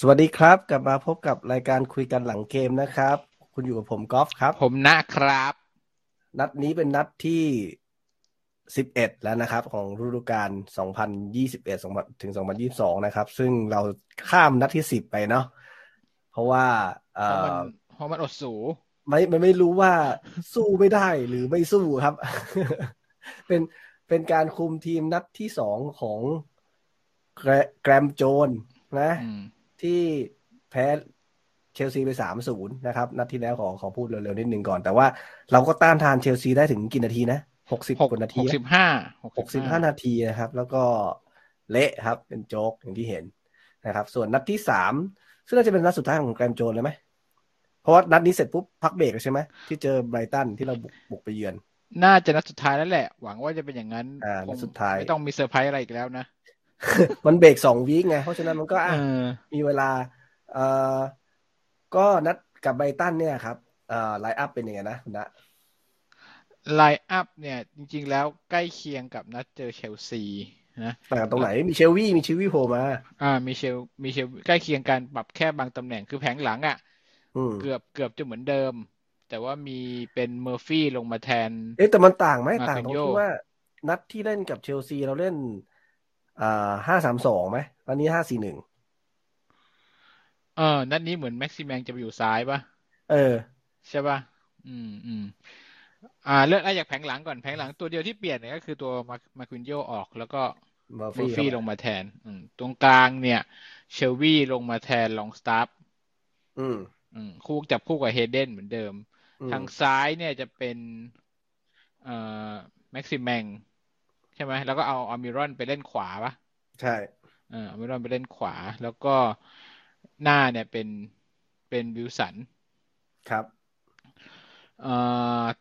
สวัสดีครับ กลับมาพบกับรายการคุยกันหลังเกมนะครับ คุณอยู่กับผมกอล์ฟครับ ผมนะครับ นัดนี้เป็นนัดที่สิบเอ็ดแล้วนะครับ ของฤดูกาลสองพันยี่สิบเอ็ดถึงสองพันยี่สองนะครับ ซึ่งเราข้ามนัดที่สิบไปเนาะเพราะว่าเอเพราะมันอเพราะมันอดสูไม่มันไม่รู้ว่าสู้ไม่ได้หรือไม่สู้ครับ เป็นเป็นการคุมทีมนัดที่สองของแกรแกรมโจนส์นะอืม ที่แพ้เชลซีไปสามศูนย์นะครับนัดที่แล้วของของพูดเร็วๆนิดนึงก่อน แต่ว่าเราก็ต้านทานเชลซีได้ถึงกี่นาทีนะหกสิบหกกว่านาหทีกสิบห้าหกสิบห้านาทีนะครับ แล้วก็เละครับเป็นโจ๊กอย่างที่เห็นนะครับ ส่วนนัดที่สามซึ่งน่าจะเป็นนัดสุดท้ายของแกรมโจนส์เลยไหมเพราะว่านัดนี้เสร็จปุ๊บพักเบรกแล้วใช่ไหมที่เจอไบรตันที่เราบุกบุกไปเยือน น่าจะนัดสุดท้ายแล้วแหละ หวังว่าจะเป็นอย่างนั้นอ่าคนังดสุดท้ายไม่ต้องมีเซอร์ไพรส์อะไรอีกแล้วนะ มันเบรกสองวีคไง เพราะฉะนั้นมันก็อะเออมีเวลาเอ่อก็นัดกับไบรตันเนี่ยครับเอ่อไลน์อัพเป็นยังไงนะคุณนะไลน์อัพเนี่ย จริง ๆ แล้วใกล้เคียงกับนัดเจอเชลซีนะต่างกันตรงไหนมีเชลวี่มีเชลวี่โผล่มา อ่า มีเชลมีเชลใกล้เคียงกันปรับแค่บางตำแหน่งคือแผงหลังอะอืมเกือบเกือบจะเหมือนเดิม แต่ว่ามีเป็นเมอร์ฟี่ลงมาแทน เอ๊ะแต่มันต่างไหมมาต่างร์ตรติงนโญ่ที่ว่า นัดที่เล่นกับเชลซีเราเล่น อ่าห้าสามสองไหมวันนี้ห้าสี่หนึ่งเออ นัดนี้เหมือนแม็กซิแมงจะไปอยู่ซ้ายปะเออ ใช่ป่ะอืมอืมอ่าเลือกได้จากแผงหลังก่อนแผงหลังตัวเดียวที่เปลี่ยนเนี่ยก็คือตัวมามานกิโญ่ออกแล้วก็เมอร์เมอร์ฟี่ฟี่ลงมาแทน อืมตรงกลางเนี่ย เชลวี่ลงมาแทนลองสตาฟฟ์อืมอืมคู่จับคู่กับเฮเดนเหมือนเดิมอืมทางซ้ายเนี่ยจะเป็นเอ่อแม็กซิแมง ใช่ไหมแล้วก็เอาอามิรอนไปเล่นขวาปะใช่เอออามิรอนไปเล่นขวา แล้วก็หน้าเนี่ยเป็นเป็นวิลสันครับเอ่อ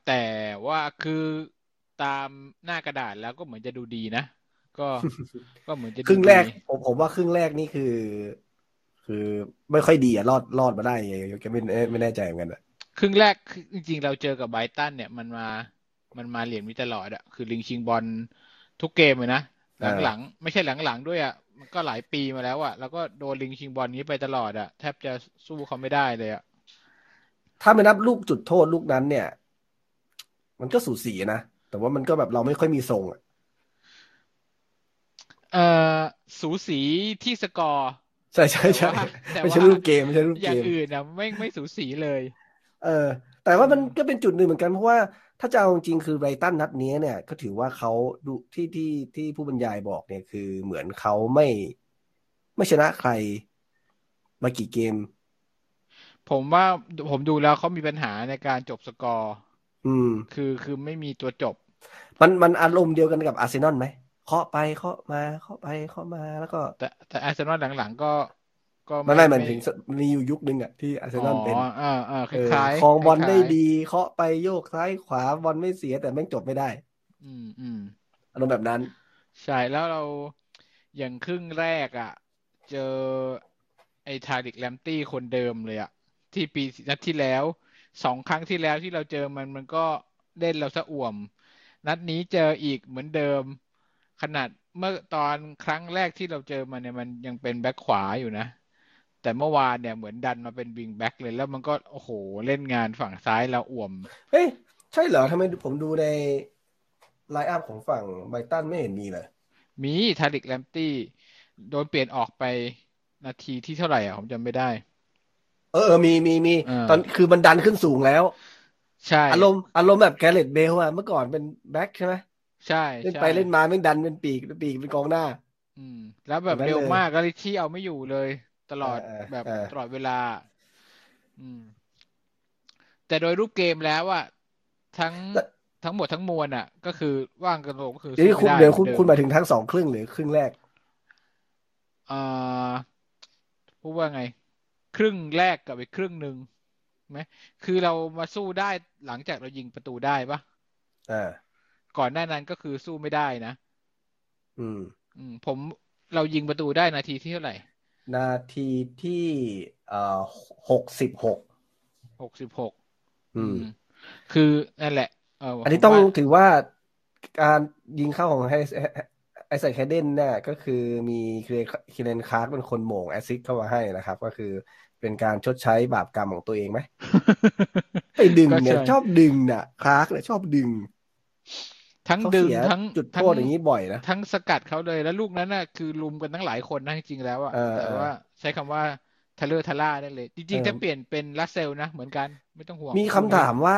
แต่ว่าคือตามหน้ากระดาษแล้วก็เหมือนจะดูดีนะ ก็ก็เหมือนจะดูครึ่งแรกดีผมผมว่าครึ่งแรกนี่คือ คือไม่ค่อยดีอะรอดรอดมาได้ยังไงก็ไม่ไม่ไม่แน่ใจเหมือนกันอะครึ่งแรกคือจริงๆเราเจอกับไบรตันเนี่ยมันมามันมาเหรียญวิตลอดอะคือลิงชิงบอล ทุกเกมเลยนะ หลังๆ ไม่ใช่หลังๆ ด้วยอะมันก็หลายปีมาแล้วอะแล้วก็โดนลิงชิงบอลนี้ไปตลอดอะแทบจะสู้เขาไม่ได้เลยอะถ้าไม่นับลูกจุดโทษลูกนั้นเนี่ย มันก็สูสีนะ แต่ว่ามันก็แบบเราไม่ค่อยมีทรงอะเอ่อสูสีที่สกอร์ ใช่ใช่ใช่แต่ว่าไม่ใช่แต่ว่ารูปเกมไม่ใช่รูปอเกย่างมอื่นอะไม่ไม่สูสีเลย เออแต่ว่ามันก็เป็นจุดหนึ่งเหมือนกันเพราะว่า ถ้าจะเอาจริงๆคือไบรตันนัดนี้เนี่ย ก็ถือว่าเขาดูที่ที่ที่ผู้บรรยายบอกเนี่ยคือเหมือนเขาไม่ไม่ชนะใครมากี่เกม ผมว่าผมดูแล้วเขามีปัญหาในการจบสกอร์อืม คือคือไม่มีตัวจบ มันมันอารมณ์เดียวกันกับอาร์เซนอลไหมเคาะไปเคาะมาเคาะไปเคาะมาแล้วก็ แต่แต่อาร์เซนอลหลังๆก็ ก็ไม่ไม่หมายถึงมีอยู่ยุคนึงอะที่อาร์เซอ๋นอลเป็นออ่าอ่าคเออล้ายๆครองบอลคล้ายๆได้ดีเคาะไปโยกซ้ายขวาบอลไม่เสียแต่แม่งจบไม่ได้ อืมอืมอารมณ์แบบนั้น ใช่แล้วเราอย่างครึ่งแรกอะ เจอไอ้ทาริกแลมตี้คนเดิมเลยอะ ที่ปีนัดที่แล้วสองครั้งที่แล้วที่เราเจอมันมันก็เล่นเราสะอ่วม นัดนี้เจออีกเหมือนเดิม ขนาดเมื่อตอนครั้งแรกที่เราเจอมันเนี่ยมันยังเป็นแบ็คขวาอยู่นะ แต่เมื่อวานเนี่ยเหมือนดันมาเป็น wing back เลยแล้วมันก็โอ้โหเล่นงานฝั่งซ้ายเราอ่วม เฮ้ย ใช่เหรอทำไมผมดูใน line up ของฝั่งไบรตันไม่เห็นมีเลย มีทาริกแลมป์ตีย์โดนเปลี่ยนออกไปนาทีที่เท่าไหร่อะผมจำไม่ได้ เออเออมีมีมีเออตอนคือมันดันขึ้นสูงแล้ว ใช่อารมณ์อารมณ์แบบแกเรตเบลอะเมื่อก่อนเป็นแบ็คใช่ไหมใช่เล่นใช่ไปเล่นมาแม่งดันเป็นปีกเป็นปีกเป็นกองหน้า อืม แล้วแบบแบบนั้นเร็วเลยมากแล้วลิชชี่เอาไม่อยู่เลย ตลอดเออเออแบบเออตลอดเวลา อืม แต่โดยรูปเกมแล้วอะทั้งแต่ทั้งหมดทั้งมวลอะ ก็คือว่างกันลงก็คือเดี๋ยวสู้คุณไม่ได้เดี๋ยวเหคุมืณอนเดิคุณมหมายถึงทั้งสองครึ่งหรือครึ่งแรกเอ่อพูดว่าไง ครึ่งแรกกับอีกครึ่งหนึ่งไหมคือเรามาสู้ได้หลังจากเรายิงประตูได้ปะอ่าก่อนหน้านั้นก็คือสู้ไม่ได้นะ อืม อืม ผมเรายิงประตูได้นาทีที่เท่าไหร่ นาทีที่เอ่อหกสิบหกหกสิบหกอืม คือนั่นแหละเอออันนี้ผมต้องว่าถือว่าการยิงเข้าของแฮร์ไอแซคเฮย์เดนเนี่ยก็คือมีเคียแรนคลาร์กเป็นคนโหม่ง assist เข้ามาให้นะครับ ก็คือเป็นการชดใช้บาปกรรมของตัวเองไหมไปดึงเนี่ยชอบดึงน่ะคลาร์กเนี่ยชอบดึง ทั้งดึงทั้งจุดโทษอย่างนี้บ่อยนะทั้งสกัดเขาเลยแล้วลูกนั้นน่ะคือรุมกันทั้งหลายคนนะจริงๆแล้วอะแต่ว่าใช้คำว่าทะเลอทะล่าได้เลย จริงๆถ้าเปลี่ยนเป็นลาสเซลส์นะ เหมือนกันไม่ต้องห่วง มีคำถามว่า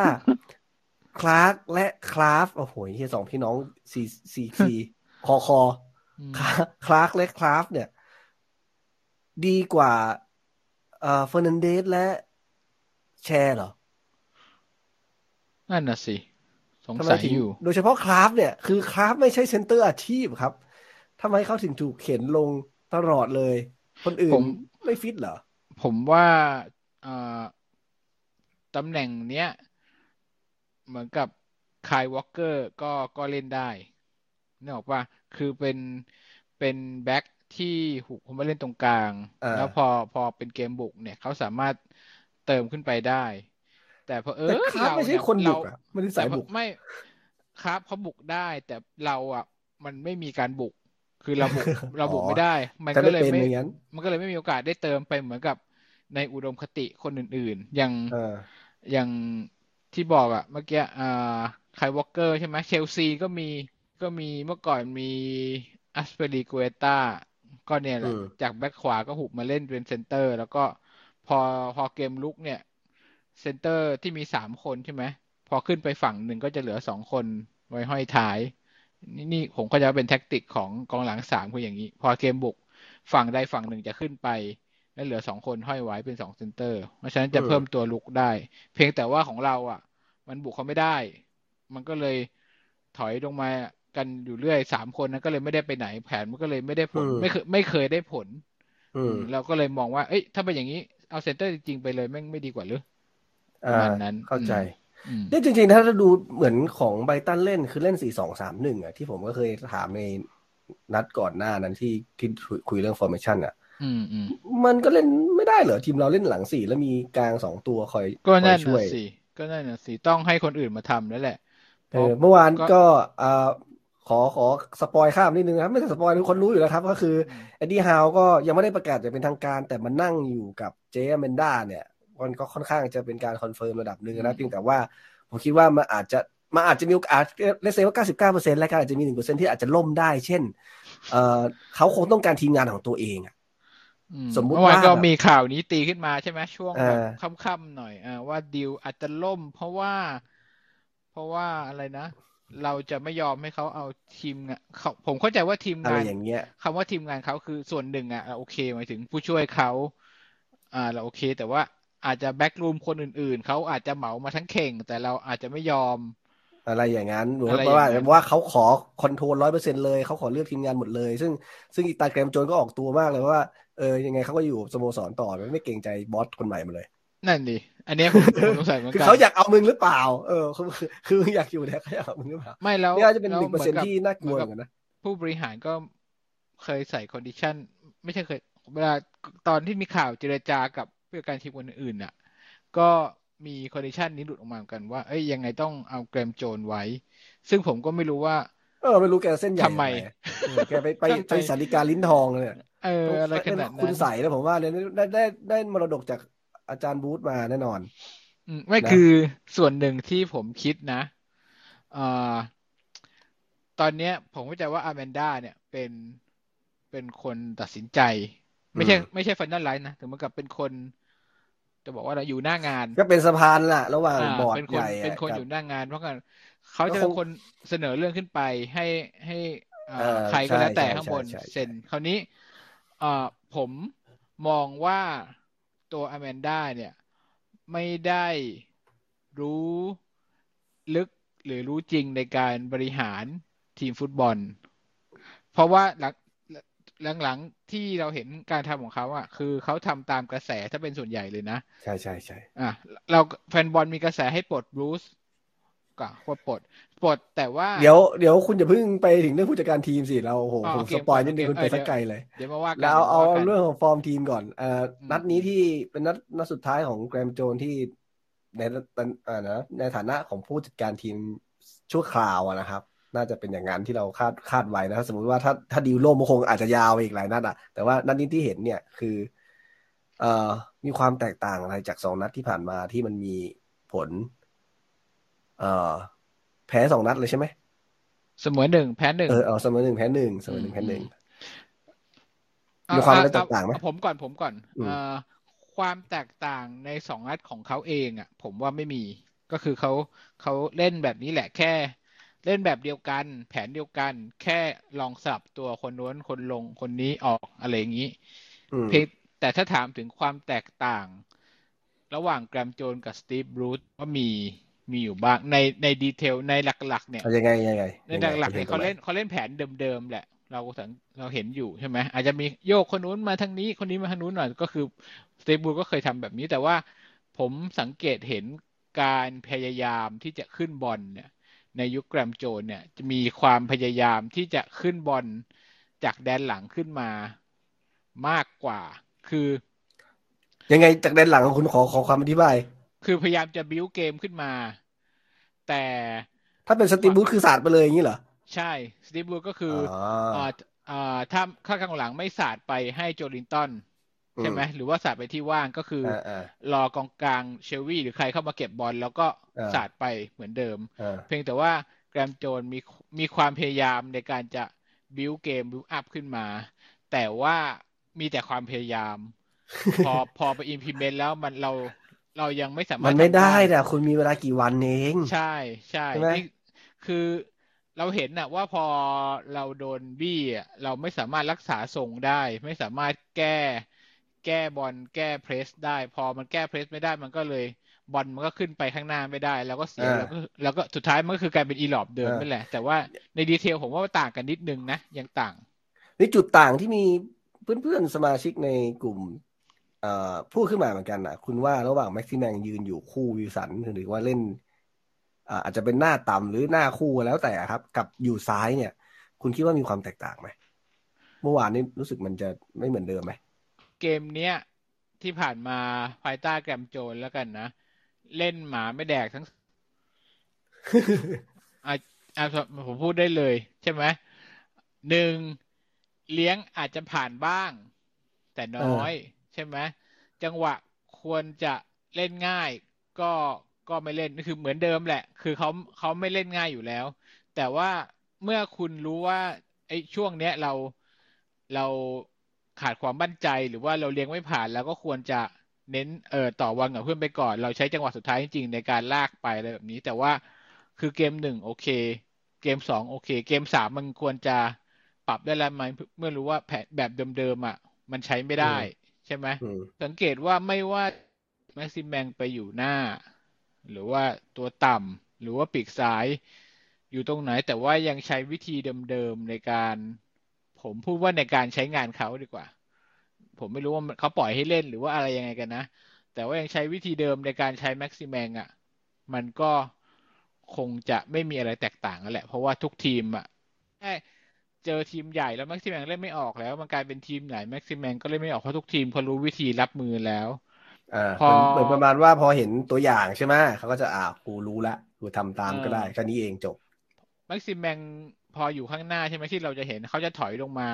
คลาร์กและคลาฟโอ้โหเฮียสองพี่น้องสี่สี่คีคอคอคลาร์กและคลาฟเนี่ย ดีกว่าเอ่อเฟอร์นันเดสและแชร์เหรอ นั่นน่ะสิ สงสัยอยู่ โดยเฉพาะคลาฟเนี่ย คือคลาฟไม่ใช่เซนเตอร์อาชีพครับทำไมเขาถึงถูกเข็นลงตลอดเลย คนอื่นไม่ฟิตเหรอ ผมว่าตำแหน่งเนี้ย เหมือนกับคายวอลเกอร์ก็ก็เล่นได้นึกออกว่าคือเป็นเป็นแบ็กที่หุกผมมาเล่นตรงกลาง แล้วพอพอเป็นเกมบุกเนี่ยเขาสามารถเติมขึ้นไปได้ แต่พอเออเราไม่ใช่คนบุกอะมันสายบุกไม่ครับเขาบุกได้ แต่เราอะ มันไม่มีการบุก คือเราบุกเราบุกไม่ได้ มันก็เลยไม่มันก็เลยไม่มีโอกาสได้เติมไปเหมือนกับในอุดมคติคนอื่น ๆ อย่างอย่างที่บอกอะเมื่อกี้อ่าไคล์วอล์คเกอร์ใช่ไหมเชลซีก็มีก็มีเมื่อก่อนมีอัซปิลิกวยตาก็เนี่ยแหละจากแบ็คขวาก็หุบมาเล่นเป็นเซนเตอร์ แล้วก็พอพอเกมลุกเนี่ย เซนเตอร์ที่มีสามคนใช่ไหมพอขึ้นไปฝั่งหนึ่งก็จะเหลือสองคนไว้ห้อยท้าย นี่นี่ผมก็จะเป็น tactic ของกองหลังสามคืออย่างนี้ พอเกมบุกฝั่งใดฝั่งหนึ่งจะขึ้นไปแล้วเหลือสองคนห้อยไว้เป็นสองเซนเตอร์ เพราะฉะนั้นจะเพิ่มตัวรุกได้ เพียงแต่ว่าของเราอะ มันบุกเขาไม่ได้ มันก็เลยถอยลงมากันอยู่เรื่อยสามคนนั้นก็เลยไม่ได้ไปไหนแผนมันก็เลยไม่ได้ผลไม่เคยไม่เคยได้ผลเราก็เลยมองว่า เอ้ย ถ้าเป็นอย่างนี้เอาเซนเตอร์จริงๆไปเลยแม่งไม่ดีกว่าหรือ ประมาณนั้นเข้าใจเนี่ยจริงๆ ถ้าเราดูเหมือนของไบตันเล่นคือเล่นสี่สองสามหนึ่งอะที่ผมก็เคยถามในนัดก่อนหน้านั้นที่ที่คุยเรื่องฟอร์เมชันอะมันก็เล่นไม่ได้เหรอ ทีมเราเล่นหลังสี่แล้วมีกลางสองตัวคอยก็นั่นช่วยสิก็นั่นน่ะสิต้องให้คนอื่นมาทำแล้วแหละเออเมื่อวานก็อ่าขอขอspoil ข้ามนิดนึงนะครับ ไม่ใช่ spoil ทุกคนรู้อยู่แล้วครับ ก็คือเอ็ดดี้ฮาวก็ยังไม่ได้ประกาศจะเป็นทางการ แต่มันนั่งอยู่กับเจ๊อแมนด้าเนี่ย มันก็ค่อนข้างจะเป็นการ confirm ระดับหนึ่งนะเพียงแต่ว่าผมคิดว่ามันอาจจะมันอาจจะมีโอกาส ratio ว่าเก้าสิบเก้าเปอร์เซ็นต์และก็อาจจะมีหนึ่งเปอร์เซ็นต์ที่อาจจะล่มได้ เช่น เออเขาคงต้องการทีมงานของตัวเองอะสมมุติว่าก็มีข่าวนี้ตีขึ้นมาใช่ไหมช่วงแบบค่ำๆหน่อยอ่าว่าดิวอาจจะล่ม เพราะว่า เพราะว่าอะไรนะ เราจะไม่ยอมให้เขาเอาทีมงานเขาผมเข้าใจว่าทีมงานอย่างเงี้ยคำว่าทีมงานเขาคือส่วนหนึ่งอะโอเคหมายถึงผู้ช่วยเขาอ่าเราโอเค แต่ว่า อาจจะ backroom คนอื่น ๆ เขาอาจจะเหมามาทั้งเข่ง แต่เราอาจจะไม่ยอม อะไรอย่างนั้นหรือว่าว่าเขาขอ control ร้อยเปอร์เซ็นต์เลยเขาขอเลือกทีมงานหมดเลย ซึ่งซึ่งอีตาแกรมโจนก็ออกตัวมากเลยว่าเออยังไงเขาก็อยู่สโมสรต่อไม่เกรงใจ boss คนใหม่มาเลย นั่นดิอันนี้ผมสงสัยเหมือนกันคือเขาอยากเอามึงหรือเปล่า เออคือคืออยากอยู่เนี่ยเขาอยากเอามึงหรือเปล่าไม่แล้วนี่อาจจะเป็นหนึ่งเปอร์เซ็นต์ที่น่ากลัวเหมือนกันนะผู้บริหารก็เคยใส่ condition ไม่ใช่เคย เวลาตอนที่มีข่าวเจรจากับ ผู้จัดการทีมคนอื่นๆน่ะ ก็มี condition นี้หลุดออกมาเหมือนกันว่า เอ้ยยังไงต้องเอาแกรมโจนไว้ ซึ่งผมก็ไม่รู้ว่า เออไม่รู้แกเส้นใหญ่ทำไมแกไปไปไปสาริกาลิ้นทองเลยเอออะไรขนาดนั้นคุณใส่แล้วผมว่าเนี่ยได้ได้ได้มรดกจากอาจารย์บูธมาแน่นอนอืมไม่คือส่วนหนึ่งที่ผมคิดนะอ่าตอนเนี้ย ผมเข้าใจว่าอาแมนด้าเนี่ยเป็นเป็นคนตัดสินใจ ไม่ใช่ ไม่ใช่ฟันนัลไลน์นะถึงมันกับเป็นคน จะบอกว่าเราอยู่หน้างาน ก็เป็นสะพานล่ะ ระหว่างบอร์ดใหญ่เป็นคนอยู่หน้างาน เพราะกันเขาจะเป็นคนเสนอเรื่องขึ้นไปให้ให้ใครก็แล้วแต่ข้างบนเซ็นคราวนี้ผมมองว่าตัวอแมนด้าเนี่ย ไม่ได้รู้ลึกหรือรู้จริงในการบริหารทีมฟุตบอล เพราะว่าหลัง หลังๆที่เราเห็นการทำของเขาอะ คือเขาทำตามกระแสถ้าเป็นส่วนใหญ่เลยนะ ใช่ใช่ใช่อะเราแฟนบอลมีกระแสให้ปลดบรูซก็ปลดปลดแต่ว่าเดี๋ยวเดี๋ยวคุณจะเพิ่งไปถึงเรื่องผู้จัดการทีมสิเราโอ้โหผม spoil นิดนึงคุณไปสักไกลเลยเดี๋ยวมาว่ากันแล้วเอาเรื่องของฟอร์มทีมก่อนเอ่อนัดนี้ที่เป็นนัดนัดสุดท้ายของแกรมโจนที่ในอ่านะในฐานะของผู้จัดการทีมชั่วคราวนะครับ น่าจะเป็นอย่างนั้นที่เราคาดคาดไว้นะสมมติว่าถ้าถ้าดีลล่มคงอาจจะยาวไปอีกหลายนัดอะแต่ว่านัดนี้ที่เห็นเนี่ยคือเอ่อมีความแตกต่างอะไรจากสองนัดที่ผ่านมาที่มันมีผล เอ่อ แพ้สองนัดเลยใช่ไหมเสมอหนึ่งแพ้หนึ่งเออเอาเสมอหนึ่งแพ้หนึ่งเสมอหนึ่งแพ้หนึ่งเอามีความเอาแตกต่างไหมเอผมก่อนผมก่อนอืมเอ่อความแตกต่างในสองนัดของเขาเองอะ ผมว่าไม่มีก็คือเขาเขาเล่นแบบนี้แหละแค่ เล่นแบบเดียวกัน แผนเดียวกัน แค่ลองสลับตัวคนโน้นคนลงคนนี้ออกอะไรอย่างนี้อืมเพียงแต่ถ้าถามถึงความแตกต่าง ระหว่างแกรมโจนกับสตีฟบรูซว่ามีมีอยู่บ้างในในดีเทลในหลักๆ เนี่ยเอายังไงยังไงในหลักๆเนี่ยเขาเล่นเขาเล่นแผนเดิมๆแหละ เราสังเราเห็นอยู่ใช่ไหมอาจจะมีโยกคนนู้นมาทางนี้ คนนี้มาทางนู้นหน่อยก็คือสตีฟบูลก็เคยทำแบบนี้แต่ว่าผมสังเกตเห็นการพยายามที่จะขึ้นบอลเนี่ย ในยุคแกรมโจนเนี่ยจะมีความพยายามที่จะขึ้นบอลจากแดนหลังขึ้นมามากกว่า คือ ยังไงจากด้านหลังของคุณขอขอความอธิบาย คือพยายามจะบิ้วเกมขึ้นมา แต่ถ้าเป็นสตีฟบูธคือศาสตร์ไปเลยอย่างนี้เหรอ ใช่สตีฟบูลก็คืออ๋อเอ่อเอ่อถ้าข้างกลางหลังไม่สาดไปให้โจลินตัน ใช่ไหมหรือว่าสาดไปที่ว่างก็คือออ่าอ่ารอกองกลางเชลวี่หรือใครเข้ามาเก็บบอลแล้วก็อ่าสาดไปเหมือนเดิมอ่าเพียงแต่ว่าแกรมโจนมีมีความพยายามในการจะบิวเกมบิวอัพขึ้นมา แต่ว่ามีแต่ความพยายาม พอพอไป implement แล้วมันเราเรายังไม่สามารถมันไม่ทำได้แต่คุณมีเวลากี่วันเอง ใช่ใช่ใช่ไหมนี่คือเราเห็นน่ะว่าพอเราโดนบี้อะเราไม่สามารถรักษาทรงได้ ไม่สามารถแก้ แก้บอลแก้ press ได้ พอมันแก้ press ไม่ได้มันก็เลยบอลมันก็ขึ้นไปข้างหน้าไม่ได้ แล้วก็เสียอ่าแล้วก็แล้วก็สุดท้ายมันก็คือกลายเป็นอีหลอบเดิมอ่านั่นแหละ แต่ว่าในดีเทลผมว่ามันต่างกันนิดนึงนะ ยังต่างนี่จุดต่างที่มีเพื่อนๆสมาชิกในกลุ่มเอ่อพูดขึ้นมาเหมือนกันนะคุณว่าระหว่างแม็กซิแมงยืนอยู่คู่วิลสันหรือว่าเล่นอ่าอาจจะเป็นหน้าต่ำหรือหน้าคู่แล้วแต่ครับ กับอยู่ซ้ายเนี่ย คุณคิดว่ามีความแตกต่างไหมเมื่อวานนี้รู้สึกมันจะไม่เหมือนเดิมไหม เกมเนี้ยที่ผ่านมาภายใต้แกรมโจนแล้วกันนะ เล่นหมาไม่แดกทั้งอะอะผมพูดได้เลย ใช่ไหมหนึ่งเลี้ยงอาจจะผ่านบ้าง แต่น้อย ใช่ไหมจังหวะควรจะเล่นง่าย ก็ก็ไม่เล่นคือเหมือนเดิมแหละ คือเขาเขาไม่เล่นง่ายอยู่แล้ว แต่ว่าเมื่อคุณรู้ว่าไอ้ช่วงเนี้ยเราเรา ขาดความมั่นใจหรือว่าเราเลี้ยงไม่ผ่านแล้วก็ควรจะเน้นเอ่อต่อวันกับเพื่อนไปก่อน เราใช้จังหวะสุดท้ายจริงๆในการลากไปอะไรแบบนี้ แต่ว่าคือเกมหนึ่งโอเค เกมสองโอเค เกมสามมันควรจะปรับได้แล้วไหมเมื่อรู้ว่าแผนแบบเดิมๆอะ มันใช้ไม่ได้ ใช่ไหมอืมสังเกตว่าไม่ว่าแม็กซิมแมงไปอยู่หน้า หรือว่าตัวต่ำหรือว่าปีกซ้าย อยู่ตรงไหนแต่ว่ายังใช้วิธีเดิมๆในการ ผมพูดว่าในการใช้งานเขาดีกว่า ผมไม่รู้ว่าเขาปล่อยให้เล่นหรือว่าอะไรยังไงกันนะ แต่ว่ายังใช้วิธีเดิมในการใช้แม็กซิแมงอะ มันก็คงจะไม่มีอะไรแตกต่างกันแหละ เพราะว่าทุกทีมอะแค่เจอทีมใหญ่แล้วแม็กซิแมงเล่นไม่ออกแล้ว มันกลายเป็นทีมใหญ่แม็กซิแมงก็เล่นไม่ออกเพราะทุกทีมเขารู้วิธีรับมือแล้วอ่าพอเหมือนเหมือนประมาณว่าพอเห็นตัวอย่างใช่ไหมเขาก็จะอ่ากูรู้ละกูทำตามเออก็ได้แค่นี้เองจบแม็กซิแมง พออยู่ข้างหน้าใช่ไหมที่เราจะเห็นเขาจะถอยลงมา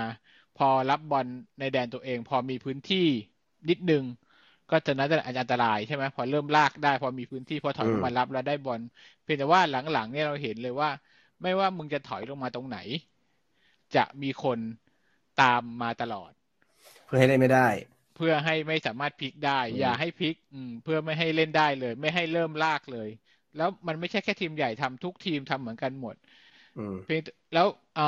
พอรับบอลในแดนตัวเอง พอมีพื้นที่นิดนึงก็จะน่าจะอันตรายใช่ไหมพอเริ่มลากได้ พอมีพื้นที่พอถอยลงมารับแล้วได้บอลเพียงแต่ว่าหลังๆเนี่ยเราเห็นเลยว่า ไม่ว่ามึงจะถอยลงมาตรงไหน จะมีคนตามมาตลอด เพื่อให้ได้ไม่ได้ เพื่อให้ไม่สามารถพลิกได้อืมอย่าให้พลิก อืม เพื่อไม่ให้เล่นได้เลย ไม่ให้เริ่มลากเลย แล้วมันไม่ใช่แค่ทีมใหญ่ทำทุกทีมทำเหมือนกันหมดอืมเพียง แต่แล้วอ่า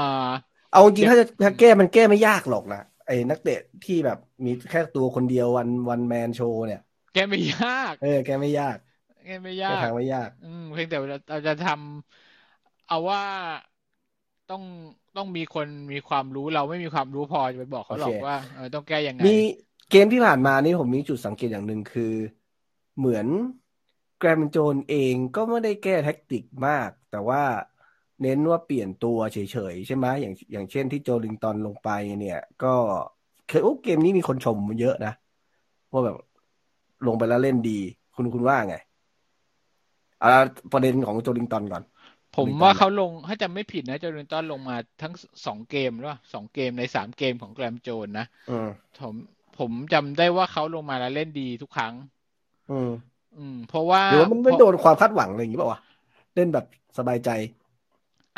เอาจริงๆถ้าจะถ้าแก้มันแก้ไม่ยากหรอกนะไอ้นักเตะที่แบบมีแค่ตัวคนเดียววันวันแมนโชว์เนี่ย แกไม่ยาก เออ แก้ไม่ยากแกไม่แก้ยากทางไม่ยาก อืมเพียงแต่เราเราจะทำเอาว่าต้องต้องมีคนมีความรู้เราไม่มีความรู้พอจะไปบอกเขาหรอกโอเคว่าเออต้องแก้ยังไงมีเกมที่ผ่านมานี่ผมมีจุดสังเกตอย่างหนึ่งคือ เหมือนแกรมโจนเองก็ไม่ได้แก้แท็กติกมาก แต่ว่า เน้นว่าเปลี่ยนตัวเฉยๆ ใช่ไหมอย่างอย่างเช่นที่โจลิงตันลงไปเนี่ย ก็เคยโอ้เกมนี้มีคนชมเยอะนะว่าแบบลงไปแล้วเล่นดี คุณคุณว่าไงเอาประเด็นของโจลิงตันก่อน ผมว่าเขาลงถ้าจำไม่ผิดนะโจลิงตันลงมาทั้งสองเกมหรือว่าสองเกมในสามเกมของแกรมโจนนะผมผมจำได้ว่าเขาลงมาแล้วเล่นดีทุกครั้ง อืมอืม เพราะว่าหรือว่ามันไม่โดนความคาดหวังอะไรอย่างนี้ป่าวะเล่นแบบสบายใจ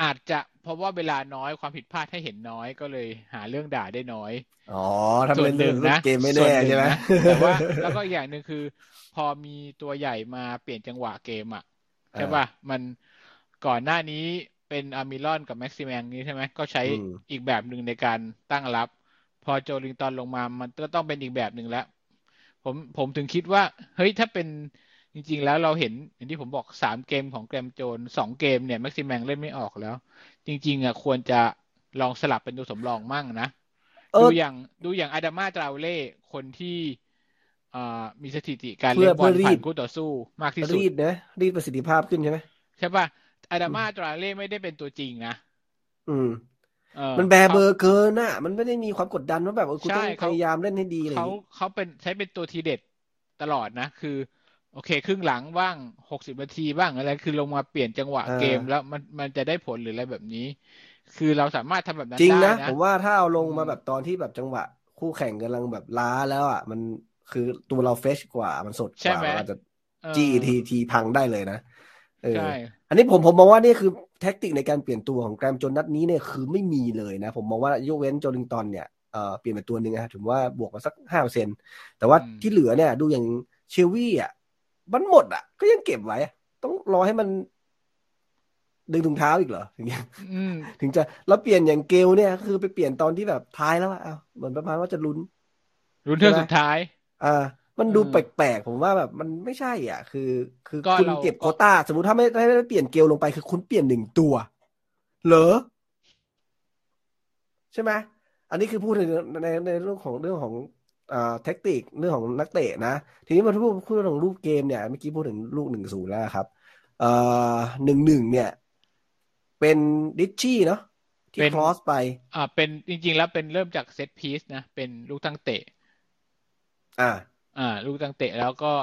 อาจจะเพราะว่าเวลาน้อยความผิดพลาดให้เห็นน้อยก็เลยหาเรื่องด่าได้น้อย อ๋อถ้าเป็นเรื่องเกมไม่แน่ใช่ไหมแต่ว่าแล้วก็อย่างหนึ่งคือ พอมีตัวใหญ่มาเปลี่ยนจังหวะเกมอะใช่ป่ะมันก่อนหน้านี้เป็นอามิลอนกับแม็กซิแมงนี้ใช่ไหมก็ใช้อีกแบบหนึ่งในการตั้งรับ พอโจลิงตันลงมามันก็ต้องเป็นอีกแบบหนึ่งแล้ว ผมผมถึงคิดว่า เฮ้ยถ้าเป็น จริง ๆ แล้วเราเห็นอย่างที่ผมบอกสามเกมของแกรมโจนสองเกมเนี่ยแม็กซิแมงเล่นไม่ออกแล้ว จริง ๆอะควรจะลองสลับเป็นตัวสำรองมั่งนะดูอย่างดูอย่างอาดามาตราเล่คนที่มีสถิติการเล่นบอลผ่านคู่ต่อสู้มากที่สุดรีดนะรีดประสิทธิภาพขึ้นใช่ไหมใช่ป่ะอาดามาตราเล่ไม่ได้เป็นตัวจริงนะอืมมันแบเบอร์เกินน่ะ มันไม่ได้มีความกดดันว่าแบบคุณต้องพยายามเล่นให้ดีเลยเขาเขาเป็นใช้เป็นตัวทีเด็ดตลอดนะ คือ โอเค ครึ่งหลังบ้างหกสิบนาทีบ้างอะไร คือลงมาเปลี่ยนจังหวะเกมแล้วมันมันจะได้ผลหรืออะไรแบบนี้ คือเราสามารถทำแบบนั้นจริงนะผมว่าถ้าเอาลงมาแบบตอนที่แบบจังหวะ คู่แข่งกำลังแบบล้าแล้วอะมันคือตัวเราเฟชกว่ามันสดกว่าเราจะจีทีทีพังได้เลยนะใช่อันนี้ผมผมมองว่านี่คือแท็กติกในการเปลี่ยนตัวของแกรมจนนัดนี้เนี่ยคือไม่มีเลยนะ ผมมองว่ายกเว้นโจลิงตันเนี่ยเอ่อเปลี่ยนเป็นตัวหนึ่งนะถือว่าบวกมาสักห้าเปอร์เซ็นแต่ว่าที่เหลือเนี่ย ดูอย่างเชลวี่อะ มันหมดอะ ก็ยังเก็บไว้ ต้องรอให้มัน ดึงถุงเท้าอีกเหรอถึงถึงจะแล้วเปลี่ยนอย่างเกลเนี่ย คือไปเปลี่ยนตอนที่แบบท้ายแล้วอะเหมือนประมาณว่าจะลุ้นลุ้นเท่าสุดท้าย อ่า มันดูแปลกๆผมว่าแบบมันไม่ใช่อะ คือ คือคุณเก็บโคต้า สมมติถ้าไม่ไม่เปลี่ยนเกลลงไปคือคุณเปลี่ยนหนึ่งตัว เหรอ ใช่ไหมอันนี้คือพูดในในในเรื่องของเรื่องของอ่า เทคนิคเรื่องของนักเตะนะ ทีนี้มาพูดพูดเรื่องรูปเกมเนี่ยเมื่อกี้พูดถึงลูกหนึ่งศูนย์แล้วครับเอ่อหนึ่งหนึ่งเนี่ย เป็นดิชชี่เนาะที่ครอสไป อ่า เป็นจริง ๆ แล้วเป็นเริ่มจากเซตพีซนะ เป็นลูกตั้งเตะ อ่า อ่า ลูกตั้งเตะแล้วก็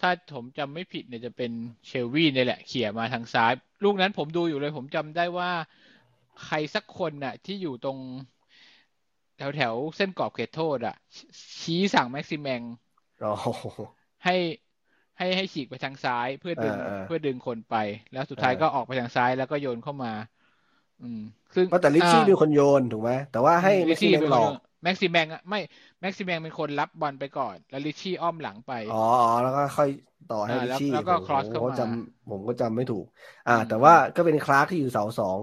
ถ้าผมจำไม่ผิดเนี่ยจะเป็นเชลวี่นี่แหละเขี่ยมาทางซ้าย ลูกนั้นผมดูอยู่เลย ผมจำได้ว่าใครสักคนน่ะ ที่อยู่ตรง แถวแถวเส้นกรอบเขตโทษอะ ชี้สั่งแม็กซิมแมงให้ให้ให้ฉีกไปทางซ้ายเพื่อดึงเพื่อดึงคนไป แล้วสุดท้ายก็ออกไปทางซ้ายแล้วก็โยนเข้ามา อืม ซึ่งแต่ลิชี่เป็นคนโยนถูกไหมแต่ว่าให้ลิชี่เป็นหลอกแม็กซิแมงไม่แม็กซิแมงเป็นคนรับบอลไปก่อน แล้วลิชี่อ้อมหลังไป อ๋อแล้วก็ค่อยต่อให้ลิชี่แล้วก็ครอสเข้ามาจำผมก็จำไม่ถูก อ่า แต่ว่าก็เป็นคลาร์กที่อยู่เสาสอง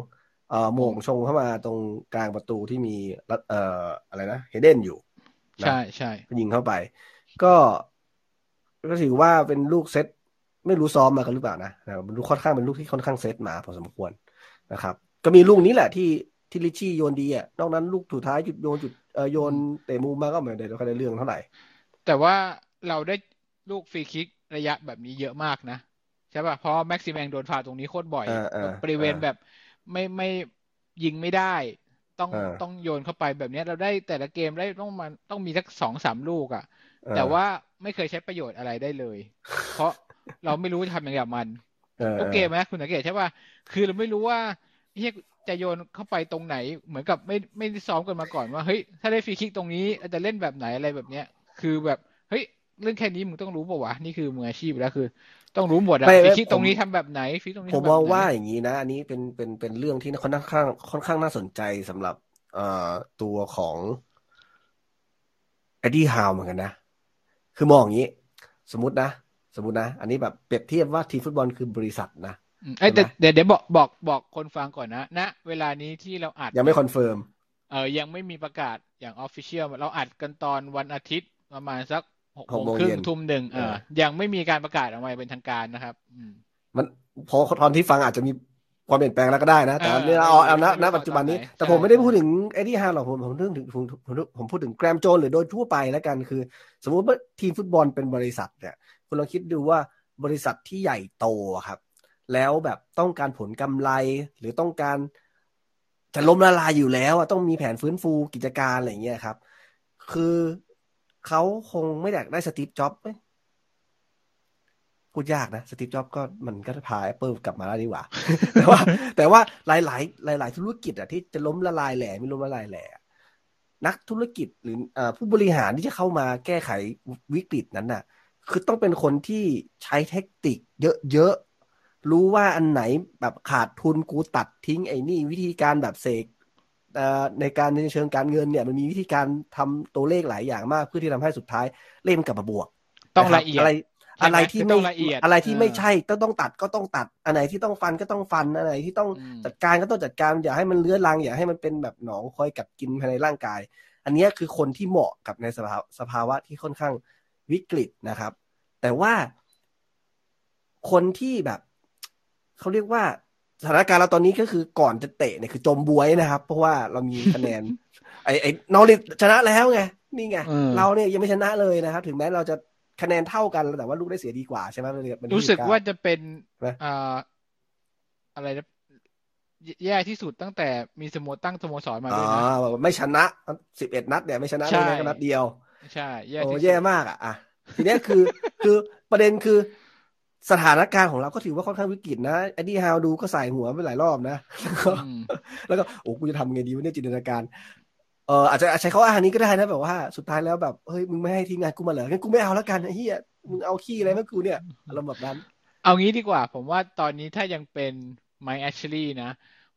เอ่อโมงชงเข้ามาตรงกลางประตูที่มีเอ่ออะไรนะเฮเดนอยู่ ใช่ใช่ยิงเข้าไป ก็ก็ถือว่าเป็นลูกเซตไม่รู้ซ้อมมากันหรือเปล่านะนะมันลูกค่อนข้างเป็นลูกที่ค่อนข้างเซตมาพอสมควรนะครับ ก็มีลูกนี้แหละที่ที่ลิชี่โยนดีอะนอกนั้นลูกสุดท้ายจุดโยนจุดเออโยนเตะมุมมาก็ไม่ได้ค่อยได้เรื่องเท่าไหร่ แต่ว่าเราได้ลูกฟรีคิกระยะแบบนี้เยอะมากนะ ใช่ป่ะเพราะแม็กซิมแมงโดนฟาตรงนี้โคตรบ่อยบริเวณแบบ ไม่ไม่ยิงไม่ได้ ต้องต้องโยนเข้าไปแบบนี้เราได้แต่ละเกมได้ต้องมันต้องมีสักสองสามลูกอะ แต่ว่าไม่เคยใช้ประโยชน์อะไรได้เลย เพราะเราไม่รู้จะทำยังไงกับมันโอเคไหมคุณสังเกตใช่ป่ะคือเราไม่รู้ว่าเฮียจะโยนเข้าไปตรงไหน เหมือนกับไม่ไม่ได้ซ้อมกันมาก่อนว่าเฮ้ยถ้าได้ฟรีคิกตรงนี้จะเล่นแบบไหนอะไรแบบเนี้ย คือแบบเฮ้ยเรื่องแค่นี้มึงต้องรู้ป่าวะนี่คือมืออาชีพแล้วคือ ต้องรู้หมดอะฟรีคิกตรงนี้ทำแบบไหนฟรีตรงนี้ผมมองว่าอย่างนี้นะ อันนี้เป็นเป็นเป็นเรื่องที่ค่อนข้าง ค่อนข้างน่าสนใจสำหรับเอ่อตัวของเอ็ดดี้ฮาวเหมือนกันนะ คือมองอย่างนี้ สมมตินะ สมมตินะ อันนี้แบบเปรียบเทียบว่าทีมฟุตบอลคือบริษัทนะเอ้แต่เดี๋ยวเดี๋ยวบอกบอกบอกคนฟังก่อนนะณเวลานี้ที่เราอัดยังไม่ confirm เออยังไม่มีประกาศอย่าง official เราอัดกันตอนวันอาทิตย์ประมาณสัก หกโมงครึ่งทุ่มหนึ่งเออยังไม่มีการประกาศออกมาเป็นทางการนะครับมันพอตอนที่ฟังอาจจะมีความเปลี่ยนแปลงแล้วก็ได้นะ แต่เนี่ยเอาเอาณณปัจจุบันนี้ แต่ผมไม่ได้พูดถึงไอ้ที่ฮาหรอกผมผมพูดถึงผมผมพูดถึงแกรมโจนหรือโดยทั่วไปแล้วกันคือ สมมุติว่าทีมฟุตบอลเป็นบริษัทเนี่ย คุณลองคิดดูว่าบริษัทที่ใหญ่โตครับ แล้วแบบต้องการผลกำไรหรือต้องการ จะล้มละลายอยู่แล้วต้องมีแผนฟื้นฟูกิจการอะไรเงี้ยครับ คือ เขาคงไม่อยากได้สตีฟจ็อบผพูดยากนะสตีฟจ็อบก็มันก็พา Apple กลับมาแล้วดีกว่า แต่ว่า แต่ว่าหลายหลายหลายหลายธุรกิจอะที่จะล้มละลายแหล่ไม่ล้มละลายแหล่นักธุรกิจหรืออผู้บริหารที่จะเข้ามาแก้ไขวิกฤตนั้นน่ะ คือต้องเป็นคนที่ใช้เทคนิคเยอะ ๆ รู้ว่าอันไหนแบบขาดทุนกูตัดทิ้งไอ้นี่ วิธีการแบบเสก ในการในเชิงการเงินเนี่ยมันมีวิธีการทำตัวเลขหลายอย่างมากเพื่อที่ทำให้สุดท้ายเลขมันกลับมาบวก ต้องละเอียดอะไรอะไรที่ไม่ละเอียดอะไรที่ไม่ใช่ต้องต้องตัดก็ต้องตัดอันไหนที่ต้องฟันก็ต้องฟันอันไหนที่ต้องจัดการก็ต้องจัดการอย่าให้มันเลื้อรังอย่าให้มันเป็นแบบหนองคอยกัดกินภายในร่างกาย อันนี้คือคนที่เหมาะกับในสภาวสภาวะที่ค่อนข้างวิกฤตนะครับ แต่ว่าคนที่แบบเขาเรียกว่า สถานการณ์เราตอนนี้ก็คือก่อนจะเตะเนี่ยคือจมบวยนะครับ เพราะว่าเรามีคะแนน ไอ้ไอ้นอริชนะแล้วไงนี่ไงเราเนี่ยยังไม่ชนะเลยนะครับ ถึงแม้เราจะคะแนนเท่ากันแต่ว่าลูกได้เสียดีกว่าใช่ไหมมันรู้สึกว่าจะเป็นอ่าอะไรนะแย่ที่สุดตั้งแต่มีสโมตั้งสโมสรมาด้วยนะไม่ชนะสิบเอ็ดนัดเนี่ยไม่ชนะเลยแค่นัดเดียว ใช่ แย่โอ้แย่มากอะอะทีนี้คือคือประเด็นคือ สถานการณ์ของเราก็ถือว่าค่อนข้างวิกฤตนะไอ้ดี้ฮาวดูก็ใส่หัวไปหลายรอบนะ แล้วก็โอ้กูจะทำไงดีวะเนี่ยจินตนาการเอออาจจะใช้เขาอ้างนี้ก็ได้นะแบบว่าสุดท้ายแล้วแบบเฮ้ยมึงไม่ให้ทีมงานกูมาเหรองั้นกูไม่เอาแล้วกันไอ้เหี้ยมึงเอาขี้อะไรมากูเนี่ยอารมณ์แบบนั้น เอางี้ดีกว่า ผมว่าตอนนี้ถ้ายังเป็นไมค์แอชลี่นะ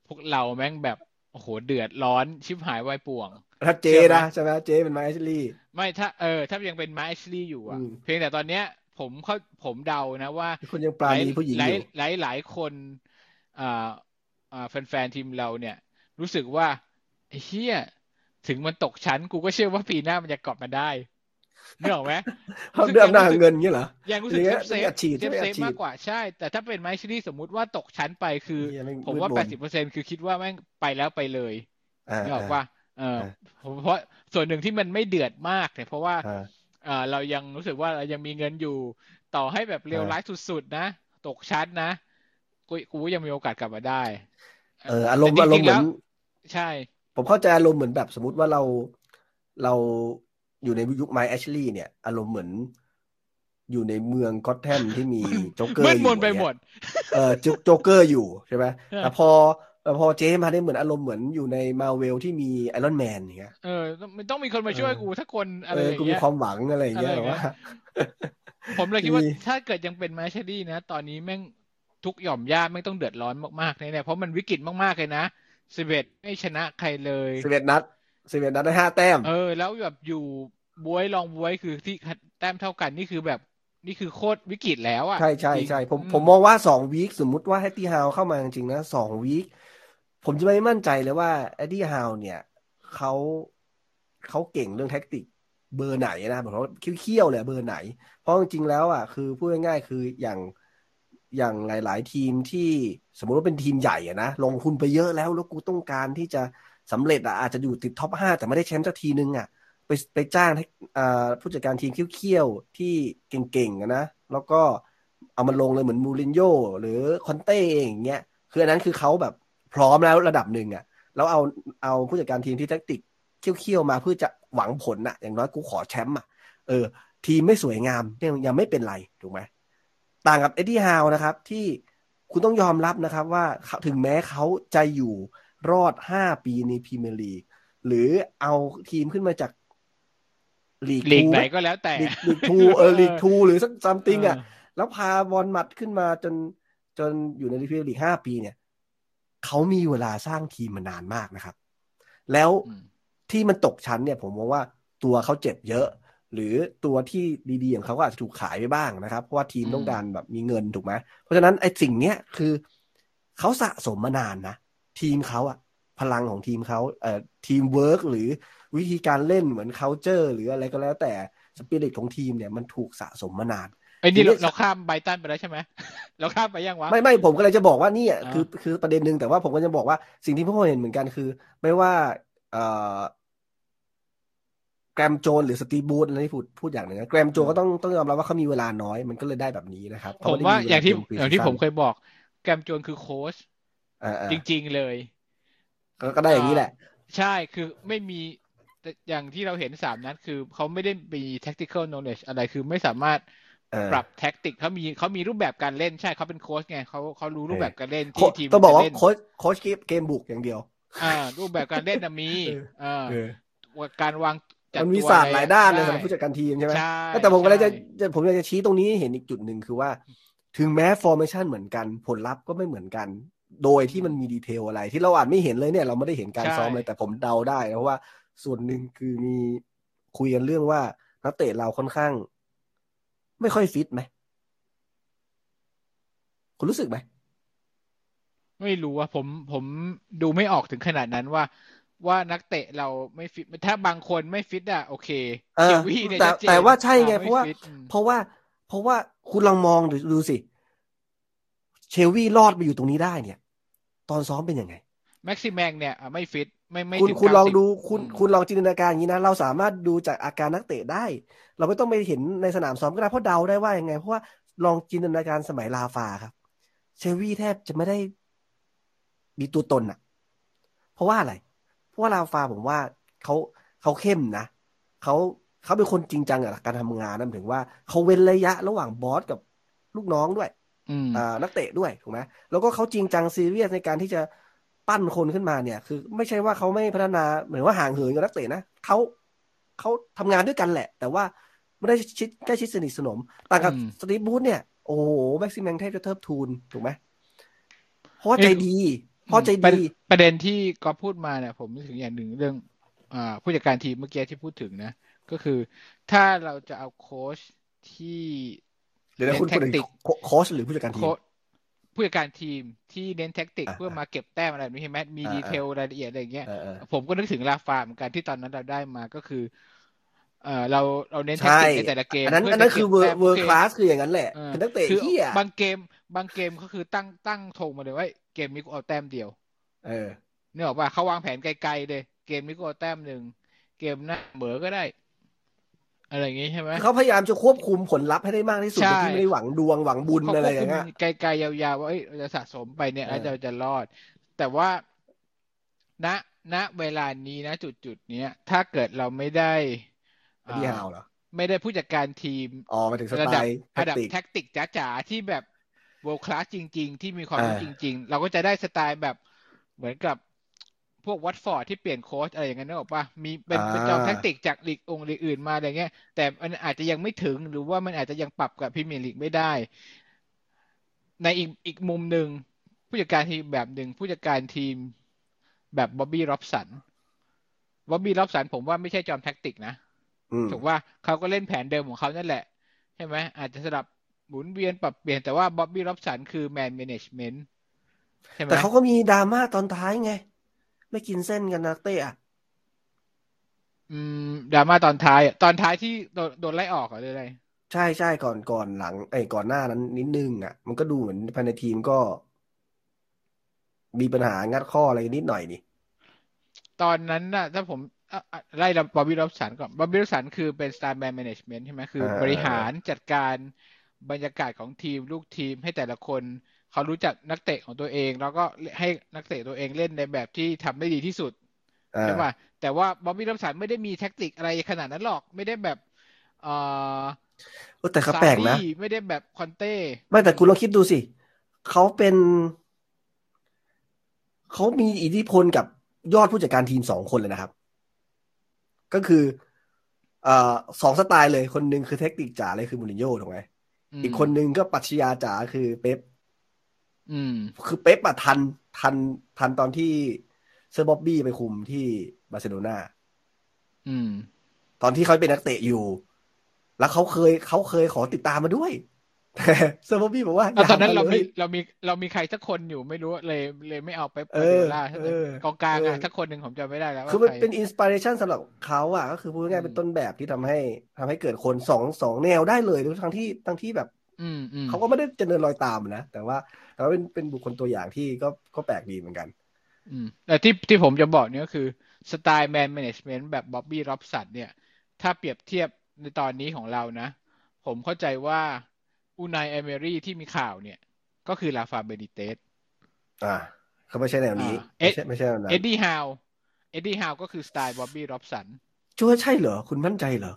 พวกเราแม่งแบบโอ้โหเดือดร้อนชิบหายวายป่วงถ้าเจนะใช่ไหมเจเป็นไมค์แอชลี่ไม่ถ้าเออถ้ายังเป็นไมค์แอชลี่อยู่อะ เพียงแต่ตอนเนี้ย ผมเขาผมเดานะว่าคนยังปลาณีผู้หญิงอยู่หลายหลายคนอ่าอ่าแฟนๆทีมเราเนี่ย รู้สึกว่าไอ้เฮียถึงมันตกชั้น กูก็เชื่อว่าปีหน้ามันจะกลับมาได้เนอะไหมเขาเดือมหน้าเงินเงี้ยเหรอยังรู้สึกเซฟเซฟเซฟเซฟมากกว่าใช่ แต่ถ้าเป็นไมชิลี่สมมุติว่าตกชั้นไปคือ ผมว่าแปดสิบเปอร์เซ็นคือคิดว่าแม่งไปแล้วไปเลยเนอะว่าเออเพราะส่วนหนึ่งที่มันไม่เดือดมากเนี่ยเพราะว่าอ่า เรายังรู้สึกว่าเรายังมีเงินอยู่ ต่อให้แบบเร็วร้ายสุดๆนะ ตกชั้นนะกูกูยังมีโอกาสกลับมาได้ เอออารมณ์อารมณ์เหมือนใช่ ผมเข้าใจอารมณ์เหมือนแบบสมมติว่าเราเราอยู่ในยุคไมค์ แอชลีย์เนี่ย อารมณ์เหมือนอยู่ในเมืองก็อตแทมที่มีโจ๊กเกอร์อยู่ไปหมด เออโจ๊กเกอร์อยู่ใช่ไหมแต่พอ แต่พอเจมาได้เหมือนอารมณ์เหมือนอยู่ในมาเวลที่มี Iron Man อย่างเงี้ย เออ มันต้องมีคนมาช่วยกูถ้าคนอะไรอย่างเงี้ยกูมีความหวังอะไรอย่างเงี้ยว่า ผมเลยคิดว่าถ้าเกิดยังเป็นแอชลีย์นะ ตอนนี้แม่งทุกหย่อมหญ้าแม่งต้องเดือดร้อนมากๆเนี่ยเพราะมันวิกฤตมากๆเลยนะสิบเอ็ดไม่ชนะใครเลยสิบเอ็ดนัดสิบเอ็ดนัดได้ห้าแต้ม เออ แล้วแบบอยู่บ๊วยรองบ๊วยคือที่แต้มเท่ากันนี่คือแบบนี่คือโคตรวิกฤตแล้วอะ ใช่ใช่ใช่ผมผมมองว่าสอง week สมมุติว่าเอ็ดดี้ฮาวเข้ามาจริงๆนะสอง week ผมจะไม่มั่นใจเลยว่าเอ็ดดี้ฮาวเนี่ยเขาเขาเก่งเรื่องแท็กติกเบอร์ไหนนะผมว่าเขี้ยวๆเลยเบอร์ไหน เพราะจริงๆแล้วอะคือพูดง่ายๆคืออย่างอย่างหลาย ๆ ทีมที่สมมติว่าเป็นทีมใหญ่อะนะลงทุนไปเยอะแล้วแล้วกูต้องการที่จะสำเร็จอะอาจจะอยู่ติด top ห้าแต่ไม่ได้แชมป์สักทีนึงอะไปไปจ้างผู้จัดการทีมเขี้ยวๆที่เก่งๆนะแล้วก็เอามันลงเลยเหมือนมูรินโญ่หรือคอนเต้อย่างเงี้ยคืออันนั้นคือเขาแบบ พร้อมแล้วระดับหนึ่งอะแล้วเอาเอาผู้จัดการทีมที่แทคติกเขี้ยวๆมาเพื่อจะหวังผลอะ อย่างน้อยกูขอแชมป์อะเออ ทีมไม่สวยงามยังยังไม่เป็นไรถูกไหมต่างกับเอ็ดดี้ฮาวนะครับ ที่คุณต้องยอมรับนะครับว่าถึงแม้เขาจะอยู่รอดห้าปีในพรีเมียร์ลีกหรือเอาทีมขึ้นมาจากลีกไหนก็แล้วแต่ลีกทูเออลีกทูหรือสักซัมติงอะ แล้วพาบอลมัดขึ้นมาจนจนอยู่ในพรีเมียร์ลีกห้าปีเนี่ย เขามีเวลาสร้างทีมมานานมากนะครับ แล้วที่มันตกชั้นเนี่ย ผมมองว่าตัวเขาเจ็บเยอะ หรือตัวที่ดีๆอย่างเขาก็อาจจะถูกขายไปบ้างนะครับ เพราะว่าทีมต้องการแบบมีเงินถูกไหมเพราะฉะนั้นไอ้สิ่งเนี้ยคือเขาสะสมมานานนะทีมเขาอะพลังของทีมเขาเอ่อทีมเวิร์กหรือวิธีการเล่นเหมือน culture หรืออะไรก็แล้วแต่สปิริตของทีมเนี่ยมันถูกสะสมมานาน ไอ้นี่เราข้ามไบรท์ตันไปแล้วใช่ไหมเราข้ามไปยังวะไม่ไม่ผมก็เลยจะบอกว่านี่คือคือประเด็นหนึ่งแต่ว่าผมก็จะบอกว่าสิ่งที่พวกเราเห็นเหมือนกันคือ ไม่ว่าเอ่อแกรมโจนส์หรือสตีฟ บรูซอะไรที่พูดพูดอย่างหนึ่งนะแกรมโจนส์ก็ต้องต้องยอมรับว่าเขามีเวลาน้อยมันก็เลยได้แบบนี้นะครับผมว่าอย่างที่อย่างที่ผมเคยบอก แกรมโจนคือโค้ชจริง ๆเลย ก็ได้อย่างนี้แหละ ใช่คือไม่มีอย่างที่เราเห็นสามนั้นคือเขาไม่ได้มี tactical knowledge อะไรคือไม่สามารถเออ ปรับแท็กติกเขามีเขามีรูปแบบการเล่นใช่เขาเป็นโค้ชไงเขาเขารู้รูปแบบการเล่นโคที่ทีมต้องบอกว่าจะเล่นโค้ชโค้ชเกมบุกอย่างเดียว อ่า รูปแบบการเล่นนะมีเออเออการวางจัดมันมีตัวศาสตร์หลายด้านเลยได้สำหรับผู้จัดการทีมใช่ไหมใช่แต่ผมก็เลยจะใช่จะผมอยากจะชี้ตรงนี้ให้เห็นอีกจุดหนึ่งคือว่า ถึงแม้ formation เหมือนกันผลลัพธ์ก็ไม่เหมือนกัน โดยที่มันมี detail อะไร ที่เราอาจไม่เห็นเลยเนี่ย เราไม่ได้เห็นการซ้อมเลยแต่ผมเดาได้เพราะว่าส่วนหนึ่งคือมีคุยกันเรื่องว่านักเตะเราค่อนข้าง ไม่ค่อยฟิตไหมคุณรู้สึกไหมไม่รู้ว่าผมผมดูไม่ออกถึงขนาดนั้นว่า ว่านักเตะเราไม่ฟิตถ้าบางคนไม่ฟิตอะโอเคเออเชลวี่เนี่ยแต่ชัดเจนแต่ว่าใช่ไงอ่เพราะว่าไม่ฟิตอืมเพราะว่า เพราะว่าคุณลองมองดูดูสิ เชลวี่รอดไปอยู่ตรงนี้ได้เนี่ย ตอนซ้อมเป็นยังไง แม็กซิแมงเนี่ยอะไม่ฟิต ไม่ไม่คุณถึงคุณลอง90ดูคุณอืมคุณลองจินตนาการอย่างนี้นะ เราสามารถดูจากอาการนักเตะได้ เราไม่ต้องไปเห็นในสนามซ้อมก็ได้เพราะเดาได้ว่ายังไง เพราะว่าลองจินตนาการสมัยลาฟาครับ เชลวี่แทบจะไม่ได้มีตัวตนอะเพราะว่าอะไร เพราะว่าลาฟาผมว่าเขาเขาเข้มนะเขาเขาเป็นคนจริงจังกับการทำงานนั่นถึงว่าเขาเว้นระยะระหว่างบอสกับลูกน้องด้วยอืมอ่านักเตะด้วยถูกไหมแล้วก็เขาจริงจังซีเรียสในการที่จะ ปั้นคนขึ้นมาเนี่ย คือ ไม่ใช่ว่าเขาไม่พัฒนาเหมือนว่าห่างเหินกับนักเตะนะเขาเขาทำงานด้วยกันแหละ แต่ว่าไม่ได้ชิดใกล้ชิดสนิทสนมต่างกับอืมสตีฟบูธเนี่ยโอ้โหแม็กซิมแมงแทบจะเทิบทูนถูกไหมเพราะว่าใจดีเพราะใจประดีประเด็นที่ก็พูดมาเนี่ย ผมนึกถึงอย่างหนึ่งเรื่องอ่าผู้จัดการทีมเมื่อกี้ที่พูดถึงนะ ก็คือถ้าเราจะเอาโค้ชที่เดี๋ยวนะคุณเน้คุณนแท็กติกโคโค้ชหรือผู้จัดการทีมโค้ช ผู้จัดการทีมที่เน้นแท็กติกอ่าเพื่อมาเก็บแต้มอะไรแบบนี้ใช่ไหมมีอ่าดีเทลรายละเอียดอะไรอย่างเงี้ยเออเออผมก็นึกถึงลาฟาเหมือนกันที่ตอนนั้นเราได้มาก็คือ เออเราเราเน้นแท็กใช่ติกในแต่ละเกมอันนั้นเพื่อันนั้นจะคือก็บเวอแต้ร์มเวอร์โอคลาสคืออย่างนั้นแหละเออเป็นนักเตะคือเฮียบางเกม บางเกมก็คือตั้งตั้งธงมาเลยว่าเกมนี้กูเอาแต้มเดียว เออเนี่ยบอกว่าเขาวางแผนไกลๆเลย เกมนี้กูเอาแต้มหนึ่งเกมหน้าเหมือก็ได้ อะไรอย่างงี้ใช่ไหมเขาพยายามจะควบคุมผลลัพธ์ให้ได้มากที่สุดใช่โดยที่ไม่ได้หวังดวงหวังบุญเขาอะไรควบอคุย่ามงเงี้ยไกลๆยาวๆว่าเอ้ยเราจะสะสมไปเนี่ยเออแล้วเราจะรอด แต่ว่าณณเวลานี้นะจุดจุดๆเนี้ยถ้าเกิดเราไม่ได้อันนี้ฮาวเหรอไม่ได้ผู้จัดการทีมอ๋อหมายถึงสระไตดับล์แท็ระกดับติกแท็กติกจ๋าๆที่แบบ world class จริง ๆ ที่มีความรู้อ่าจริง ๆ เราก็จะได้สไตล์แบบเหมือนกับ พวกวัตฟอร์ดที่เปลี่ยนโค้ชอะไรอย่างเงี้ยนึกออกปะมีเป็นเป็นจอมแท็กติกจากลีกองค์ลีกอื่นมาอะไรเงี้ย แต่มันอาจจะยังไม่ถึงหรือว่ามันอาจจะยังปรับกับพรีเมียร์ลีกไม่ได้ ในอีกอีกมุมหนึ่งผู้จัดการทีมแบบหนึ่งผู้จัดการทีมแบบบ๊อบบี้ร็อบสันบ๊อบบี้ร็อบสันผมว่าไม่ใช่จอมแท็กติกนะอืมถูกว่าเขาก็เล่นแผนเดิมของเขานั่นแหละใช่ไหมอาจจะสลับหมุนเวียนปรับเปลี่ยนแต่ว่าบ๊อบบี้ร็อบสันคือแมน a ม a จเมนต์ใช่ไหมแต่เขาก็มีดราม่าตอนท้ายไง ไม่กินเส้นกันนักเตะอะอืมดราม่าตอนท้ายอะตอนท้ายที่โดนโดนไล่ออกเหรอหรืออะไรใช่ใช่ก่อนก่อนหลังไอ้ก่อนหน้านั้นนิดนึงอะ มันก็ดูเหมือนภายในทีมก็ มีปัญหางัดข้ออะไรนิดหน่อยนี่ตอนนั้นน่ะ ถ้าผมอะอะไล่บ๊อบบี้ร็อบสันก่อนบ๊อบบี้ร็อบสันคือเป็นสตาร์แมน a ม a จเมนต์ใช่ไหมคืออ่าบริหารจัดการบรรยากาศของทีมลูกทีมให้แต่ละคน เขารู้จักนักเตะของตัวเอง แล้วก็ให้นักเตะตัวเองเล่นในแบบที่ทำได้ดีที่สุดอ่าใช่ป่ะแต่ว่าบ๊อบบี้ร็อบสันไม่ได้มีแท็กติกอะไรขนาดนั้นหรอกไม่ได้แบบเอ่อเออแต่ก็แปลกนะซารี่ไม่ได้แบบคอนเต้ไม่แต่คุณลองคิดดูสิเขาเป็นเขามีอิทธิพลกับยอดผู้จัดการทีมสองคนเลยนะครับ ก็คือเอ่อสองสไตล์เลยคนหนึ่งคือเทคนิคจ๋าเลยคือมูรินโญ่ถูกไหมอีกคนหนึ่งก็ปรัชญาจ๋าคือเป๊ป อืม คือเป๊ปอะทันทันทันตอนที่เซอร์บ๊อบบี้ไปคุมที่บาร์เซโลนาอืม ตอนที่เขาเป็นนักเตะอยู่ แล้วเขาเคยเขาเคยขอติดตามมาด้วยแต่เซอร์บ๊อบบี้บอกว่าเอาตอนนั้นย่เราไม่ลยเรามีเรามีใครสักคนอยู่ไม่รู้เลยเลยไม่เอาไปเอเปอโดล่าเออกองกลางอะเออสักคนหนึ่งผมจำไม่ได้แล้วคือว่ามันใครเป็นอินสปิเรชันสำหรับเขาอะ ก็คือพูดง่ายๆอืมเป็นต้นแบบที่ทำให้ทำให้เกิดคนสองสองแนวได้เลยทั้งที่ทั้งที่แบบ อืมอืมเขาก็ไม่ได้เจริญรอยตามนะแต่ว่า แต่ว่าเป็นเป็นบุคคลตัวอย่างที่ก็ก็แปลกดีเหมือนกัน อืมแต่ที่ที่ผมจะบอกเนี่ยก็คือสไตล์แมน a ม a จเมนต์แบบบ๊อบบี้ร็อบสันเนี่ย ถ้าเปรียบเทียบในตอนนี้ของเรานะ ผมเข้าใจว่าอูไนเอเมรี่ที่มีข่าวเนี่ย ก็คือราฟาเบนิเตซอ่าเขาไม่ใช่แนวนี้อ่าไม่ใช่ไม่ใช่แนวนั้นเอ็ดดี้ฮาวเอ็ดดี้ฮาวก็คือสไตล์บ๊อบบี้ร็อบสันชัวร์ใช่เหรอ คุณมั่นใจเหรอ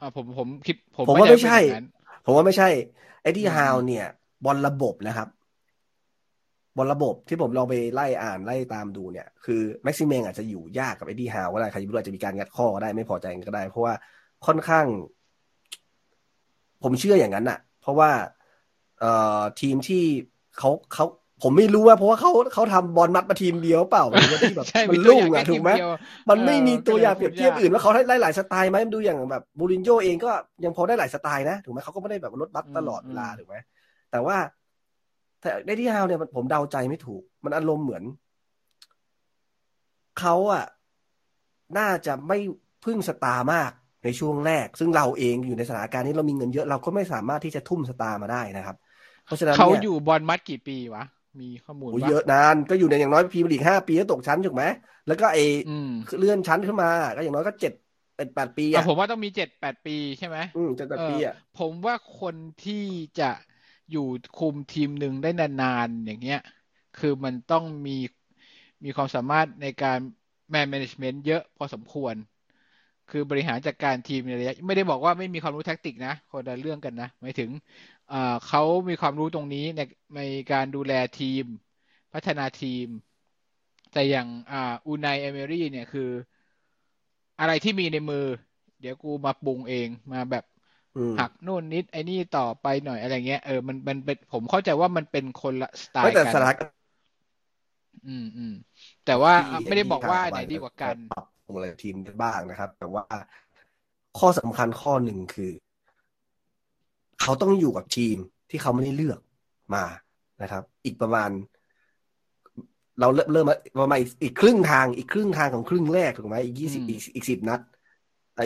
อ่าผมผมคิดผมผมว่าเข้ไม่ใจใช่เป็นอย่างนั้นผมว่าไม่ใช่เอ็ดดี้ฮาวเนี่ย บอลระบบนะครับ บอลระบบที่ผมลองไปไล่อ่านไล่ตามดูเนี่ย คือแม็กซิเมงอาจจะอยู่ยากกับไอ้ที่ฮาวก็ได้ใครรู้อาจจะมีการงัดข้อก็ได้ไม่พอใจกันก็ได้ เพราะว่าค่อนข้าง ผมเชื่ออย่างนั้นอะเพราะว่าเอ่อทีมที่เขาเขาผมไม่รู้ว่าเพราะว่าเขาเขาทำบอลมัดมาทีมเดียวเปล่ามันที่แบบมันลุ่งอะถูกไหมมันไม่มีตัวอย่างเปรียบเทียบอื่นว่าเขาได้หลายสไตล์ไหมมันดูอย่างแบบบูรินโญ่เองก็ยังพอได้หลายสไตล์นะถูกไหมเขาก็ไม่ได้แบบลดบัตตลอดเวลาถูกไหมแต่ว่า แต่เอ็ดดี้ฮาวเนี่ยผมเดาใจไม่ถูก มันอารมณ์เหมือน เขาอะน่าจะไม่พึ่งสตาร์มากในช่วงแรก ซึ่งเราเองอยู่ในสถานการณ์นี้เรามีเงินเยอะเราก็ไม่สามารถที่จะทุ่มสตาร์มาได้นะครับ เพราะฉะนั้นเขาอยู่บอร์นมัธกี่ปีวะมีข้อมูลเยอะนานก็อยู่ในอย่างน้อยพรีเมียร์ลีกห้าปีก็ตกชั้นถูกไหมแล้วก็ไอเลื่อนชั้นขึ้นมาก็อย่างน้อยก็เจ็ดเป็นแปดปีอะผมว่าต้องมีเจ็ดแปดปีใช่ไหมอืมเจ็ดแปดปีอะผมว่าคนที่จะ อยู่คุมทีมหนึ่งได้นานๆอย่างเงี้ย คือมันต้องมีมีความสามารถในการแมนแมネจเมนต์เยอะพอสมควร คือบริหารจัดการทีมในระยะไม่ได้บอกว่าไม่มีความรู้แท็กติกนะ คนละเรื่องกันนะ หมายถึงเขามีความรู้ตรงนี้ในในการดูแลทีม พัฒนาทีม แต่อย่างอูนายเอเมรี่เนี่ยคือ อะไรที่มีในมือ เดี๋ยวกูมาปรุงเองมาแบบ หักนู่นนิดไอ้นี่ต่อไปหน่อยอะไรเงี้ยเออมันมันเป็นผมเข้าใจว่ามันเป็นคนละสไตล์กันแต่อืมอืมแต่ว่าไม่ได้บอกว่าไหนดีกว่ากันปรับปรุงอะไรทีมบ้างนะครับ แต่ว่าข้อสำคัญข้อหนึ่งคือ เขาต้องอยู่กับทีมที่เขาไม่ได้เลือกมานะครับ อีกประมาณ เราเริ่มเริ่มมาประมาณอีกครึ่งทาง อีกครึ่งทางของครึ่งแรกถูกไหมอีกยี่สิบอีกสิบนัด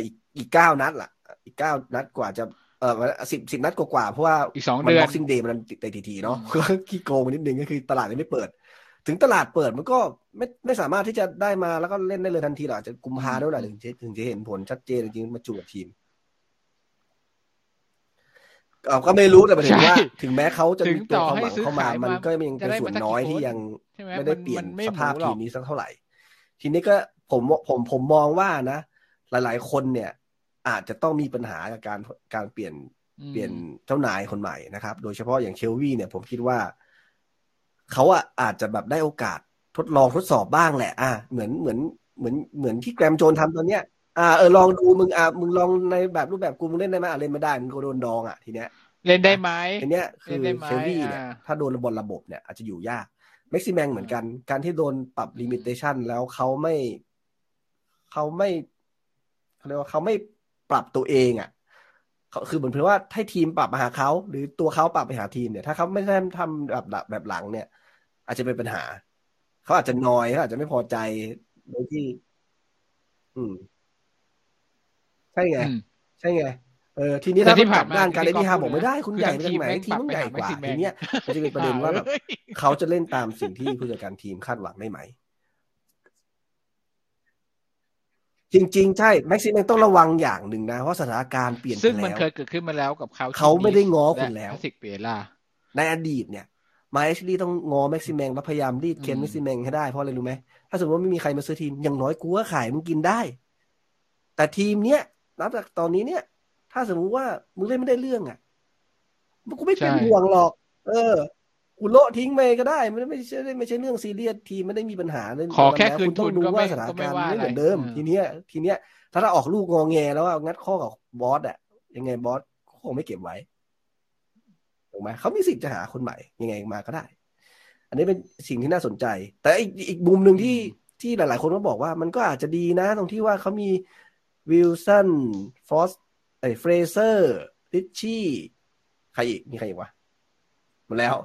อีกอีกเก้านัดล่ะ อีกเก้านัดกว่าจะเออสิบสิบนัดกว่าเพราะว่าอีกสองเดือน Boxing Day มันติดทีทีเนาะก็ขี้โกงนิดนึงก็คือตลาดยังไม่เปิด ถึงตลาดเปิดมันก็ไม่ไม่สามารถที่จะได้มาแล้วก็เล่นได้เลยทันทีหรอกจะกุมภาด้วยแหละถึงจะถึงจะเห็นผลชัดเจนจริงๆมาจูนกับทีมเราก็ไม่รู้แต่หมายถึงว่า ถึงแม้เขาจะมีตัวความหวังเข้ามา มันก็ยังเป็นส่วนน้อยที่ยังไม่ได้เปลี่ยนสภาพทีมนี้สักเท่าไหร่ ทีนี้ก็ผมผมผมมองว่านะ หลาย ๆ คนเนี่ย อาจจะต้องมีปัญหากับการการเปลี่ยนเปลี่ยนเจ้านายคนใหม่นะครับ โดยเฉพาะอย่างเชลวี่เนี่ยผมคิดว่า เขาอะอาจจะแบบได้โอกาสทดลองทดสอบบ้างแหละ อะเหมือนเหมือนเหมือนเหมือนที่แกรมโจนทำตอนเนี้ย อ่าเออลองดูมึงอ่ามึงลองในแบบรูปแบบกูมึงเล่นได้ไหมอะเล่นไม่ได้มึงก็โดนดองอะทีเนี้ย เล่นได้ไหมทีเนี้ยคือเชลวี่เนี่ยถ้าโดนบอลระบบเนี่ยอาจจะอยู่ยากแม็กซิแมงเหมือนกัน การที่โดนปรับลิมิเตชันแล้วเขาไม่เขาไม่เขาเรียกว่าเขาไม่ ปรับตัวเองอะเขาคือเหมือนเพื่อว่าให้ทีมปรับมาหาเขาหรือตัวเขาปรับไปหาทีมเนี่ยถ้าเขาไม่ได้ทำแบบแบบหลังเนี่ย อาจจะเป็นปัญหา เขาอาจจะนอยเขาอาจจะไม่พอใจโดยที่ อืม ใช่ไง ใช่ไงเออทีนี้ถ้าที่ผ่านด้านการเล่นที่ฮาบอกไม่ได้คุณใหญ่เป็นไหนทีมต้องใหญ่กว่าทีเนี้ยมันจะเป็นประเด็นว่าแบบเขาจะเล่นตามสิ่งที่ผู้จัดการทีมคาดหวังได้ไหม จริง ๆ ใช่แม็กซิมต้องระวังอย่างหนึ่งนะ เพราะสถานการณ์เปลี่ยนซึ่งมันเคยเกิดขึ้นมาแล้วกับเขาเขาไม่ได้ง้อคุณแล้วสิกเปล่าในอดีตเนี่ยมาเอชลีต้องงอแม็กซิมแมงแล้วพยายามรีดเคนแม็กซิมแมงให้ได้เพราะอะไรรู้ไหมถ้าสมมติว่าไม่มีใครมาซื้อทีมอย่างน้อยกูก็ขายมึงกินได้ แต่ทีมเนี้ยนับจากตอนนี้เนี่ย ถ้าสมมุติว่ามึงเล่นไม่ได้เรื่องอะกูไม่เป็นห่วงหรอก เออ กูโละทิ้งไปก็ได้มันไม่ใช่ไม่ใช่เรื่องซีเรียสทีไม่ได้มีปัญหาเลยขอแค่คืนทุนก็ไม่สถานการณ์ไม่เหมือนเดิม ทีเนี้ย ทีเนี้ย ถ้าเราออกลูกงองแงแล้วว่างัดข้อกับบอสอะ ยังไงบอสคงไม่เก็บไว้ถูกไหมเขามีสิทธิ์จะหาคนใหม่ ยังไงมาก็ได้ อันนี้เป็นสิ่งที่น่าสนใจ แต่อีกอีกมุมหนึ่งที่ที่หลาย ๆ คนก็บอกว่า มันก็อาจจะดีนะ ตรงที่ว่าเขามีวิลสันฟอสไอเฟรเซอร์ริตชี่ใครอีกมีใครอีกวะมาแล้ว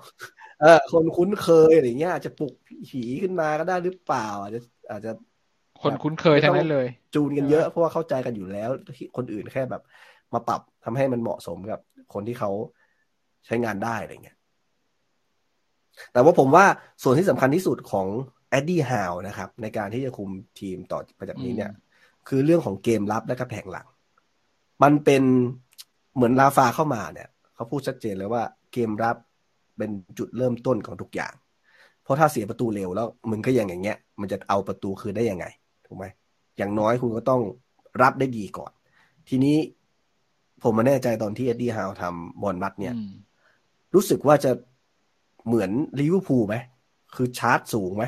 เออ คนคุ้นเคยอะไรเงี้ยอาจจะปลุกผีขึ้นมาก็ได้หรือเปล่า อาจจะอาจจะ คนคุ้นเคยทั้งนั้นเลย จูนกันเยอะเพราะว่าเข้าใจกันอยู่แล้วคนอื่นแค่แบบ มาปรับทำให้มันเหมาะสมกับคนที่เขาใช้งานได้อะไรเงี้ย แต่ว่าผมว่าส่วนที่สำคัญที่สุดของเอ็ดดี้ฮาวนะครับ ในการที่จะคุมทีมต่อไปจากนี้เนี่ย คือเรื่องของเกมรับและก็แผงหลัง มันเป็นเหมือนราฟาเข้ามาเนี่ย เขาพูดชัดเจนเลยว่าเกมรับ เป็นจุดเริ่มต้นของทุกอย่าง เพราะถ้าเสียประตูเร็วแล้วมึงก็ยังอย่างเงี้ย มันจะเอาประตูคืนได้ยังไงถูกไหมอย่างน้อยคุณก็ต้องรับได้ดีก่อน ทีนี้ผมไม่แน่ใจตอนที่เอ็ดดี้ฮาวทำบอลมัดเนี่ยอืมรู้สึกว่าจะเหมือนลิเวอร์พูลไหมคือชาร์จสูงไหม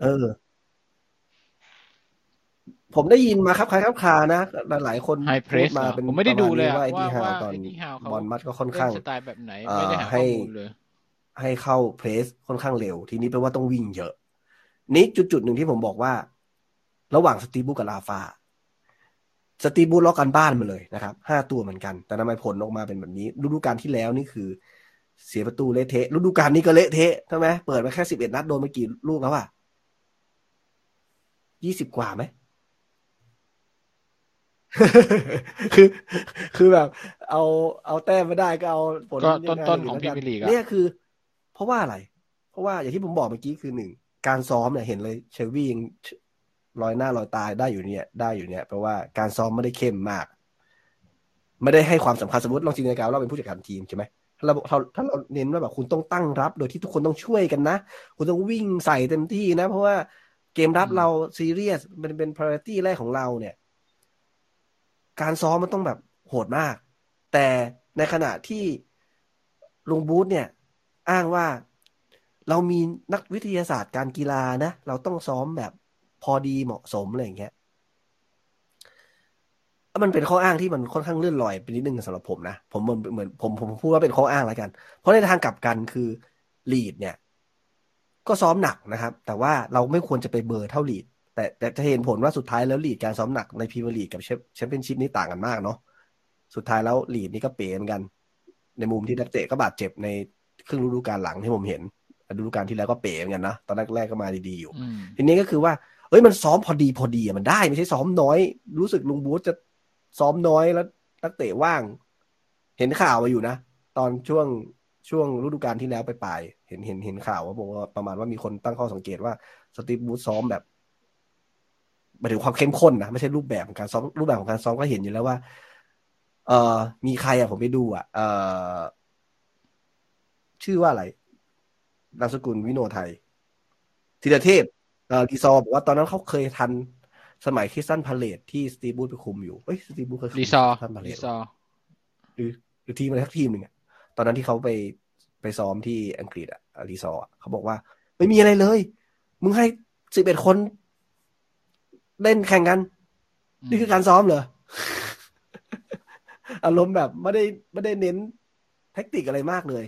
เออ ผมได้ยินมาครับใครครับคานะ หลายๆคนไฮเพพูรดสมาเหรอเป็นผมไม่ได้ประดูมาณเลยนี้อะว่าไอ้ว่าที่ฮาวว่าตอนไอ้ที่ฮาวเขาบอลมัดก็ค่อนเล่ข้างนสไตล์แบบไหนเอ่อไม่ได้หาให้ข้อมูลเลยให้เข้าเพรสค่อนข้างเร็ว ทีนี้แปลว่าต้องวิ่งเยอะ นี้จุดจุดๆหนึ่งที่ผมบอกว่า ระหว่างสตีบูกับลาฟาสตีบูล็อกกันบ้านมาเลยนะครับห้าตัวเหมือนกัน แต่ทำไมผลออกมาเป็นแบบนี้ฤดูกาลที่แล้วนี่คือ เสียประตูเละเทะฤดูกาลนี้ก็เละเทะใช่ไหมเปิดมาแค่สิบเอ็ดนัดโดนไปกี่ลูกแล้วอะยี่สิบกว่าไหม คือ คือแบบ เอาเอาแต้มไม่ได้ก็เอาผลก็ยังไงต้นๆของแล้วกั Premier League อะเนี่ยคือ เพราะว่าอะไร เพราะว่าอย่างที่ผมบอกเมื่อกี้คือหนึ่งการซ้อมเนี่ยเห็นเลยเชลวี่ยังลอยหน้าลอยตาได้อยู่เนี่ย ได้อยู่เนี่ยเพราะว่าการซ้อมไม่ได้เข้มมาก ไม่ได้ให้ความสำคัญสมมติลองจินตนาการว่าเราเป็นผู้จัดการทีมใช่ไหมถ้าเราถ้าถ้าเราเน้นว่าแบบคุณต้องตั้งรับ โดยที่ทุกคนต้องช่วยกันนะ คุณต้องวิ่งใส่เต็มที่นะ เพราะว่าเกมรับอืมเราซีเรียสเป็นเป็น priority แรกของเราเนี่ย การซ้อมมันต้องแบบโหดมาก แต่ในขณะที่ลุงบูธเนี่ย อ้างว่าเรามีนักวิทยาศาสตร์การกีฬานะ เราต้องซ้อมแบบพอดีเหมาะสมอะไรอย่างเงี้ยมันเป็นข้ออ้างที่มันค่อนข้างเลื่อนลอยไปนิดนึงสำหรับผมนะ ผมเหมือนเหมือนผมผมพูดว่าเป็นข้ออ้างแล้วกัน เพราะในทางกลับกันคือลีดเนี่ย ก็ซ้อมหนักนะครับ แต่ว่าเราไม่ควรจะไปเบอร์เท่าลีด แต่แต่จะเห็นผลว่าสุดท้ายแล้วลีดการซ้อมหนักในพรีเมียร์ลีกกับแชมเปี้ยนชิพนี่ต่างกันมากเนาะสุดท้ายแล้วลีดนี่ก็เป๋เหมือนกัน ในมุมที่นักเตะก็บาดเจ็บในครึ่งฤดูกาลหลังที่ผมเห็นฤดูกาลที่แล้วก็เป๋เหมือนกันนะตอนแรกๆก็มาดีๆอยู่อืมทีนี้ก็คือว่าเอ้ยมันซ้อมพอดีพอดีอะมันได้ไม่ใช่ซ้อมน้อย รู้สึกลุงบูธจะซ้อมน้อยแล้วนักเตะว่าง เห็นข่าวมาอยู่นะ ตอนช่วงช่วงฤดูกาลที่แล้วไปปลายๆเห็นเห็นเห็นข่าวว่าบอกว่าประมาณว่ามีคนตั้งข้อสังเกตว่าสตีฟบรูซซ้อมแบบ หมายถึงความเข้มข้นนะไม่ใช่รูปแบบของการซ้อมรูปแบบของการซ้อมก็เห็นอยู่แล้วว่า เอ่อมีใครอะผมไปดูอะเอ่อชื่อว่าอะไรนามสกุลวิโนไทยธีรเทพเอ่อรีซอร์บอกว่าตอนนั้นเขาเคยทันสมัยคริสตัลพาเลซที่สตีฟบรูซไปคุมอยู่เอ้ยสตีฟบรูซเคยคุมรีซอร์คริสตันพาเลรีตซอร์หรือหรือทีมอะไรทักทีมหนึ่งอะตอนนั้นที่เขาไปไปซ้อมที่อังกฤษอะรีซอร์อะเขาบอกว่า ไม่มีอะไรเลย มึงให้สิบเอ็ดคน เล่นแข่งกัน นี่คือการซ้อมเหรออารมณ์แบบไม่ได้ไม่ได้เน้นแท็กติกอะไรมากเลย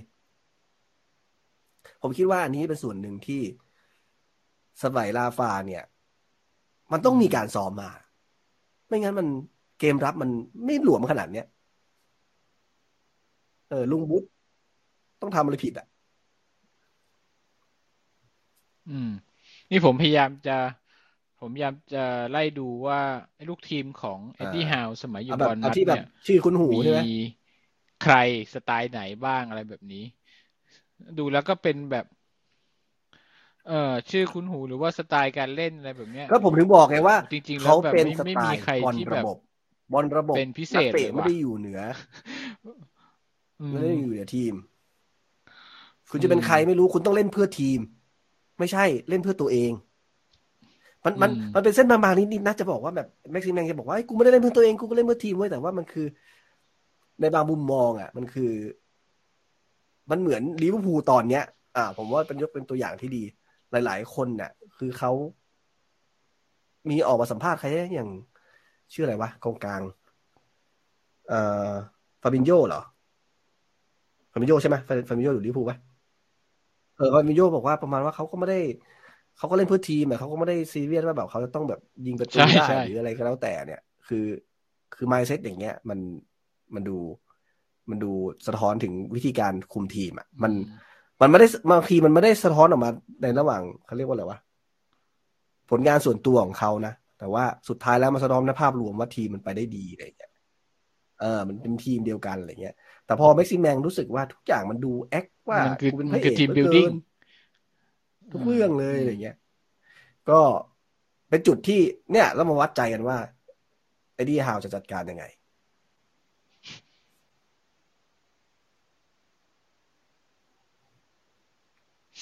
ผมคิดว่าอันนี้เป็นส่วนหนึ่งที่สมัยลาฟาเนี่ย มันต้องมีการซ้อมมา ไม่งั้นมันเกมรับมันไม่หลวมขนาดเนี้ยเออลุงบุ๊ทต้องทำอะไรผิดอะ อืม นี่ผมพยายามจะ ผมพยายามจะไล่ดูว่าไอ้ลูกทีมของเอ็ดดี้อ่าฮาวสมัยอยู่เอาแบบบอลเอามัดที่แบบเนี่ยชื่อคุณหูมีใช่ไหมใครสไตล์ไหนบ้างอะไรแบบนี้ ดูแล้วก็เป็นแบบ เออชื่อคุ้นหูหรือว่าสไตล์การเล่นอะไรแบบเนี้ยก็ผมถึงบอกไงว่า จริงๆแล้เขาวแบบเป็นไม่สไม่ไตมีล์ใครบอลที่ระแบบบบบอลระบบเป็นพิเศนักษเตะเลยไม่ว่ะได้อยู่เหนืออืไม่มได้อยู่เหนือทีม คุณจะเป็นใครไม่รู้คุณต้องเล่นเพื่อทีม ไม่ใช่เล่นเพื่อตัวเอง มันมันอืมมันเป็นเส้นบางๆนิดๆนะจะบอกว่าแบบแม็กซิมแมงจะบอกว่าไอ้ยกูไม่ได้เล่นเพื่อตัวเองกูก็เล่นเพื่อทีมเว้ยแต่ว่ามันคือ ในบางมุมมองอะ มันคือ มันเหมือนลิเวอร์พูลตอนเนี้ย อ่า ผมว่าเป็นยกเป็นตัวอย่างที่ดี หลาย ๆ คนเนี่ยคือเขามีออกมาสัมภาษณ์ใครนะอย่างชื่ออะไรวะกองกลาง เอ่อฟาบินโยเหรอฟาบินโยใช่ไหมฟาฟาบินโยอยู่ลิเวอร์พูลปะเออฟาบินโยบอกว่าประมาณว่าเขาก็ไม่ได้ เขาก็เล่นเพื่อทีมแต่เขาก็ไม่ได้ซีเรียสว่าแบบเขาจะต้องแบบยิงประตูใช่ได้ใช่หรืออะไรก็แล้วแต่เนี่ย คือคือ mindset อย่างเงี้ย มันมันดูมันดูสะท้อนถึงวิธีการคุมทีมอะ มันมันไม่ได้บางทีมันไม่ได้สะท้อนออกมาในระหว่างเขาเรียกว่าอะไรวะผลงานส่วนตัวของเขานะแต่ว่าสุดท้ายแล้วมันสะท้อนในภาพรวมว่าทีมมันไปได้ดีอะไรอย่างเงี้ยเออ มันเป็นทีมเดียวกันอะไรเงี้ย แต่พอแม็กซิมแมงรู้สึกว่าทุกอย่างมันดูแอคว่ามันคือกูเป็นพมันระเอคือกทีมเหลือ building เกิน ทุกเรื่องเลยอะไรเงี้ย ก็เป็นจุดที่เนี่ยเรามาวัดใจกันว่าเอ็ดดี้ฮาวจะจัดการยังไง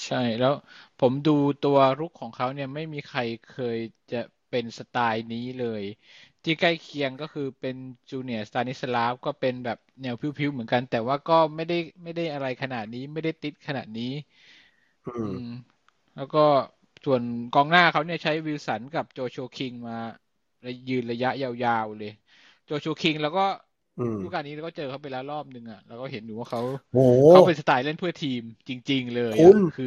ใช่แล้วผมดูตัวรุกของเขาเนี่ยไม่มีใครเคยจะเป็นสไตล์นี้เลย ที่ใกล้เคียงก็คือเป็นจูเนียร์สตานิสลาฟก็เป็นแบบแนวพลิ้วๆเหมือนกัน แต่ว่าก็ไม่ได้ไม่ได้อะไรขนาดนี้ไม่ได้ติดขนาดนี้อืม แล้วก็ส่วนกองหน้าเขาเนี่ยใช้วิลสันกับโจโชคิงมายืนระยะยาวๆเลย โจโชคิงแล้วก็อืมฤดูกาลนี้เราก็เจอเขาไปแล้วรอบนึงอะแล้วก็เห็นอยู่ว่าเขาโอ้เขาเป็นสไตล์เล่นเพื่อทีมจริง ๆ เลยอะคุณคือ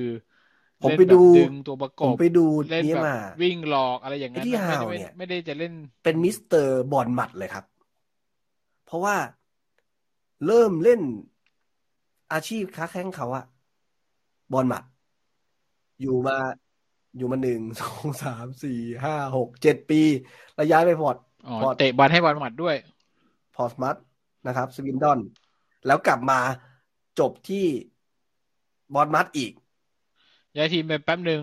ผมเล่นไปดูแบบดึงตัวประกผมบไปดูเล่นนี้แบบมาวิ่งหลอกอะไรอย่างนั้นไอ้ที่นะไม่ฮาวได้ไม่เนี่ยไม่ได้จะเล่นเป็นมิสเตอร์บอลหมัดเลยครับ เพราะว่าเริ่มเล่นอาชีพค้าแข้งเขาอะบอร์นมัธ อยู่มาอยู่มาหนึ่งสองสามสี่ห้าหกเจ็ดปี แล้วย้ายไปพอร์ตอ๋อพอร์ตเตะบอลให้บอร์นมัธด้วย พอร์ตสมัธนะครับสวินดอน แล้วกลับมาจบที่บอร์นมัธอีก ย้ายทีมไปแป๊บหนึ่ง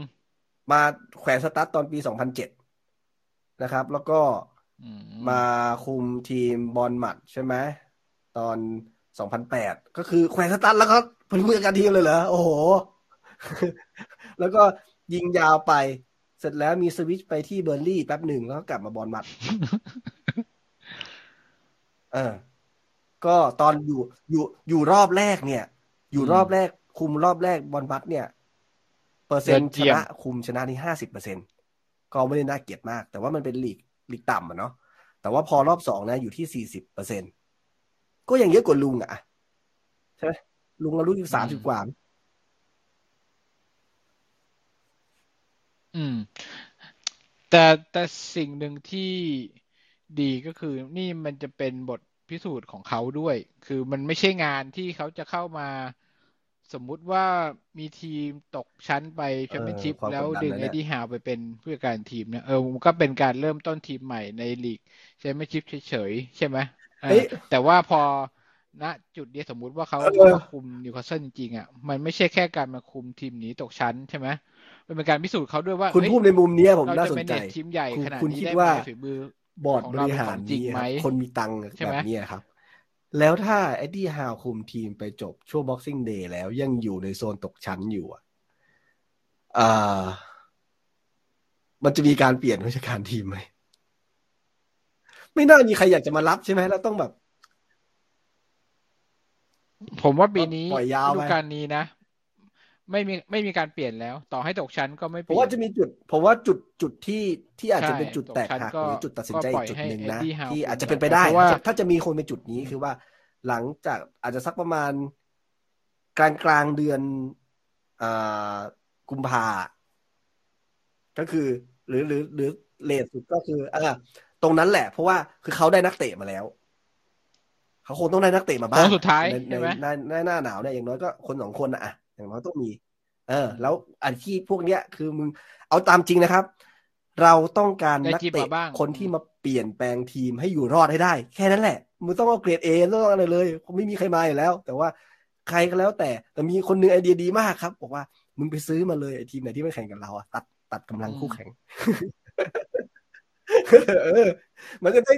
มาแขวนสตั๊ดตอนปี2007นะครับ แล้วก็อืมมาคุมทีมบอร์นมัธใช่ไหมตอน2008ก็คือแขวนสตั๊ดแล้วก็เป็นผู้จัดการทีมเลยเหรอ โอ้โห แล้วก็ยิงยาวไป เสร็จแล้วมีสวิตช์ไปที่เบอร์นลี่แป๊บหนึ่งแล้วก็กลับมาบอร์นมัธเออ ก็ตอนอยู่อยู่อยู่รอบแรกเนี่ย อยู่รอบแรกคุมรอบแรกบอร์นมัธเนี่ย เปอร์เซ็นต์ต์ชนะคุมชนะนี่ห้าสิบเปอร์เซ็นก็ไม่ได้น่าเกลียดมาก แต่ว่ามันเป็นลีกลีกต่ำอะเนาะแต่ว่าพอรอบสองนะอยู่ที่สี่สิบเปอร์เซ็นก็ยังเยอะกว่าลุงอะใช่ไหมลุงอายุสามสิบกว่า อืม แต่แต่สิ่งหนึ่งที่ดีก็คือนี่มันจะเป็นบทพิสูจน์ของเขาด้วย คือมันไม่ใช่งานที่เขาจะเข้ามาสมมุติว่ามีทีมตกชั้นไปแชมเปี้ยนชิพความแล้วกดดันดึงนะเนี่เอ็ยดดี้ฮาวไปเป็นผู้จัดการทีมเนี่ยเออมันก็เป็นการเริ่มต้นทีมใหม่ในลีกแชมเปี้ยนชิพเฉยๆ ใช่ไหมเออเอ้ยแต่ว่าพอณจุดนี้สมมุติว่าเขาเออเขาคุมนิวคาสเซิลจริงๆอะมันไม่ใช่แค่การมาคุมทีมหนีตกชั้นใช่ไหม มันเป็นการพิสูจน์เขาด้วยว่า คุณเฮ้ยพูดในมุมเนี้ยผมเราน่าจะสนเป็นใจเน็ตทีมใหญ่คุณขนาดคุณนี้คิดได้ว่าไหมฝีมือบอร์ดของบเราริเป็นหาขรองจริงนี้ไหมครับคนมีตังค์ใช่แบไหมบนี้ครับ แล้วถ้าเอ็ดดี้ฮาวคุมทีมไปจบช่วง Boxing Day แล้วยังอยู่ในโซนตกชั้นอยู่อะอ่ามันจะมีการเปลี่ยนผู้จัดการทีมไหม ไม่น่ามีใครอยากจะมารับใช่ไหมแล้วต้องแบบ ผมว่าปีนี้ปล่อยยาวฤไปดูกาลนี้นะ ไม่มีไม่มีการเปลี่ยนแล้ว ต่อให้ตกชั้นก็ไม่เปผมลี่ยว่านจะมีจุดผมว่าจุดจุดที่ที่อาจจะใช่เป็นจุดแตกตกชั้นหักก็หรือจุดตัดสินใจก็ปล่อีอยกจุดให้หนึ่งนะ Eddie Howe ที่อาจจะคุมเป็นไปได้เพราะว่าถ้าถ้าจะมีคนเป็นจุดนี้คือว่า หลังจากอาจจะสักประมาณ กลางกลางๆเดือนอ่ากุมภาก็คือ หรือหรือหรือเลทสุดก็คืออ่าตรงนั้นแหละ เพราะว่าคือเขาได้นักเตะมาแล้วเขาคงต้องได้นักเตะมาบ้างโค้งสุดท้ายในในใช่ไหมในในหน้าหนาวเนี่ยอย่างน้อยก็คนสองคนนะอะ อย่างน้อยต้องมี เออ แล้วอันที่พวกเนี้ย คือมึงเอาตามจริงนะครับ เราต้องการได้นักจิบเตะมาบ้างคนที่มาเปลี่ยนแปลงทีมให้อยู่รอดให้ได้ แค่นั้นแหละมึงต้องเอาเกรดเอต้องเอาอะไรเลยไม่มีใครมาอยู่แล้ว แต่ว่าใครก็แล้วแต่แต่มีคนหนึงไอเดียดีมากครับบอกว่ามึงไปซื้อมาเลยไอทีมไหนที่ไม่แข่งกับเราอะตัดตัดกำลังคู่แข่งเออมันจะได้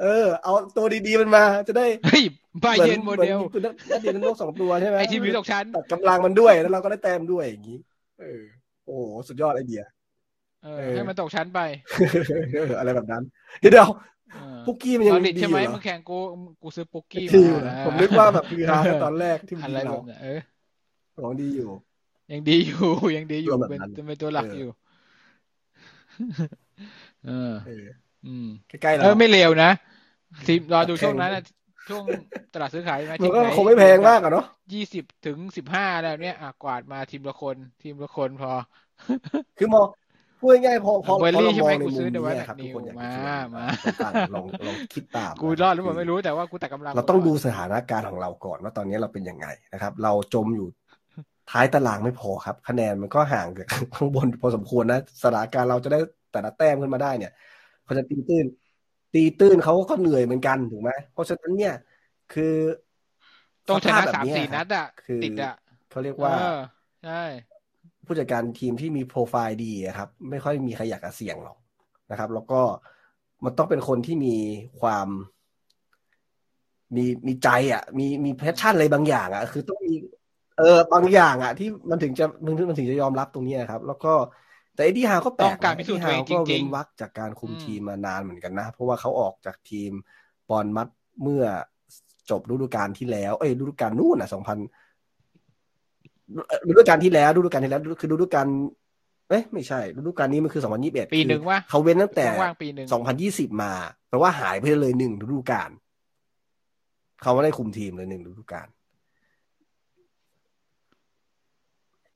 เออ เอาตัวดีๆมันมาจะได้เฮ้ยบาเยิร์นโมเดลหอนนักนักเรียนโลกสองตัวใช่ไหมไอทีมหนีตกชั้นตัดกำลังมันด้วยแล้วเราก็ได้แต้มด้วยอย่างนี้เออโอ้โหสุดยอดไอเดียเออเออให้มันตกชั้นไปอะไรแบบนั้นเดี๋ยวเดี๋ยวเออปุกกี้มันยังตอนดีเด็กอยู่ใช่ไหมเหรอมึงแข่งกูกูซื้อปุกกี้ดีมาอยู่นะผมนึกว่าแบบคือฮาตอนแรกที่มันอะไรยิงแบเราบเนี้ยเออของดีอยู่ ยังดีอยู่ยังดีอยู่ตัวแบบเป็นนั้นเป็นตัวหลักเออออยู่ เออเอออืมใกล้ๆเอเราอไม่เลวนะทีมรอดูแข่งช่วงนั้นนะช่วงตลาดซื้อขายไหมมันก็ทีหคงไม่แพงมากอะเนาะยี่สิบถึงสิบห้าแล้วเนี่ยอะกวาดมาทีมละคน ทีมละคนพอ คือมองพูดง่ายๆพอพอเบอร์พอรี่เราใช่มไหอมงในกูมุซื้อมเดนี้วันครับนิทุกวคนอยากมาจะคิดว่ามาต่างๆลองลองคิดตามกูรอดหรือเปล่าไม่รู้แต่ว่ากูแต่กำลัง เราต้องไว้ก่นดูสถานการณ์ของเราก่อนว่าตอนนี้เราเป็นยังไงนะครับ เราจมอยู่ท้ายตารางไม่พอครับ คะแนนมันก็ห่างจากข้างบนพอสมควรนะสถานการณ์เราจะได้แต่ละแต้มขึ้นมาได้เนี่ย เขาจะตีตื้น ตีตื้นเขาก็เหนื่อยเหมือนกันถูกไหมเพราะฉะนั้นเนี่ย คือต้องชสภานะพแบบสามเนี้ยสี่คนัรับดอะคือติดอะเขาเรียกว่าเออใช่ผู้จัดการทีมที่มีโปรไฟล์ดีอะครับ ไม่ค่อยมีใครอยากจะเสี่ยงหรอกนะครับ แล้วก็มันต้องเป็นคนที่มีความ มีมีใจอะ มีมีแพชชั่นอะไรบางอย่าง อะ คือต้องมี เออบางอย่างอะ ที่มันถึงจะมันมันถึงจะยอมรับตรงนี้ครับ แล้วก็ แต่เอ็ดดี้ฮาวก็แปลต้องกการนะพิเอ็ดสูจดี้น์ตัวฮาเอวงจริงๆก็เว้นวักจากการคุมอืมทีมมานานเหมือนกันนะ เพราะว่าเขาออกจากทีมบอลมัดเมื่อจบฤดูกาลที่แล้ว เอ้ยฤดูกาลนู่นน่ะสองพันฤดูกาลที่แล้วฤดูกาลที่แล้วคือฤดูกาลเอ้ยไม่ใช่ฤดูกาลนี้มันคือสองพันยี่สิบเอ็ดปีหนึ่งวะเขาเว้นตั้งแต่ว่างๆปีหนึ่งสองพันยี่สิบมาแปลว่าหายไปเลยหนึ่งฤดูกาลเขาไม่ได้คุมทีมเลยหนึ่งฤดูกาล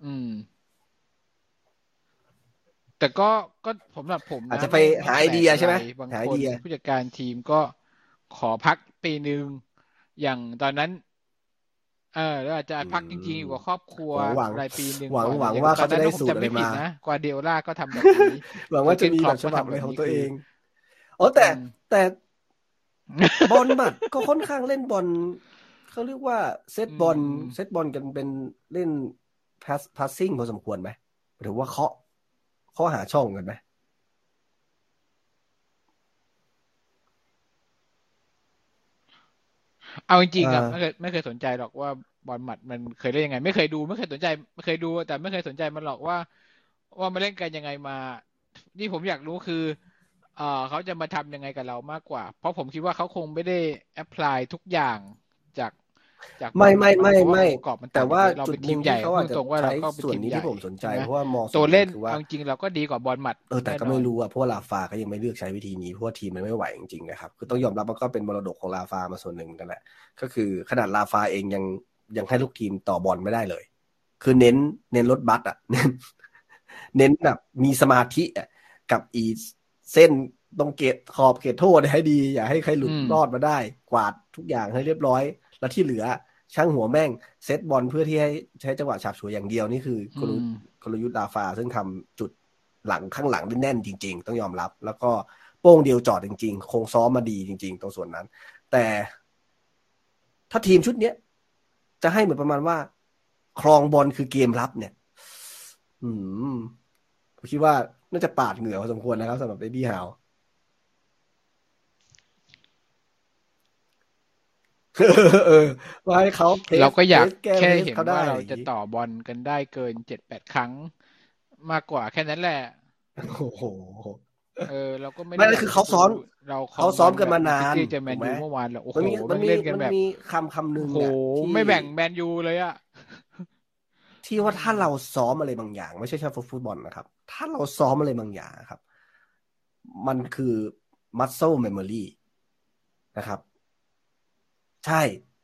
อืม แต่ก็ก็ผมสำหรับผมนอาจจะไปหาไอเดียใช่ไหมบางหาไอคนเดียผู้จัดการทีมก็ขอพักปีหนึ่งอย่างตอนนั้น เออแล้วอาจจะพักจริงๆอยู่กับครอบครัวหวังรายปีหนึ่งหวังก่อนหวังอย่ว่าเขาตจะอนได้นั้นผมสูตรจำไม่อะไรผิดมานะกวาเดโอล่าก็ทำแบบนี้หวังว่าจะมีแบบฉบับอะไรของตัวเองอ๋อแต่อืมแต่บอลบัตก็ค่อนข้างเล่นบอลเขาเรียกว่าเซตบอลอืมเซตบอลกันเป็นเล่นพาสพาสซิ่งพอสมควรไหมหรือว่าเคาะ เคาะหาช่องกันไหมเอาจริงๆอะอ่าไม่เคยไม่เคยสนใจหรอกว่าบอลหมัดมันเคยเล่นยังไง ไม่เคยดูไม่เคยสนใจไม่เคยดู แต่ไม่เคยสนใจมันหรอกว่า ว่ามันเล่นกันยังไงมาที่ผมอยากรู้คือเอ่อเขาจะมาทำยังไงกับเรามากกว่า เพราะผมคิดว่าเขาคงไม่ได้แอพพลายทุกอย่างจาก จากไม่ไม่ไม่เพราะว่าไม่องค์ประกอบมันแต่ว่าเราจุดเป็นหทีนึ่งมใหญ่ที่เขาอาจจะพูดตรงว่าเราใช้ก็เป็นส่วนทีมนี้ใหญ่ที่ผมสนใจใช่ไหมเพราะว่ามองตัวเล่นคือว่าเอาจริงๆเราก็ดีกว่าบอลหมัดเออแต่ก็แน่นอนไม่รู้อะเพราะว่าลาฟาก็ยังไม่เลือกใช้วิธีนี้เพราะว่าทีมมันไม่ไหวจริงๆนะครับคือต้องยอมรับว่าก็เป็นมรดกของลาฟามาส่วนหนึ่งกันแหละก็คือขนาดลาฟาเองยังยังให้ลูกทีมต่อบอลไม่ได้เลย คือเน้นเน้นรถบัสอะเน้นเน้นแบบมีสมาธิอะกับอีเส้นตรงเกตขอบเขตโทษให้ดี อย่าให้ใครหลุดอืมรอดมาได้ กวาดทุกอย่างให้เรียบร้อย แล้วที่เหลือช่างหัวแม่งเซตบอลเพื่อที่ให้ใช้จังหวะฉาบฉวยอย่างเดียวนี่คือกลยุทธ์อืมกลยุทธ์ลาฟา ซึ่งทำจุดหลังข้างหลังได้แน่นจริง ๆ ต้องยอมรับ แล้วก็โป้งเดียวจอดจริง ๆ คงซ้อมมาดีจริง ๆ ตรงส่วนนั้น แต่ถ้าทีมชุดเนี้ยจะให้เหมือนประมาณว่า ครองบอลคือเกมรับเนี่ย อืมผมคิดว่าน่าจะปาดเหงื่อพอสมควรนะครับสำหรับเอ็ดดี้ฮาว เออว่าให้เขาทสเราก็อยากทสแก้แค่ทสเห็นเขาได้ว่าเราอย่งจะงี้ต่อบอลกันได้เกินเจ็ดแปดครั้ง มากกว่าแค่นั้นแหละโอ้โหเออเราก็ไม่ไม่ได้คือเขาซ้อมเราเขาซ้อมกันมานานที่เจอแมนถูกไหมยูเมื่อวานแหละโอ้โหมันมีมันมีเล่นกันมันแบบมีคำคำหนึ่งโอ้โหเนี่ยที่ไม่แบ่งแมนยูเลยอะที่ว่าถ้าเราซ้อมอะไรบางอย่าง ไม่ใช่แค่ฟุตบอลนะครับ ถ้าเราซ้อมอะไรบางอย่างครับ มันคือ muscle memory นะครับ ใช่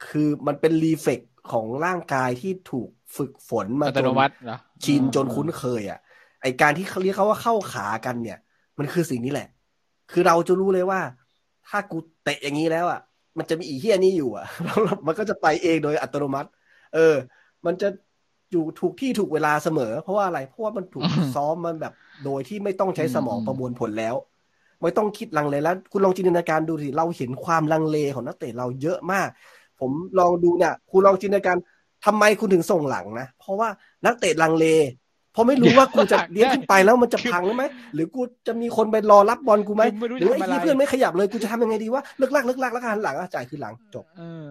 คือมันเป็นรีเฟกของร่างกายที่ถูกฝึกฝนมาอัจตนโนมัติเหรอชินจนคุ้นเคยอะ ไอการที่เขาเรียกเขาว่าเข้าขากันเนี่ย มันคือสิ่งนี้แหละ คือเราจะรู้เลยว่า ถ้ากูเตะอย่างนี้แล้วอะ มันจะมีอีเฮียนี่อยู่อะแล้วมันก็จะไปเองโดยอัตโนมัติ เออ มันจะอยู่ถูกที่ถูกเวลาเสมอ เพราะว่าอะไร เพราะว่ามันถูกซ้อมมันแบบ โดยที่ไม่ต้องใช้สมองประมวลผลแล้ว ไม่ต้องคิดลังเลแล้ว คุณลองจินตนาการดูสิเราเห็นความลังเลของนักเตะเราเยอะมาก ผมลองดูเนี่ยคุณลองจินตนาการทำไมคุณถึงส่งหลังนะ เพราะว่านักเตะลังเล เพราะไม่รู้ว่ากูจะเลี้ยงขึ้นไปแล้วมันจะพังไหมหรือกูจะมีคนไปรอรับบอลกูไหมคือไม่รู้หรือไอ้จะทำอะไรที่เพื่อนไม่ขยับเลยกูจะทำยังไงดีว่าเลิกลักเลิกลักแล้วก็หันหลังอะจ่ายคือหลังจบเออ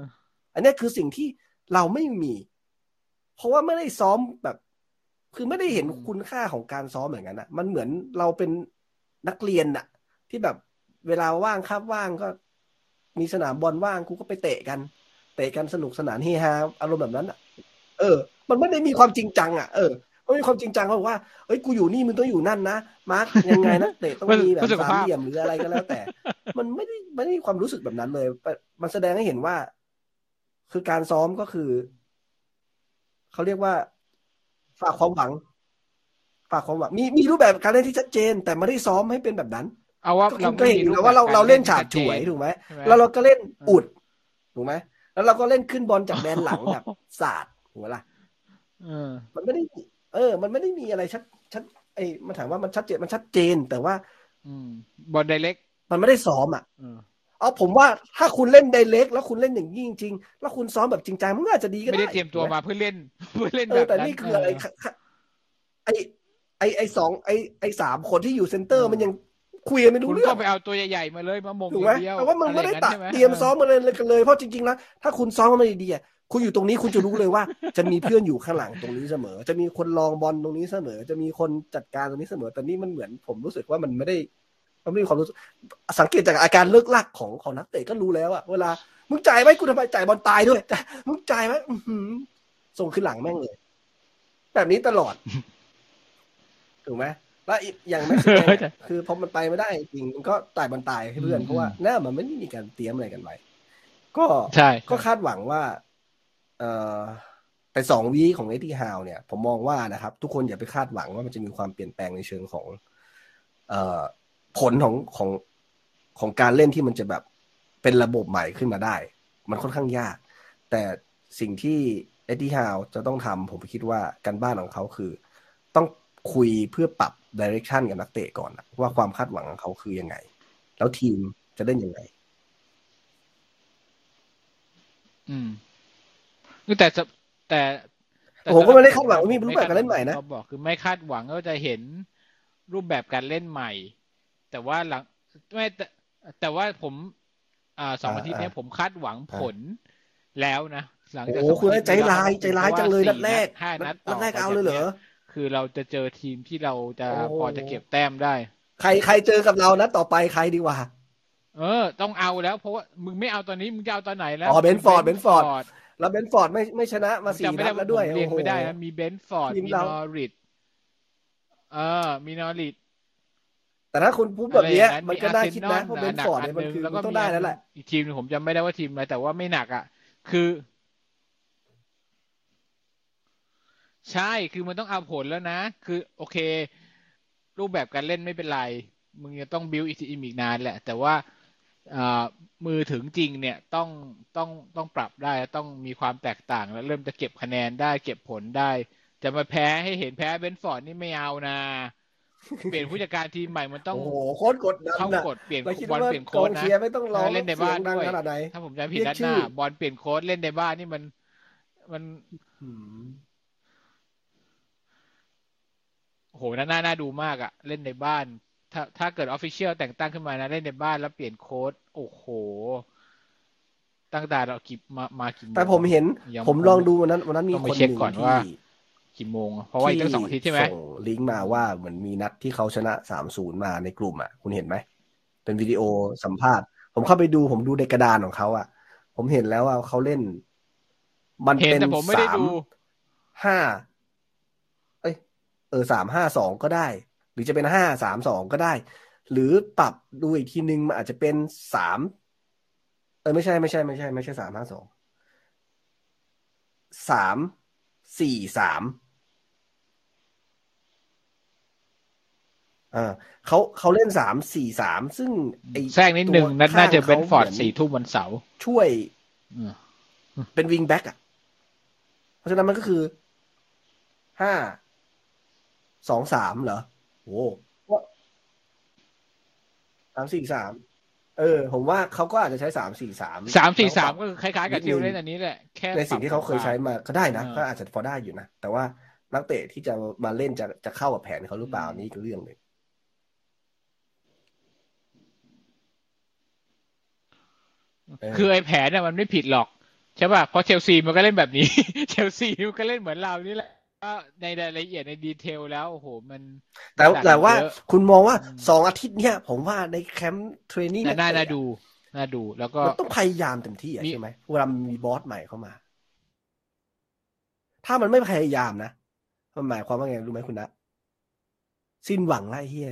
อันเนี้ยคือสิ่งที่เราไม่มี เพราะว่าไม่ได้ซ้อมแบบ คือไม่ได้เห็นคุณค่าของการซ้อมอย่างนั้นอะ มันเหมือนเราเป็นนักเรียนอะ ที่แบบเวลาว่างคาบว่างก็มีสนามบอลว่างกูก็ไปเตะกัน เตะกันสนุกสนานเฮฮาอารมณ์แบบนั้นอะ เออ มันไม่ได้มีความจริงจังอะเออมันมีความจริงจังเขาบอกว่าเอ้ยกูอยู่นี่มึงต้องอยู่นั่นนะมาร์กยังไงนะเตะต้องมีแบบเพื่อสุขสามภาพเหลี่ยมหรืออะไรก็แล้วแต่ มันไม่ได้ไม่ได้มีความรู้สึกแบบนั้นเลย มันแสดงให้เห็นว่า คือการซ้อมก็คือเขาเรียกว่า ฝากความหวัง ฝากความหวังมีมีรูปแบบการเล่นที่ชัดเจน แต่ไม่ได้ซ้อมให้เป็นแบบนั้น เอาว่าก็เราคุณก็เห็นอยู่แล้วว่าเราแบบเราเล่นกฉาบที่ฉวยชัดเจนถูกไหมใช่ไหมแล้วเราก็เล่นอืมอุดถูกไหมแล้วเราก็เล่นขึ้นบอลจากแดนหลังแบบศาสตร์ถูกไหมล่ะเออมันไม่ได้มีเออ มันไม่ได้มีอะไรชัดชัดไอ้มันถามว่ามันชัดเจนมันชัดเจนแต่ว่า อืมบอลไดเล็กมันไม่ได้ซ้อมอะเออเอาผมว่าถ้าคุณเล่นไดเล็ก แล้วคุณเล่นอย่างนี้จริงๆแล้วคุณซ้อมแบบจริงจังมันก็อาจจะดีก็ไม่ได้ได้เตรียมตัวมาเพื่อเล่นเพื่อเล่นเอแบอบแต่นั้นนี่คืออะไรคะคะไอไอไอสองไอไอสามคนที่อยู่เซนเตอร์มันยัง คุยกันไม่รู้คุณเรื่อก็งไปเอาตัวใหญ่ๆมาเลยมาหมงถูกอไหมย่างเดียวแต่ว่ามันไม่ได้อะรตัดอย่างนั้นใช่หเตรียมซ้อมมาเลยกันเลย เพราะจริงๆแล้วถ้าคุณซ้อมมาดีๆอะคุณอยู่ตรงนี้คุณจะรู้เลยว่า จะมีเพื่อนอยู่ข้างหลังตรงนี้เสมอ จะมีคนลองบอลตรงนี้เสมอ จะมีคนจัดการตรงนี้เสมอแต่นี่มันเหมือนผมรู้สึกว่ามันไม่ได้มันไม่มีความรู้สึกสังเกตจากอาการเลิกลักของของนักเตะก็รู้แล้วอะเวลามึงจ่ายไหมกูทำไมจ่ายบอลตายด้วยมึงจ่ายไหมส่งขึ้นหลังแม่งเลย แบบนี้ตลอดถูกไหม แล้วอย่างแม็กซิเคือพอมันไปไม่ได้จริงมันก็ตายบอลตายให้เพื่อนเพราะว่าหน้ามันไม่มีการเตรียมอะไรกันไว้ก็ใช่ก็คาดหวังว่า เอ่อแต่สอง week ของเอ็ดดี้ฮาวเนี่ย ผมมองว่านะครับ ทุกคนอย่าไปคาดหวังว่ามันจะมีความเปลี่ยนแปลงในเชิงของ เอ่อผลของของของการเล่นที่มันจะแบบเป็นระบบใหม่ขึ้นมาได้ มันค่อนข้างยาก แต่สิ่งที่เอ็ดดี้ฮาวจะต้องทำผมคิดว่าการบ้านของเขาคือต้อง คุยเพื่อปรับ direction กับนักเตะก่อนว่าความคาดหวังของเขาคือยังไง แล้วทีมจะเล่นยังไง อืมแต่แต่ผมก็ไม่ได้คาดหวังว่ามีรูปแบบการเล่นใหม่นะเขาบอกคือไม่คาดหวังว่าจะเห็นรูปแบบการเล่นใหม่ แต่ว่าหลังไม่แต่แต่ว่าผม อ่าสองอาทิตย์นี้ผมคาดหวังผลแล้วนะหลังจากโอ้คุณใจร้ายใจร้ายจังเลยนัดแรกห้านัดนัดแรกเอาเลยเหรอ คือเราจะเจอทีมที่เราจะพอจะเก็บแต้มได้ ใครใครเจอกับเรานะต่อไปใครดีกว่า เออ ต้องเอาแล้ว เพราะว่ามึงไม่เอาตอนนี้มึงจะเอาตอนไหนแล้วอ๋อเบรนท์ฟอร์ดเบรนท์ฟอร์ดแล้วเบรนท์ฟอร์ดไม่ไม่ชนะมาสี่นัดแล้วด้วยเรียงไม่ได้นะมีเบรนท์ฟอร์ดมีนอริชเออ มีนอริชแต่ถ้าคุณพูดแบบนี้มันก็น่าคิดนะเพราะเบรนท์ฟอร์ดเนี่ยมันคือต้องได้แล้วแหละอีกทีมนึงผมจำไม่ได้ว่าทีมอะไรแต่ว่าไม่หนักอะ คือ ใช่คือมันต้องเอาผลแล้วนะ คือโอเค รูปแบบการเล่นไม่เป็นไร มึงจะต้องบิวอีกทีอีกนานแหละ แต่ว่ามือถึงจริงเนี่ยต้องต้องต้องปรับได้ต้องมีความแตกต่างแล้วเริ่มจะเก็บคะแนนได้เก็บผลได้ จะมาแพ้ให้เห็นแพ้เบนฟอร์ดนี่ไม่เอานะเปลี่ยนผู้จัดการทีมใหม่มันต้องโอ้โหโคตรกดเข้ากดเปลี่ยนบอลเปลี่ยนโค้ดนะไม่ต้องรอเล่นในบ้านด้วยถ้าผมจำผิดนัดหน้าบอลเปลี่ยนโค้ชเล่นในบ้านนี่มันมัน โหน่าน่าดูมากอะเล่นในบ้าน ถ้าถ้าเกิด official แต่งตั้งขึ้นมานะเล่นในบ้านแล้วเปลี่ยนโค้ชโอ้โห ตั้งแต่เรากิบมามากี่โมงแต่ผมเห็น ผมลองดูวันนั้นวันนั้นมีคนหนึ่งที่กี่โมง เพราะว่าอีกตั้งสองอาทิตย์ใช่ไหมส่งลิงก์มาว่าเหมือนมีนัดที่เขาชนะสามศูนย์มาในกลุ่มอะ คุณเห็นไหม เป็นวิดีโอสัมภาษณ์ ผมเข้าไปดูผมดูในกระดานของเขาอะ ผมเห็นแล้วว่าเขาเล่น มันเป็นสามห้า เออสามห้าสองก็ได้ หรือจะเป็นห้าสามสองก็ได้ หรือปรับดูอีกทีนึงมันอาจจะเป็นสามเออไม่ใช่ไม่ใช่ไม่ใช่ ไม่ใช่สามห้าสองสามสี่สามอ่าเขาเขาเล่นสามสี่สามซึ่งไอ้แทรกนิดหนึ่งนั่นน่าจะเป็นฟอร์ดสี่ทุ่มวันเสาร์ช่วยเป็นวิงแบ็กอะ เพราะฉะนั้นมันก็คือห้า สองสามเหรอโอ้สามสี่สามเออ ผมว่าเขาก็อาจจะใช้สามสี่สามสามสี่สามก็คล้ายๆกับที่เล่นอันนี้แหละแค่ในสิ่งที่เขาเคยใช้มาก็ได้นะก็อาจจะพอได้อยู่นะ แต่ว่านักเตะที่จะมาเล่นจะจะเข้ากับแผนเขาหรือเปล่านี่ก็เรื่องหนึ่งคือไอ้แผนเนี่ยมันไม่ผิดหรอกใช่ป่ะเพราะเชลซีมันก็เล่นแบบนี้ เชลซีมันก็เล่นเหมือนเรานี่แหละ ก็ในรายละเอียดใน detail แล้วโอ้โหมัน แต่แต่ว่าคุณมองว่าสองอาทิตย์เนี้ยผมว่าใน camp training น่าน่าดูน่าดูแล้วก็ต้องพยายามเต็มที่ใช่ไหมเวลามี boss ใหม่เข้ามา ถ้ามันไม่พยายามนะมันหมายความว่าไงรู้ไหมคุณนะสิ้นหวังไรเฮีย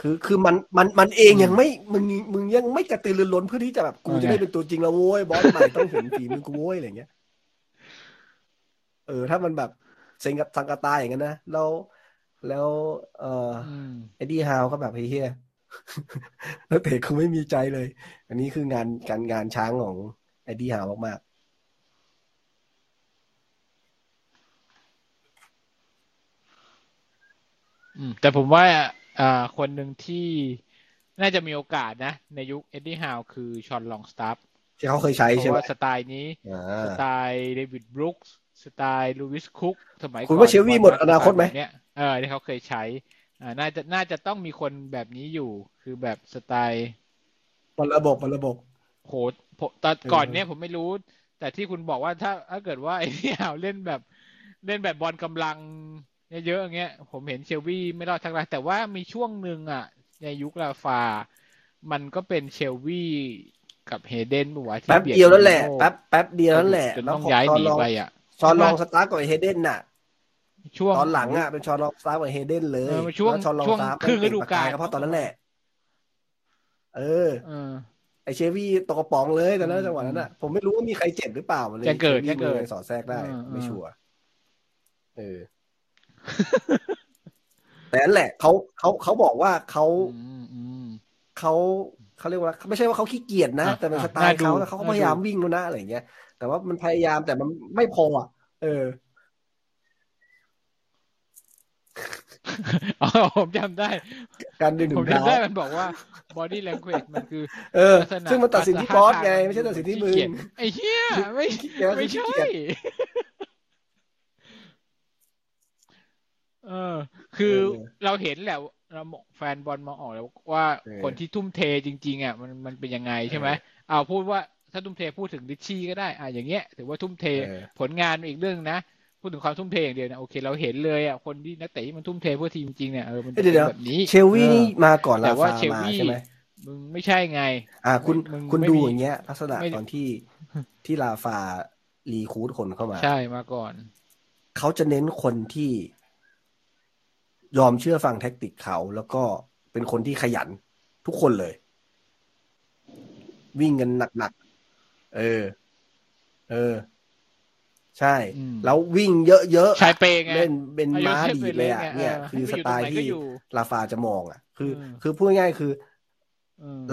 คือคือมันมันมันเองยังไม่มึงมึงยังไม่กระตือรือร้นเพื่อที่จะแบบกูจะได้เป็นตัวจริงแล้วโว้ยบอสใหม่ต้องเห็นฝีมือกูโว้ยอะไรเงี้ย เออ ถ้ามันแบบเซ็งกับสังกตาอย่างนั้นนะแล้วแล้ว เออเอ็ดดี้ฮาวก็แบบเฮียแล้วเตะคือไม่มีใจเลย อันนี้คืองานการงานช้างของเอ็ดดี้ฮาวมากๆแต่ผมว่าอ่าคนหนึ่งที่น่าจะมีโอกาสนะ ในยุคเอ็ดดี้ฮาวคือฌอนลองสตาฟฟ์ที่เขาเคยใช้ใช่ไหมว่าสไตล์นี้ สไตล์เดวิดบรูคส์ สไตล์ลูวิสคุกสมัยก่อนคุณว่าเชลวีย์หมดอนาคตไหมเนี่ยเออที่เขาเคยใช้อ่าน่าจะน่าจะต้องมีคนแบบนี้อยู่คือแบบสไตล์บอลระบบบอลระบบโหตอนก่อนเนี้ยผมไม่รู้ แต่ที่คุณบอกว่าถ้าถ้าเกิดว่าไอ้เนี่ยเล่นแบบเล่นแบบบอลกำลังเยอะๆอย่างเงี้ย ผมเห็นเชลวี่ไม่รอดทั้งไรแต่ว่ามีช่วงหนึ่งอะ ในยุคลาฟา มันก็เป็นเชลวี่กับเฮเดนบอกว่าแป๊บเดียวแล้วแหละแป๊บแป๊บเดียวแล้วแหละจนต้องย้ายหนีไปอะ ชอนลองสตาฟฟ์กับเฮเดนน่ะ ช่วงตอนหลังอะเป็นฌอนลองสตาฟฟ์กับเฮเดนเลยช่วงฌอนลองสตาฟฟ์ครึ่งฤดูกาลก็เพราะตอนนั้นแหละ เออไอเชลวีย์ตกกระป๋องเลยแต่นั้นจังหวะนั้นอะผมไม่รู้ว่ามีใครเจ็บหรือเปล่าเลยจะเกิดจะเกิดสอดแทรกได้ ไม่ชัวร์เออแต่นั่นแหละเขาเขาเขาบอกว่าเขาเขาเขาเรียกว่า ไม่ใช่ว่าเขาขี้เกียจนะ แต่เป็นสไตล์เขาแล้วเขาก็พยายามวิ่งแล้วนะอะไรเงี้ย แต่ว่ามันพยายามแต่มันไม่พออะ เอออ๋อผมจำได้ การดึงผมจำได้มันบอกว่า body language มันคือ เออ ซึ่งมันตัดสินที่บอสไง ไม่ใช่ตัดสินที่มือไอ้เหี้ยไม่ไม่ใช่เออ คือเราเห็นแหละเราแฟนบอลมองออกแล้วว่าคนที่ทุ่มเทจริง ๆอะมันมันเป็นยังไงใช่ไหมเอาพูดว่า ถ้าทุ่มเทพูดถึงดิชชี่ก็ได้อะอย่างเงี้ยถือว่าทุ่มเทผลงานอีกเรื่องนะพูดถึงความทุ่มเทอย่างเดียวนะโอเคเราเห็นเลยอะคนที่นักเตะที่มันทุ่มเทเพื่อทีมจริงเนี่ยเออมันเป็นแบบนี้เชลวี่นี่มาก่อนลาฟามาใช่ไหมมึงไม่ใช่ไง อ่าคุณคุณดูอย่างเงี้ยลักษณะตอนที่ที่ลาฟารีคูดคนเข้ามา ใช่มาก่อน เขาจะเน้นคนที่ยอมเชื่อฟัง tactic เขา แล้วก็เป็นคนที่ขยันทุกคนเลย วิ่งกันหนักๆ เออ เออ ใช่ แล้ววิ่งเยอะๆชายเปงเล่นเป็นม้าดีเลยอะเนี่ย คือสไตล์ที่ราฟาจะมองอะ คือ คือพูดง่ายคือ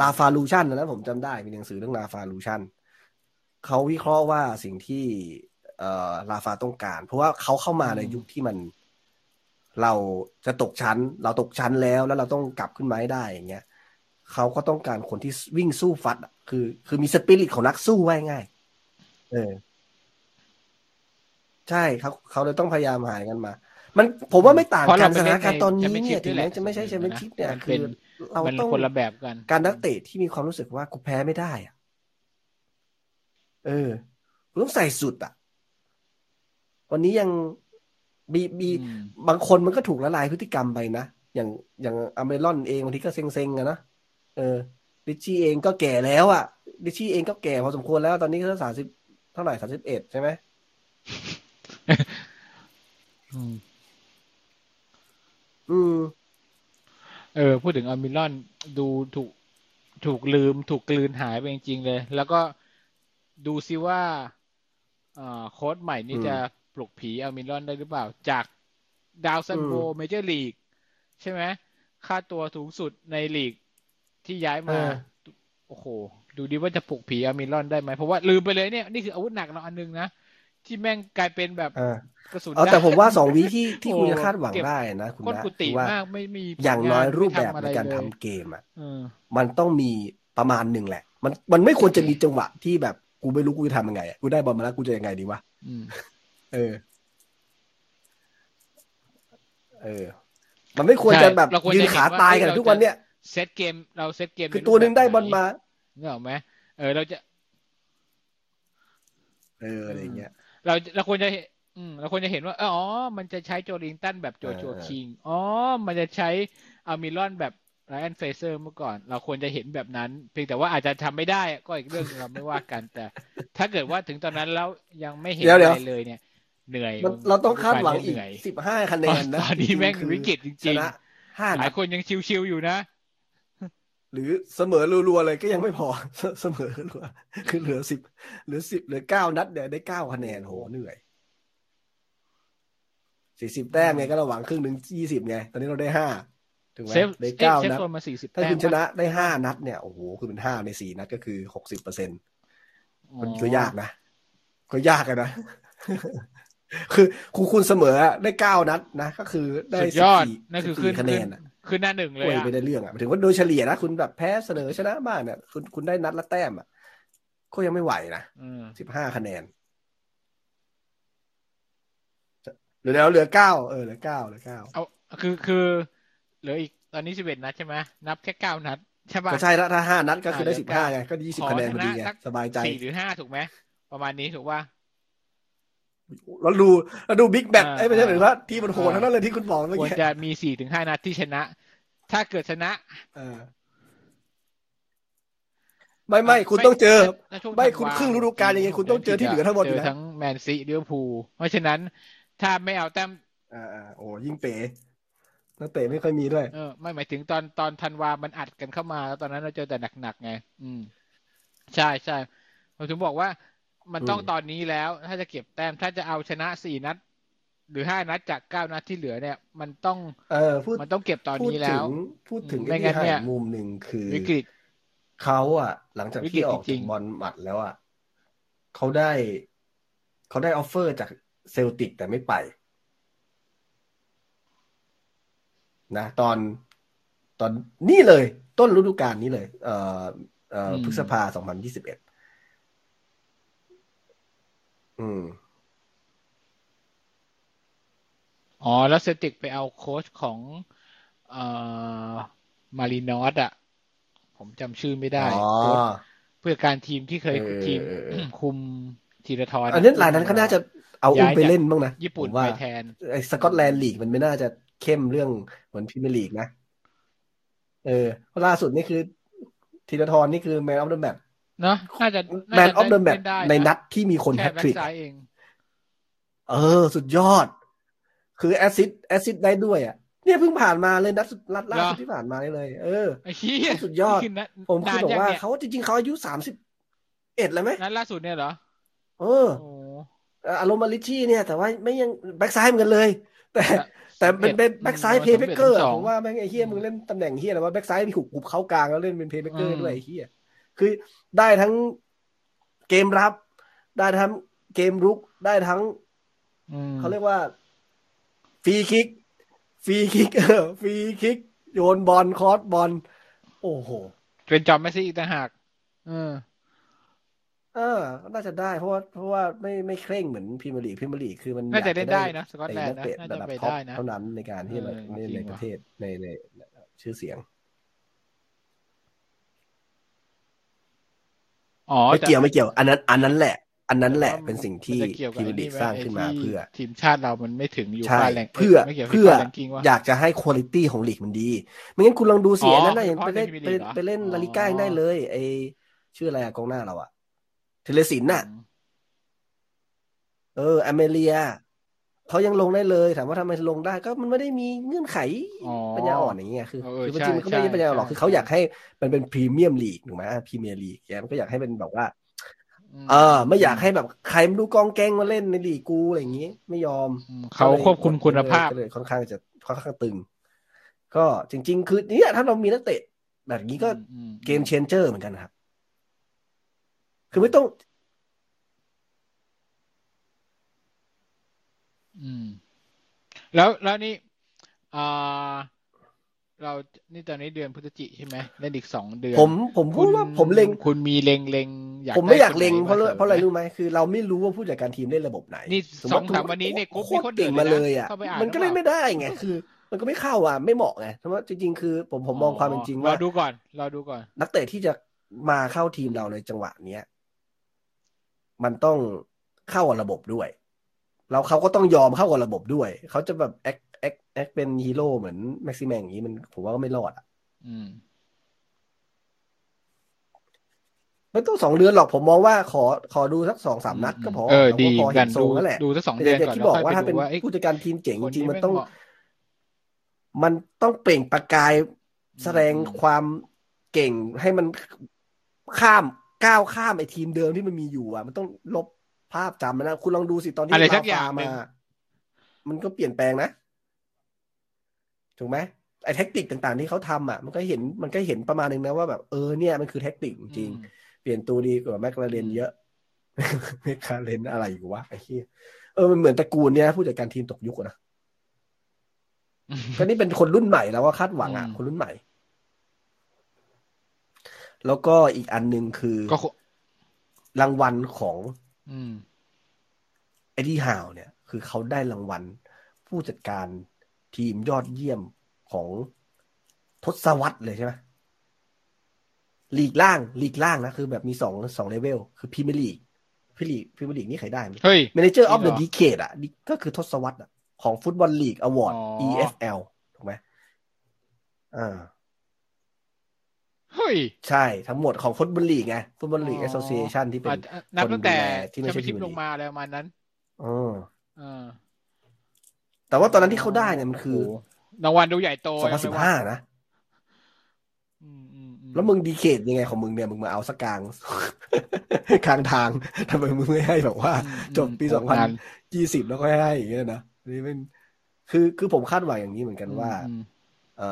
Rafalution นะผมจำได้มีหนังสือเรื่อง Rafalution เขาวิเคราะห์ว่าสิ่งที่เอ่อลาฟาต้องการ เพราะว่าเขาเข้ามาในยุคที่มัน เราจะตกชั้น เราตกชั้นแล้วแล้วเราต้องกลับขึ้นมาให้ได้อย่างเงี้ย เขาก็ต้องการคนที่วิ่งสู้ฟัดคือ คือมีสปิริตของนักสู้ไว้ง่าย เออ ใช่เขาเขาเลยต้องพยายามหายกันมา มันผมว่าไม่ต่างกันสถานการณ์ตอนนี้เนี่ยถึงแม้จะไม่ใช่แชมเปี้ยนชิพเนี่ยคือเราต้องคนละแบบกัน การนักเตะที่มีความรู้สึกว่ากูแพ้ไม่ได้อะเออต้องใส่สุดอะ วันนี้ยังมีมีบางคนมันก็ถูกละลายพฤติกรรมไปนะ อย่างอย่างอเมรอนเองบางทีก็เซ็งๆอะนะ เออดิชี่เองก็แก่แล้วอะดิชี่เองก็แก่พอสมควรแล้ว ตอนนี้ก็สามสิบเท่าไหร่สามสิบเอ็ดใช่ไหมอืมเออ พูดถึงอมิลอนดูถูกถูกลืม ถูกกลืนหายไปจริงๆเลย แล้วก็ดูซิว่าโค้ดใหม่นี่จะปลุกผีอัลมิรอนได้หรือเปล่า จากดาวซัลโวเมเจอร์ลีก ใช่ไหมค่าตัวสูงสุดในลีก ที่ย้ายมา โอ้โห ดูดีว่าจะปลุกผีอัลมิรอนได้ไหมเพราะว่าลืมไปเลยเนี่ยนี่คืออาวุธหนักเราอันนึงนะ ที่แม่งกลายเป็นแบบกระสุนเอาแต่ผมว่าสองวิที่ที่คุณจะคาดหวังได้นะคุณนะคือว่าไม่มีอย่างน้อยรูปแบบในการทำเกมอะมันต้องมีประมาณหนึ่งแหละ มันมันไม่ควรจะมีจังหวะที่แบบกูไม่รู้กูจะทำยังไงกูได้บอลมาแล้วกูจะยังไงดีวะเออ เออ มันไม่ควรจะแบบยืนขาตายกันทุกวันเนี้ย เซตเกม เราเซตเกมคือตัวหนึ่งได้บอลมาเนอะไหมเออเราจะ เอออะไรเงี้ย เราเราควรจะอืมเราควรจะเห็นว่าอ๋อ มันจะใช้โจลิงตันแบบโจโจคิงอ๋อ มันจะใช้อัลมิรอนแบบไรอันเฟรเซอร์เมื่อก่อน เราควรจะเห็นแบบนั้น เพียงแต่ว่าอาจจะทำไม่ได้ก็อีกเรื่องเราไม่ว่ากันแต่ ถ้าเกิดว่าถึงตอนนั้นแล้วยังไม่เห็นอะไรเลยเนี่ย เหนื่อยเราต้องคาดหวังอีกสิบห้าคะแนนนะตอนนี้แม่งวิกฤตจริงๆหลายคนยังชิวๆอยู่นะ หรือเสมอรัวๆเลยก็ยังไม่พอ เสมอรัวคือเหลือสิบเหลือสิบเหลือเก้านัดเดี๋ยวได้เก้าคะแนนโหเหนื่อยสี่สิบแต้มไงก็ระหว่างครึ่งหนึ่งยี่สิบไง ตอนนี้เราได้ห้าถูกไหมได้เก้านัดถ้าคุณชนะได้ห้านัดเนี่ยโอ้โหคือเป็นห้าในสี่นัดก็คือหกสิบเปอร์เซ็นต์มันก็ยากนะ ก็ยากนะ คือคุณคุณเสมอได้เก้านัดนะ ก็คือได้สิบสี่นั่นคือขึ้นคะแนน ขึ้นหน้าหนึ่งเลยอะไม่ได้เรื่องอะถึงว่าโดยเฉลี่ยนะคุณแบบแพ้เสนอชนะบ้างเนี่ยคุณคุณได้นัดละแต้มอะก็ยังไม่ไหวนะสิบห้าคะแนนเหลือแล้วเหลือเก้าเออเหลือเก้าเหลือเก้าเอาคือคือเหลืออีกตอนนี้สิบเอ็ดนัดใช่ไหมนับแค่เก้านัดใช่ป่ะก็ใช่ละถ้าห้านัดก็คือได้อ่าสิบห้าไงก็ยี่สิบขอคะแนนพอดีชนะไงสักสบายใจสี่หรือห้าถูกไหมประมาณนี้ถูกป่ะ แล้วดูแล้วดูบิ๊กแบทอ่าไอ้ยไม่ใช่หรือว่าทีมมันโหดอ่าทั้งนั้นเลยที่คุณบอกเมื่อควรกี้จะมีสี่ถึงห้านัดที่ชนะ ถ้าเกิดชนะเออไม่ไม่คุณต้องเจอถ้าช่วงไม่ธันวาคุณครึ่งฤดูกาลยังไงคุณต้องเจอที่เหลือทั้งหมดอเจยู่อแล้วทั้งแมนซิลิเวอร์พูลเพราะฉะนั้น ถ้าไม่เอาแต้มอ่าอ่าโอ้ยิ่งเป๋นักเตะไม่ค่อยมีด้วยเออไม่หมายถึงตอนตอนธันวา มันอัดกันเข้ามาแล้วตอนนั้นเราเจอแต่หนักๆไง อืม ใช่ใช่ผมถึงบอกว่า มันต้องอืมตอนนี้แล้ว ถ้าจะเก็บแต้มถ้าจะเอาชนะสี่นัด หรือห้านัดจากเก้านัดที่เหลือเนี่ย มันต้อง เออพูดมันต้องเก็บตอนพูดนี้แล้ถึวงพูดถึงไม่ไอ้งั้ที่นเนี่ให้ยมุมหนึ่งคือวิกฤตเขาอะหลังจากวิกฤที่ตออกจริจากงบอลหมัดแล้วอะเขาได้เขาได้ออฟเฟอร์จากเซลติกแต่ไม่ไป นะ ตอนตอนนี่เลย ต้นฤดูกาลนี้เลย เอ่อเอ่ออืมพฤษภาสองพันยี่สิบเอ็ด อืมอ๋อ แล้วเซลติกไปเอาโค้ชของ เอ่อมารีนอสอะ ผมจำชื่อไม่ได้อ๋อโค้ชเพื่อการทีมที่เคยเออทีมเออเออคุมธีรทรอันนี้รายนั้นเขาน่าจะเอาอุ้มย้ายไปจากเล่นบ้างนะญี่ปุ่นผมว่าไปแทนไอ้สกอตแลนด์ลีกมันไม่น่าจะเข้มเรื่องเหมือนพรีเมียร์ลีกนะ เออเพราะล่าสุดนี่คือธีรทรนี่คือ man of the match เนาะน่าจะ man of the match เล่นได้ในนัดที่มีคนแค่แฮตแบ็กซ้ายเองเออ สุดยอด คือ assist assist ได้ด้วยอะ เนี่ยเพิ่งผ่านมาเลยนัดสุดนัดล่าสุดที่ผ่านมานี่เลย เออไอ้เหี้ยสุดยอดนี่นะผมคือบอกว่ายังนี่ยเขาจริงๆเขาอายุสามสิบเอ็ดแล้วไหมนัดล่าสุดเนี่ยเหรอ เออโอ้อารมณ์มาริชี่เนี่ย แต่ว่าไม่ยังแบ็กซ้ายเหมือนกันเลย แต่แต่เป็นเป็นแบ็กซ้าย playmaker ผมว่าแม่งไอ้เหี้ยมึงเล่นตำแหน่งเหี้ยแต่ว่าแบ็กซ้ายมีขุกขุบเข้ากลางแล้วเล่นเป็น playmaker ด้วยไอ้เหี้ย คือได้ทั้งเกมรับ ได้ทั้งเกมรุกได้ทั้งอืมเขาเรียกว่าฟรีคิกฟรีคิกเออฟรีคิกโยนบอล cross บอล โอ้โหเป็นจอมแมสซี่อีกต่างหากเออเออ น่าจะได้เพราะว่าเพราะว่าไม่ไม่เคร่งเหมือนพรีเมียร์ลีกพรีเมียร์ลีกคือมันน่าจะอยกเล่นได้นะสกอตแลนด์นันะเตะน่าระจะดับไปท็อปได้นะเท่านั้นในการที่จะเออในจริงในว่ะประเทศในในชื่อเสียง อ๋อไม่แต่เกี่ยวไม่เกี่ยวอันนั้น อันนั้นแหละ อันนั้นแหละแต่ว่าเป็นสิ่งที่มันจะเกี่ยวพกับรีเมียร์ลีกไอ้สร้างขึ้นมาไอ้ที่เพื่อ ทีมชาติเรามันไม่ถึงยูใช่ฟ่าแรงเพื่อไม่เกี่ยวกับเพื่อแรงกิ้งว่าอยากจะให้คุณภาพของลีกมันดีไม่งั้นคุณลองดูสิอ๋ออันนั้นนะอย่างเฉพาะไปเล่นในไป Premier League เหรอไปเล่นอ๋อลาลิก้ายังได้เลยไอชื่ออะไรอะกองหน้าเราอะเทเลสินน่ะ เอออเมเรีย เขายังลงได้เลย ถามว่าทำไมลงได้ก็มันไม่ได้มีเงื่อนไขอ๋อปัญญาอ่อนอย่างเงี้ยคือเออคือใช่จริงๆมันก็ไม่ใช่ใช่ปัญญาอ่อนหรอกใช่คือเขาอยากให้มันเป็นพรีเมียมลีกถูกไหมพรีเมียร์ลีกแกมันก็อยากให้เป็นแบบว่ามเออไม่อยากให้แบบใครไม่รู้กองแกงมาเล่นในลีกกูอะไรอย่างงี้ ไม่ยอมอืมเขาควบคุมคุณภาพก็เลยค่อนข้างจะค่อนข้างตึง ก็จริง ๆ คือเนี่ยถ้าเรามีนักเตะ แบบนี้ก็อืมเกมเชนเจอร์เหมือนกันนะครับ คือไม่ต้อง อืม แล้วแล้วนี่อ่าเรานี่ตอนนี้เดือนพฤศจิใช่ไหมเล่นอีกสองเดือน ผมผมพูดว่าคุณผมเล็งคุณมีเล็งเล็งอยากผมไม่อยากด้คนเล็งหนเพราะมสมเพราะอะไรหมรู้ไหมคือเราไม่รู้ว่าผู้จัดการทีมเล่นระบบไหนนี่มสองติสามวันนี้ในกรุ๊ปโคมีตครนเดืเก่องดมาเลเลยยนะอะเข้าไปอ่านมันก็เล่นไม่ได้ไงคือ มันก็ไม่เข้าอะไม่เหมาะไงเพราะว่าจริง ๆ คือ ผมผมมองความเป็นจริงรว่าอดูก่อนรอดูก่อน นักเตะที่จะมาเข้าทีมเราในจังหวะเนี้ยมันต้องเข้ากับระบบด้วย แล้วเขาก็ต้องยอมเข้ากับระบบด้วย เขาจะแบบแอคแอคแอคเป็นฮีโร่เหมือนแม็กซิแมงอย่างนี้มันผมว่าก็ไม่รอดอะอืมไม่ต้องสองเดือนหรอกผมมองว่าขอขอดูสักสองสามนัดก็พอเออเราดีก็พอกัเห็นนทรดูงแล้วแหละดูสักสองแต่เดือนอย่างก่อนที่แล้วบอกค่อยว่าไปถ้าดูเป็นว่าเอ้ยผู้จัดการทีมเจ๋งคนจริงนี้ๆมันแม่งต้องเหมาะมันต้องเปล่งประกายแสดงอืมความเก่งให้มันข้ามก้าวข้ามไอ้ทีมเดิมที่มันมีอยู่อะ มันต้องลบ ภาพจำมันนะ คุณลองดูสิตอนที่อะไรลาสักอย่างฟาหนึ่มางมันก็เปลี่ยนแปลงนะ ถูกไหมไอ้เทคนิคต่างๆ ที่เขาทำอะ มันก็เห็นมันก็เห็นประมาณนึงนะว่าแบบเออเนี่ยมันคือเทคนิคจริงอืมๆเปลี่ยนตัวดีกว่าแมคลาเรนอืมเยอะแมคลาเรนอะไรอยู่วะไอ้เหี้ยเออมันเหมือนตระกูลเนี่ยผู้จัดการทีมตกยุคอะนะก็นี่เป็นคนรุ่นใหม่แล้วว่าคาดหวังอะอืมคนรุ่นใหม่ แล้วก็อีกอันหนึ่งคือก็ครางวัลของอืม เอ็ดดี้ฮาวเนี่ย คือเขาได้รางวัล ผู้จัดการทีมยอดเยี่ยมของทศวรรษเลยใช่ไหมลีกล่างลีกล่างนะ คือแบบมีสองสองเลเวล คือพรีเมียร์ลีกพรีลีกพรีเมียร์ลีกนี่ใครได้เฮ้ยเมนเจอร์ออฟจริเดงอะเหรอดีเคดอะนี่ก็คือทศวรรษอะของฟุตบอลลีกอวอร์ดอ๋อ EFL ถูกไหมอ่า เฮ้ย ใช่ทั้งหมดของฟุตบอลลีกไงฟุตบอลลีกอ๋แออสโซเชชันที่เป็นอะนับตั้งแต่คนดูแลที่ไม่แชมใช่เปี้ยนชิพพรีเมียร์ลีกลงมาอะไรประมาณนั้นอ๋ออ่าแต่ว่าตอนนั้นที่เขาได้เนี่ยมันคือโโหรางวัลดูใหญ่โต2015นะอืมอืมอืมแล้วมึงดีเคดยังไงของมึงเนี่ย มึงมาเอาสักกลางกลางทางทำไมมึงไม่ให้แบบว่าอืมจบปีอืมสองพันงานยี่สิบแล้วก็ให้อย่างเงี้ยนะนี่เป็นคือคือผมคาดหวังอย่างนี้เหมือนกันว่าอืมเออ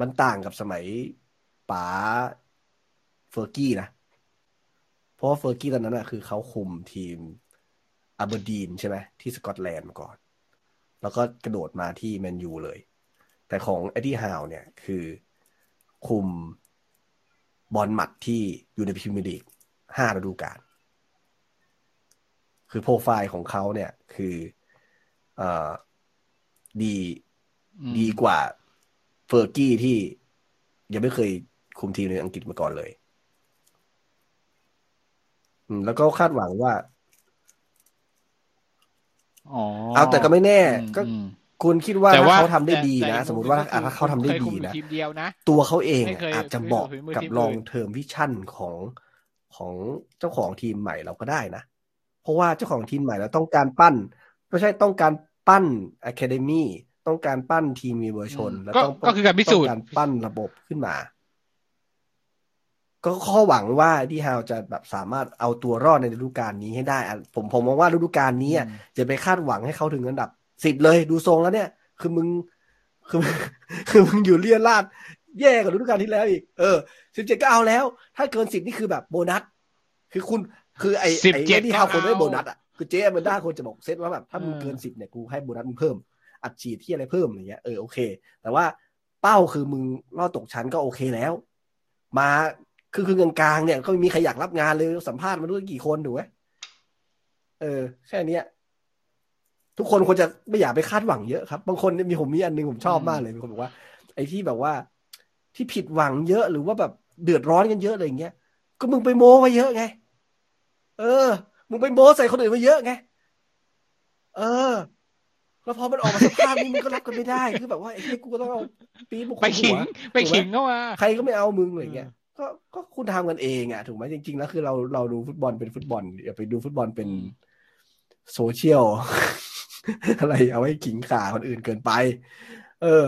มันต่างกับสมัยป๋าเฟอร์กี้นะ เพราะว่าเฟอร์กี้ตอนนั้นอะคือเขาคุมทีมอาเบอร์ดีนใช่ไหมที่สกอตแลนด์มาก่อน แล้วก็กระโดดมาที่แมนยูเลย แต่ของเอ็ดดี้ฮาวเนี่ยคือคุมบอร์นมัธที่อยู่ในพรีเมียร์ลีกห้าฤดูกาลคือโปรไฟล์ของเขาเนี่ยคืออะดีดีกว่า เฟอร์กี้ที่ยังไม่เคยคุมทีมในอังกฤษมาก่อนเลย อืม แล้วก็คาดหวังว่าอ๋อเอาแต่ก็ไม่แน่อืมก็อืมคุณคิดว่าแต่ถ้าว่าเขาทำได้ดีแต่นะแต่สมมติว่าก็คือถ้าเขาทำได้เคยดีคุมอยู่นะทีมเดียวนะตัวเขาเองไม่อะเคยอาจจะเหมาะไม่เคยกับทีมลองอื่นเทอมวิชั่นของของเจ้าของทีมใหม่เราก็ได้นะ เพราะว่าเจ้าของทีมใหม่เราต้องการปั้น ไม่ใช่ต้องการปั้นacademy ต้องการปั้นทีมมี vision อืมแล้วก็ต้องก็คือการพิสูจน์ต้องการปั้นระบบขึ้นมา ก็ขอหวังว่าเอ็ดดี้ฮาวจะแบบสามารถเอาตัวรอดในฤดูกาลนี้ให้ได้อะผมผมมองว่าฤดูกาลนี้อะอืมจะไปคาดหวังให้เขาถึงอันดับสิบเลยดูทรงแล้วเนี่ย คือมึงคือคือมึงอยู่เลียราดแย่กว่าฤดูกาลที่แล้วอีก เออสิบเจ็ดก็เอาแล้ว ถ้าเกินสิบนี่คือแบบโบนัส คือคุณคือไอ้ไอ้17ที่ฮาวคนได้ก็เอาโบนัสอะ คือเจ๊อแมนดาคนจะบอกเซตว่าแบบถ้ามึงเออเกินสิบเนี่ยกูให้โบนัสมึงเพิ่ม อัดฉีดที่อะไรเพิ่มอะไรเงี้ยเออโอเค แต่ว่าเป้าคือมึงรอดตกชั้นก็โอเคแล้ว มาคือคือกลางๆเนี่ย ก็ไม่มีใครอยากรับงานเลยสัมภาษณ์มาด้วยกี่คนถูกไหมเออ แค่เนี้ยทุกคนควรจะไม่อยากไปคาดหวังเยอะครับ บางคนเนี่ยมีผมมีอันหนึงผมชอบมากเลยมีคนบอกว่า ไอ้ที่แบบว่า ที่ผิดหวังเยอะหรือว่าแบบเดือดร้อนกันเยอะอะไรอย่างเงี้ยก็มึงไปโม้มาเยอะไง เออ มึงไปโม้ใส่คนอื่นมาเยอะไง เออ แล้วพอมันออกมาสภาพนี้มึงก็รับกันไม่ได้ คือแบบว่าไอ้ที่กูก็ต้องเอาปี๊บมาไปคุมขิหังวไปขิงเข้ามาใครก็ไม่เอามึงอะไรเงี้ยก็ก็คุณทำกันเองอะถูกไหมจริงๆแล้วคือเราเราดูฟุตบอลเป็นฟุตบอลอย่าไปดูฟุตบอลเป็นอืมโซเชียลอะไรเอาไว้ขิงข่าคนอื่นเกินไป เออ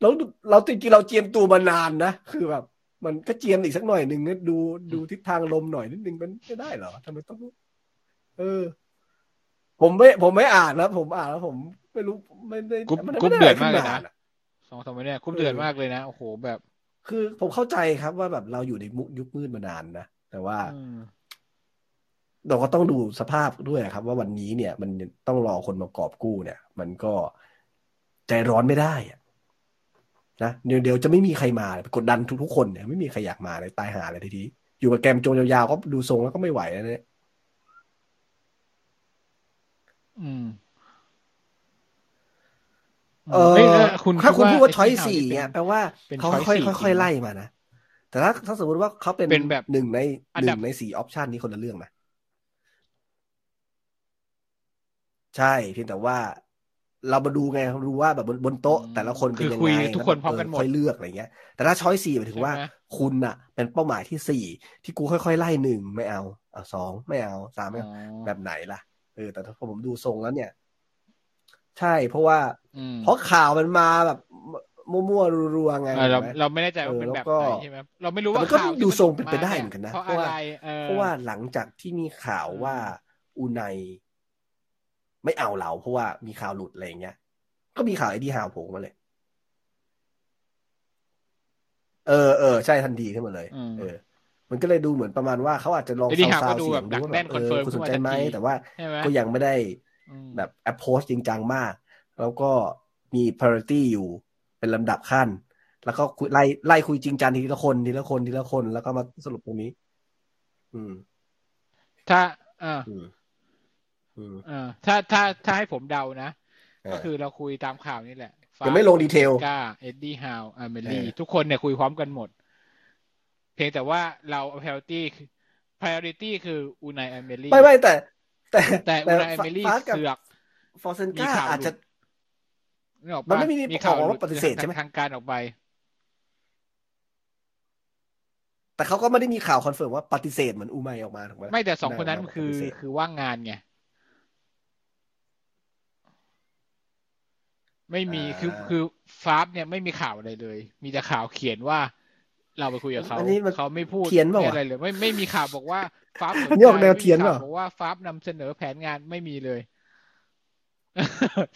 แล้วเราจริงๆเราเจียมตัวมานานนะคือแบบ มันก็เจียมอีกสักหน่อยหนึ่งดูดูทิศทางลมหน่อยนิดนึงมันไม่ได้เหรอทำไมต้อง เออ ผมไม่ ผมไม่อ่านนะผมอ่านแล้วผม ไม่รู้ไม่ได้กรุ๊ปมันกรุ๊ปไไเดือดมากเลยขึ้นะสองสามวันเนี่ยคุ้มเดือดมากเลยนะโอ้โหแบบ คือผมเข้าใจครับว่าแบบเราอยู่ในมุกยุคมืดมานานนะแต่ว่าอืมเราก็ต้องดูสภาพด้วยครับ ว่าวันนี้เนี่ย มันต้องรอคนมากอบกู้เนี่ย มันก็ใจร้อนไม่ได้อะนะเดี๋ยวเดี๋ยวจะไม่มีใครมาเลยกดดันทุกๆคนเนี่ยไม่มีใครอยากมาเลยตายหาเลยทีนี้อยู่กับแกมโจนยาวๆก็ดูทรงแล้วก็ไม่ไหวแล้วเนี่ยอืม เออฮ้ยแล้วคุณถ้าคุณพูดว่าไช้อยที่สี่ข่วเนี่ยป็แปลว่าเป็นเขา choice ค่อยสี่ๆค่อยจริงๆไล่มานะ แต่ถ้าถ้าสมมติว่าเขาเป็นเป็นแบบหนึ่งในอันหดันึ่บงในสี่ออปชันนี้คนละเรื่องนะ ใช่เพียงแต่ว่าเรามาดูไงรู้ว่าแบบบนบนโต๊ะ แต่ละคนเป็นคือยังคุยไงทุกคนแล้วพร้อมแบบกันหมดค่อยเลือกอะไรเงี้ย แต่ถ้าช้อยสี่หมายถึงว่าใช่ไหมคุณน่ะเป็นเป้าหมายที่สี่ที่กูค่อยๆไล่หนึ่งไม่เอาอะสองไม่เอาสามไม่เอาอ๋อแบบไหนล่ะเออแต่ถ้าผมดูทรงแล้วเนี่ย ใช่ เพราะว่าอืมเพราะข่าวมันมาแบบมั่วๆรัวๆไงเออเราถูกไหมเราไม่แน่ใจว่าเออเป็นแบบแล้วก็ไหนใช่ไหมเราไม่รู้แต่ว่ามันก็ข่าวที่ดูมันทรงหลุเป็นไปได้าเหมือนกันนะเพราะเพราะว่าอะไรออเพราะว่าหลังจากที่มีข่าวอืมว่าอูไนไม่เอาเราเพราะว่ามีข่าวหลุดอะไรอย่างเงี้ย ก็มีข่าวไอ้ดีฮาวโผล่มาเลย เออเออใช่ทันทีขึ้นมาเลยอืมเออ มันก็เลยดูเหมือนประมาณว่าเขาอาจจะลองไอ้ดีฮาวซาวก็ๆดูเสีแบยงบดูดักว่าแน่แบบนเอคอนอเฟิร์มคุณสนขึ้นมาใจทันไหมทีแต่ว่าใช่ไหมก็ยังไม่ได้ อืมแบบ approach จริงจังมาก แล้วก็มี priority อยู่เป็นลำดับขั้น แล้วก็คุยไล่ไล่คุยจริงจังทีละคนทีละคนทีละคน แล้วก็มาสรุปตรงนี้ อืม ถ้าอ่าอืมอืมอ่าถ้าถ้าถ้าให้ผมเดานะเออก็คือเราคุยตามข่าวนี่แหละยังไม่ลงดีเทลกาเอ็ดดี้ฮาวอาเมลี่เออทุกคนเนี่ยคุยพร้อมกันหมดพียงแต่ว่าเรา priority คือ priority คืออูนายอเมลี่ไม่ไม่แต่ แต่แต่อูนายอเมลี่ฟาสกับเสือกฟอร์เซนมีกาข่าวอาจจะนึกออกมันปะไม่มีมีข่าวออกหว่าลุดปฏิเสธใช่ไหมทางการออกไป แต่เขาก็ไม่ได้มีข่าว confirm ว่าปฏิเสธเหมือนอูไมออกมาถูกไหมไม่แต่สองคนนั้นาาคือปฏิเสธคือว่างงานไงไม่มีคือคือฟาบเนี่ยไม่มีข่าวอะไรเลย มีแต่ข่าวเขียนว่า เราไปคุยกับเขาอันนี้มันเขาไม่พูดเทียนเปล่าไม่วะอะไรเลยไม่ไม่มีข่าวบอกว่าฟาบอันนี้ออกแนวเทียนเปล่าบอกว่าฟาบนำเสนอแผนงานไม่มีเลย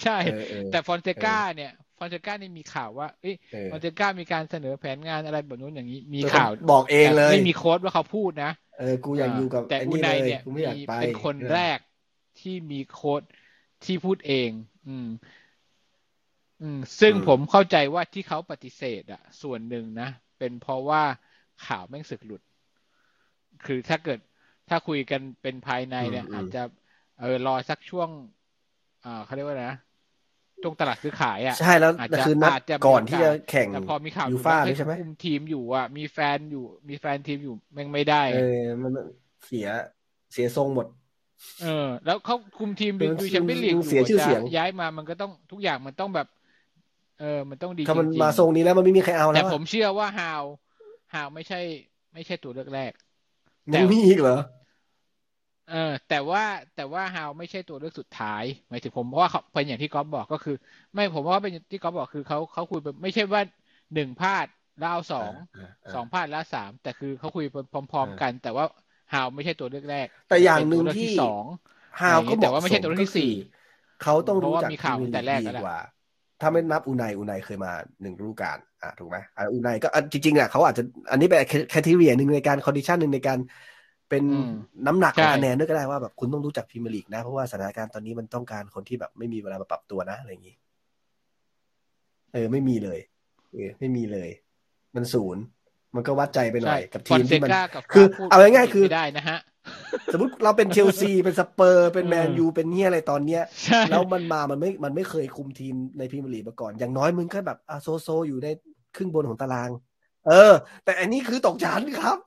ใช่เออเออแต่ฟอนเซกาเนี่ยฟอนเซกานี่มีข่าวว่าเอ้ยเออฟอนเซกามีการเสนอแผนงานอะไรแบบนู้นอย่างนี้ มีแต่ข่าวบอกเองเลยแต่ไม่มี quote ว่าเขาพูดนะเออกูอยากอยู่กับแต่ไอ้อูนี่ไนเลยเนี่ยกูไม่อยากมีไปเป็นคนแรกที่มีโค้ดที่พูดเอง อืม อืม ซึ่งอืมผมเข้าใจว่าที่เขาปฏิเสธ อะ ส่วนหนึ่งนะ เป็นเพราะว่าข่าวแม่งสึกหลุด คือถ้าเกิดถ้าคุยกันเป็นภายในเนี่ย อาจจะเออรอสักช่วงอ่าเขาเรียกว่าไงนะช่วงตลาดซื้อขายอะใช่แล้วอาจแต่จะคือนัดอาจจะมีก่อนที่จะแข่งแต่พอมีข่าวยูหลุดฟ่าว่าด้วยใช่ไหมคุมทีมอยู่อะมีแฟนอยู่ มีแฟนทีมอยู่แม่งไม่ได้ เออมันเสียเสียทรงหมด เออ แล้วเขาคุมทีมเอดูอดูแชมเปี้ยนลีกเสียชื่อเสียงย้ายมามันก็ต้องทุกอย่างมันต้องแบบ เออ มันต้องดีถ้ามันจริงๆมาทรงนี้แล้วมันไม่มีใครเอาแล้แต่วอะผมเชื่อว่าฮาวฮาวไม่ใช่ ไม่ใช่ตัวเลือกแรกแต่ยังมีอีกเหรอ เออ แต่ว่าแต่ว่าฮาวไม่ใช่ตัวเลือกสุดท้ายหมายถึงผมเพราะว่าเขาเป็นอย่างที่ก๊อฟบอกก็คือ ไม่ผมว่าเป็นอย่างที่ก๊อฟบอกคือเขาเขาคุยแบบไม่ใช่ว่าหนึ่งพลาดแล้วเอาสองเออเออสองพลาดแล้วสามแต่คือเขาคุยพร้อม ๆ กัน แต่ว่าฮาวไม่ใช่ตัวเลือกแรก แต่อย่างหนึ่งเป็ตัวเลือกที่สองฮาวก็แต่ว่าไม่ใช่ตัวเลือกที่สี่เขาต้องเพราะรู้ว่าจักมีข่าวพรีเยแต่แรกดีแล้วแหละกว่า ถ้าไม่นับอูไนอูไนเคยมาหนึ่งฤดูกาลอะถูกไหมอะอูไนก็อะจริงๆอะเขาอาจจะอันนี้เป็น criteria หนึ่งในการ condition หนึ่งในการเป็นอืมน้ำหนักของใช่คะแนนด้วยก็ได้ว่าแบบคุณต้องรู้จักพรีเมียร์ลีกนะ เพราะว่าสถานการณ์ตอนนี้มันต้องการคนที่แบบไม่มีเวลามาปรับตัวนะอะไรอย่างนี้เออไม่มีเลยเออไม่มีเลย มันศูนย์มันก็วัดใจไปหน่อยกับฟอทีนมเซที่มันกากับคือพูดเอาง่ายๆคือไม่ได้นะฮะ สมมติเราเป็นเชลซีเป็นสเปอร์เป็นแมนเออยูเป็นเนี้ยอะไรตอนเนี้ยใช่แล้วมันมามันไม่มันไม่เคยคุมทีมในพรีเมียร์ลีกมาก่อน อย่างน้อยมึงก็แบบอาโซโซอยู่ในครึ่งบนของตาราง เออ แต่อันนี้คือตกชั้นครับ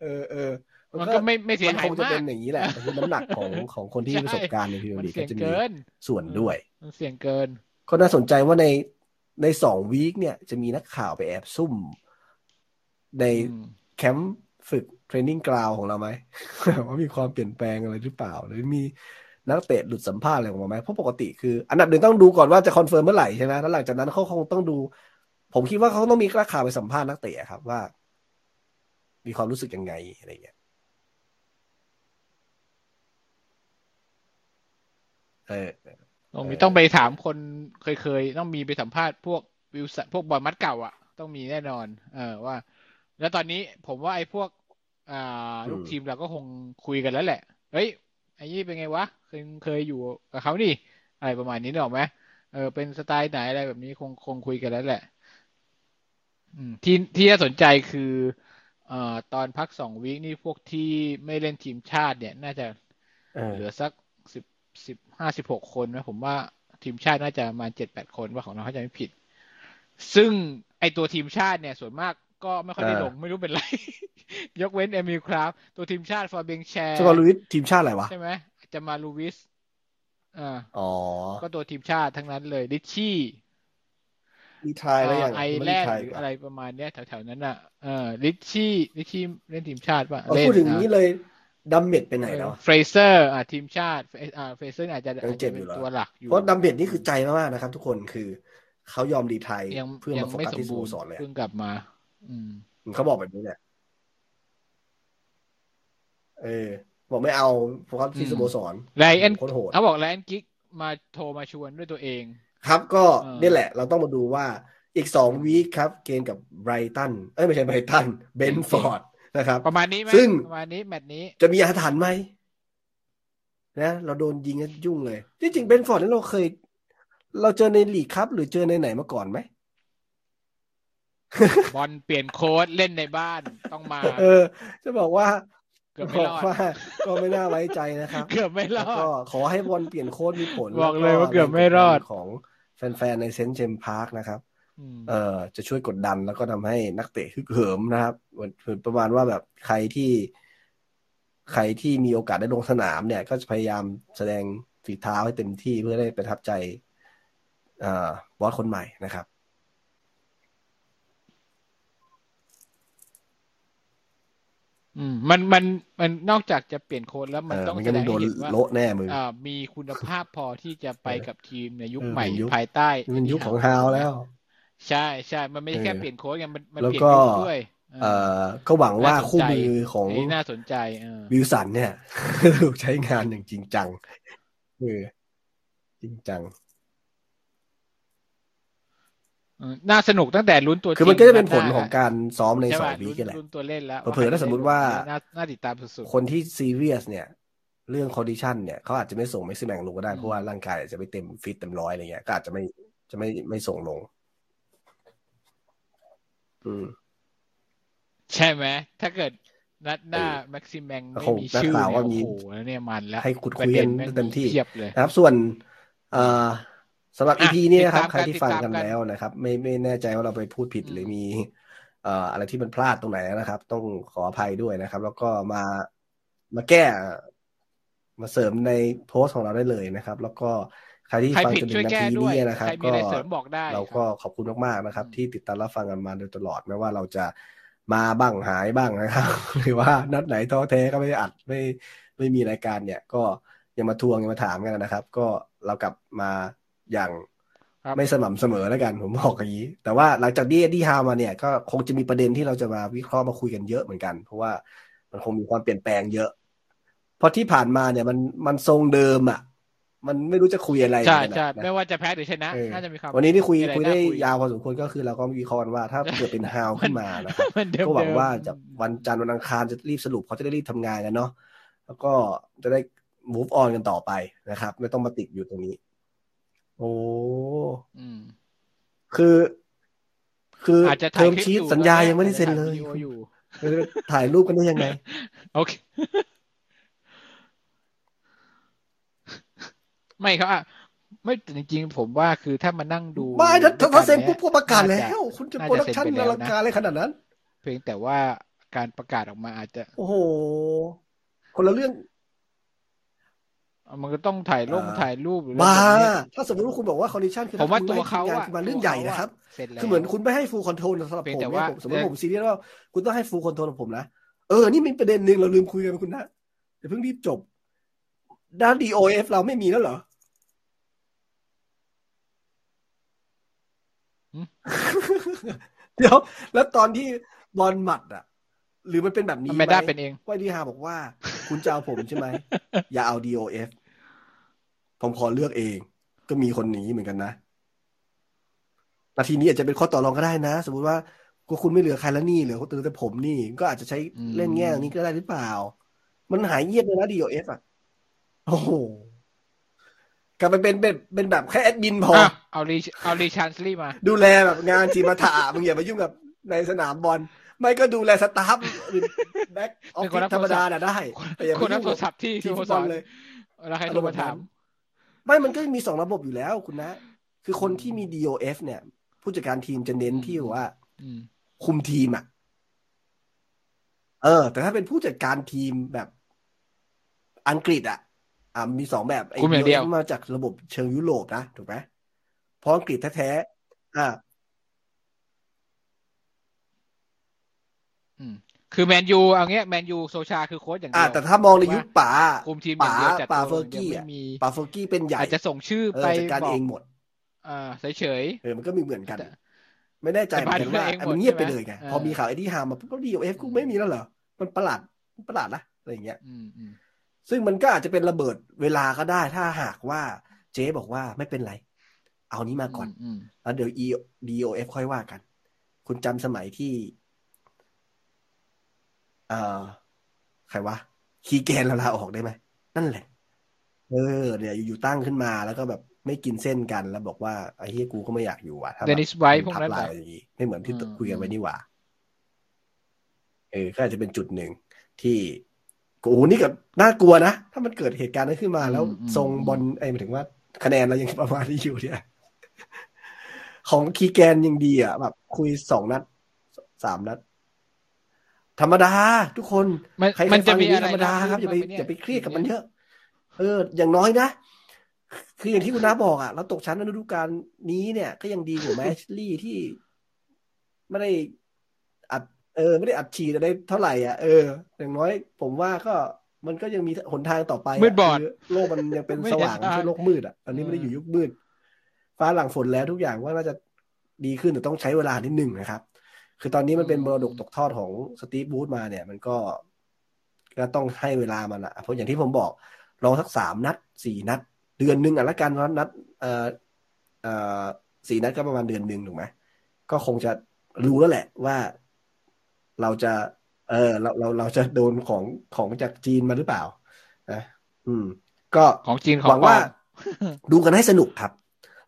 เออเออมันก็ไม่ไม่เสียมันหาคยงจะมากเป็นอย่างนี้แหละแต่คือน้ำหนักของของคนที่มีประสบการณ์ในพรีเมียมัร์นลีกเสี่ก็ยงจะมีเกินส่วนด้วยมันเสี่ยงเกิน ก็น่าสนใจว่าในในสอง week เนี่ย จะมีนักข่าวไปแอบซุ่มในอืมแคมป์ฝึก training ground ของเราไหมว่ามีความเปลี่ยนแปลงอะไรหรือเปล่า หรือมีนักเตะหลุดสัมภาษณ์อะไรออกมาไหมเพราะปกติคือ อันดับหนึ่งต้องดูก่อนว่าจะ confirm เมื่อไหร่ใช่ไหมแล้วหลังจากนั้นเขาคงต้องดู ผมคิดว่าเขาต้องมีนักข่าวไปสัมภาษณ์นักเตะครับว่า มีความรู้สึกยังไงอะไรอย่างเงี้ยเออต้องมีต้องไปถามคนเคยเคยๆต้องมีไปสัมภาษณ์พวกวิวสันพวกบอลมัดเก่าอะ ต้องมีแน่นอน เออว่า แล้วตอนนี้ผมว่าไอ้พวก อ่าลูกทีมเราก็คงคุยกันแล้วแหละ เฮ้ยไอ้นี่เป็นไงวะเคยเคยอยู่กับเขานี่อะไรประมาณนี้นึกออกไหมเออเป็นสไตล์ไหนอะไรแบบนี้คงคงคุยกันแล้วแหละ อืมที่ที่น่าสนใจคือเอ่อตอนพักสองวีคนี่พวกที่ไม่เล่นทีมชาติเนี่ย น่าจะเออเหลือสักสิบสิบห้าสิบหกคนนะผมว่าทีมชาติน่าจะประมาณเจ็ดแปดคนว่าของเราเขาจะไม่ผิด ซึ่งไอตัวทีมชาติเนี่ย ส่วนมาก ก็ไม่ค่อยได้ลงไม่รู้เป็นไร ยกเว้นเอมิลคราฟตัวทีมชาติฟาเบียงแชร์สกอร์ลูอิสทีมชาติอะไรวะ ใช่ไหมจะมาลูวิสอ่าอ๋อ ก็ตัวทีมชาติทั้งนั้นเลยดิชชี่รีทายแล้วยังไอไม่แลรีนด์ทายหรือก่อนอะไรประมาณเนี้ย แถวๆนั้นอะเออลิชชี่ลิชชี่เล่นทีมชาติป่ะเอาเล่นพูดถึงอะนี้เลยดัมเมดไปไหนแล้วอะเฟรเซอร์อะทีมชาติอ่าเฟรเซอร์อาจจะยังอาจเจ็จะบอยู่เป็นเหรอตัวหลักอยู่เพราะดัมเบดนี่คือใจมากๆนะครับ ทุกคนคือเขายอมรีไทายยังเพื่อยัมางโฟไม่กัสสมที่สบูโมรณ์สรเลยอะเพิ่งกลับมาอืม เขาบอกแบบนี้แหละเออบอกไม่เอาโฟกัสที่อืมสโมสรไลแอนโคตรโหดเขาบอกไลแอนกิกมาโทรมาชวนด้วยตัวเอง ครับก็เออนี่แหละ เราต้องมาดูว่าอีกสองวีคครับ เกมกับไบรตัน เอ้ย ไม่ใช่ไบรตัน เบนฟอร์ดนะครับ ประมาณนี้ไหมซึ่งประมาณนี้แมตช์นี้จะมีอาถรรพ์ไหมนะเราโดนยิงกันยุ่งเลย ที่จริงเบนฟอร์ดนี่เราเคย เราเจอในลีกครับ หรือเจอในไหนมาก่อนไหม บอลเปลี่ยนโค้ดเล่นในบ้านต้องมา เออ จะบอกว่าเกือบบไม่อรกอดว่าก็ไม่น่าไว้ใจนะครับเกือบไม่รแล้วอดก็ขอให้บอลเปลี่ยนโค้ดมีผลบอกเลยว่าเกือบไม่รอดของแฟนๆในเซนต์เจมส์พาร์คนะครับเอ่อจะช่วยกดดันแล้วก็ทำให้นักเตะฮึกเหิมนะครับเหมือนประมาณว่าแบบใครที่ ใครที่มีโอกาสได้ลงสนามเนี่ย ก็จะพยายามแสดงฝีเท้าให้เต็มที่เพื่อได้ประทับใจบอสคนใหม่นะครับ อืมมันมันมันนอกจากจะเปลี่ยนโค้ชแล้วมันต้องแสดงให้เห็นว่าโลแน่มือมีคุณภาพพอที่จะไปกับทีมในยุคใหม่ภายใต้มันยุคของฮาวแล้ว ใช่ใช่มันไม่แค่เปลี่ยนโค้ดไงมันมันเปลี่ยนยุคด้วยเอ่อก็หวังว่าคู่มือของน่าสนใจวิลสันเนี่ยถูกใช้งานอย่างจริงจังเออจริงจัง น่าสนุกตั้งแต่ลุ้นตัวคือมันก็จะเป็นผลของการซ้อมในสองวีคแหละลุ้นตัวเล่นแล้วเผื่อถ้าสมมติว่าน่าติดตามสุดๆคนที่ซีเรียสเนี่ย เรื่อง condition เนี่ยเขาอาจจะไม่ส่งแม็กซิมแมงลงก็ได้ เพราะว่าร่างกายจะไม่เต็มฟิตเต็มร้อยอะไรเงี้ยก็อาจจะไม่จะไม่ไม่ส่งลง อืม ใช่ไหมถ้าเกิดนัดหน้าแม็กซิมแมงไม่มีชื่อเนี่ยโอ้โหเนี่ยมันแล้ว ให้คุดคุยกันเต็มที่เเลยนะครับ ส่วน เอ่อ สำหรับ EP นี้นะครับ ใครที่ฟังกันแล้วนะครับ ไม่ไม่แน่ใจว่าเราไปพูดผิดหรือมีเอ่ออะไรที่มันพลาดตรงไหนนะครับ ต้องขออภัยด้วยนะครับ แล้วก็มามาแก้มาเสริมในโพสต์ของเราได้เลยนะครับ แล้วก็ใครที่ฟังจนถึงนาทีนี้นะครับ ก็เราก็ขอบคุณมากๆนะครับ ที่ติดตามรับฟังกันมาโดยตลอดไม่ว่าเราจะมาบ้างหายบ้างนะครับ หรือว่านัดไหนท้อแท้ก็ไม่ได้อัดไม่ไม่มีรายการเนี่ย ก็ยังมาทวงยังมาถามกันนะครับ ก็เรากลับมา อย่างไม่สม่ำเสมอแล้วกันผมบอกอย่างนี้ แต่ว่าหลังจากดีดีฮาวมาเนี่ยก็คงจะมีประเด็นที่เราจะมาวิเคราะห์มาคุยกันเยอะเหมือนกัน เพราะว่ามันคงมีความเปลี่ยนแปลงเยอะเพราะที่ผ่านมาเนี่ยมันมันทรงเดิมอะมันไม่รู้จะคุยอะไรใช่ใช่ไม่ว่าจะแพ้หรือชนะน่าจะมีความวันนี้ที่คุยคุยได้ยาวพอสมควรก็คือเราก็วิเคราะห์ว่าถ้าเกิดเป็นฮาวขึ้นมานะครับก็หวังว่าจะวันจันทร์วันอังคารจะรีบสรุปเขาจะได้รีบทำงานกันเนาะแล้วก็จะได้ move on กันต่อไปนะครับ ไม่ต้องมาติดอยู่ตรงนี้ โอ้คือ คือ term sheet สัญญายังไม่ได้เซ็นเลยถ่ายรูปกันได้ยังไง โอเค ไม่ครับไม่จริงๆ ผมว่าคือถ้ามานั่งดูไม่ถ้าถ้าเซ็นปุ๊บก็ประกาศแล้ว คุณจะ production อลังการอะไรขนาดนั้น เพียงแต่ว่าการประกาศออกมาอาจจะ โอ้โห คนละเรื่อง มันก็ต้องถ่ายลงถ่ายรูปหรือบ้าถ้าสมมติว่าคุณบอกว่า condition คือผมว่าตัวเขาอะมันเรื่องใหญ่นะครับคือเหมือนคุณไม่ให้ full control สำหรับผมว่าสมมติผมซีเรียสว่าคุณต้องให้ full control ผมนะเออ นี่มีประเด็นหนึ่งเราลืมคุยกันคุณนะเดี๋ยวเพิ่งรีบจบ ด้าน DOF เราไม่มีแล้วเหรอเดี๋ยว แล้วตอนที่บอลหมัดอะ หรือมันเป็นแบบนี้ไหมไม่ได้เป็นเองว่าดีฮาบอกว่า คุณจะเอาผมใช่ไหม อย่าเอา DOF ผมขอเลือกเอง ก็มีคนนี้เหมือนกันนะนาทีนี้อาจจะเป็นข้อต่อรองก็ได้นะ สมมติว่าก็คุณไม่เหลือใครแล้วนี่เหลือเขาตือแต่ผมนี่ ก็อาจจะใช้เล่นแง่นี้ก็ได้หรือเปล่า มันหายเงียบเลยนะ DOF อะโอ้โหกลับไปเป็นเป็นเป็นแบบแค่แอดมินพอเอารีเอารีชานสลีมา ดูแลแบบงานทีมาถามึงอย่ามายุ่งกับในสนามบอลไม่ก็ดูแล staff หรือ back office ธรรมดาน่ะได้แต่อย่ามายุ่งกับที่ที่บอลเลยแล้วใครโทรมาถาม ไม่มันก็มีสองระบบอยู่แล้วคุณนะ คือคนที่มี DOF เนี่ย ผู้จัดการทีมจะเน้นที่ว่าคุมทีมอะ เออ แต่ถ้าเป็นผู้จัดการทีมแบบอังกฤษอะ อ่ามีสองแบบไอ้เดียวมาจากระบบเชิงยุโรปนะ ถูกไหมเพราะอังกฤษแท้ๆอ่า คือแมนยูเอาเงี้ยแมนยูโซชาคือโค้ชอย่างเดียวแต่ถ้ามองในยุคป่าคุมทีมป่าป่าเฟอร์กี้ป่าเฟอร์กี้เป็นใหญ่อาจจะส่งชื่อไปจัดการเองหมดอ่าเฉยเออมันก็มีเหมือนกัน ไม่แน่ใจเหมือนกันว่ามันเงียบไปเลยไงพอมีข่าวไอ้ที่ฮามาปุ๊บก็ DOF กูไม่มีแล้วเหรอมันประหลาดประหลาดนะอะไรอย่างเงี้ยซึ่งมันก็อาจจะเป็นระเบิดเวลาก็ได้ ถ้าหากว่าเจ๊บอกว่าไม่เป็นไร เอานี้มาก่อน แล้วเดี๋ยว e DOF ค่อยว่ากัน คุณจำสมัยที่ เอ่อใครวะคีแกนเราลาออกได้ไหมนั่นแหละ เออเนี่ยอยู่ตั้งขึ้นมาแล้วก็แบบไม่กินเส้นกันแล้วบอกว่าไอ้เฮียกูก็ไม่อยากอยู่ว่ะถ้าเดนิสไวท์พวกนั้นอย่างนี้ไม่เหมือนที่คุยกันไว้นี่หว่าเออก็อาจจะเป็นจุดหนึ่งที่โอ้โหนี่กับน่ากลัวนะ ถ้ามันเกิดเหตุการณ์นั้นขึ้นมา แล้วทรงบอลไอ้หมายถึงว่าคะแนนเรายังประมาณนี้อยู่เนี่ยขของคีแกนยังดีอะแบบคุยสองนัดสามนัด ธรรมดา ทุกคนมันใครมันใครจะฟังมีอย่างอะไรนี้ธรรมดาครับอย่าไปบ้งหมอย่าไปเครียดกับมันางเยงี้อะ เออ อย่างน้อยนะ คืออย่างที่คุณน้าบอกอะเราตกชั้นในฤดูกาลนี้เนี่ย ก็ยังดีกว่าแมชลี่ที่ไม่ได้อัด เออ ไม่ได้อัดฉีดอะไรเท่าไหร่อะเอออย่างน้อย ผมว่าก็มันก็ยังมีหนทางต่อไปะมืดบอดคืโลกมันยังเป็นไม่สเห็นว่างไม่ทางใช่โลกมืดอะตอนนี้เออไม่ได้อยู่ยุคมืด ฟ้าหลังฝนแล้วทุกอย่างว่าน่าจะดีขึ้นแต่ต้องใช้เวลานิดหนึ่งนะครับ คือตอนนี้มันเป็นมรดกตกทอดของสตีฟบูธมาเนี่ย มันก็ก็ต้องให้เวลามันอะเพราะอย่างที่ผมบอกลองสักสามนัดสี่นัด เดือนหนึ่งอะละกันเพราะนัดเอ่อเอ่อสี่นัดก็ประมาณเดือนหนึ่งถูกไหมก็คงจะรู้แล้วแหละว่าเราจะ เออเราเราเราจะโดนของของจากจีนมาหรือเปล่านะอืม ก็ของจีนของปลอว่ามดูกันให้สนุกครับ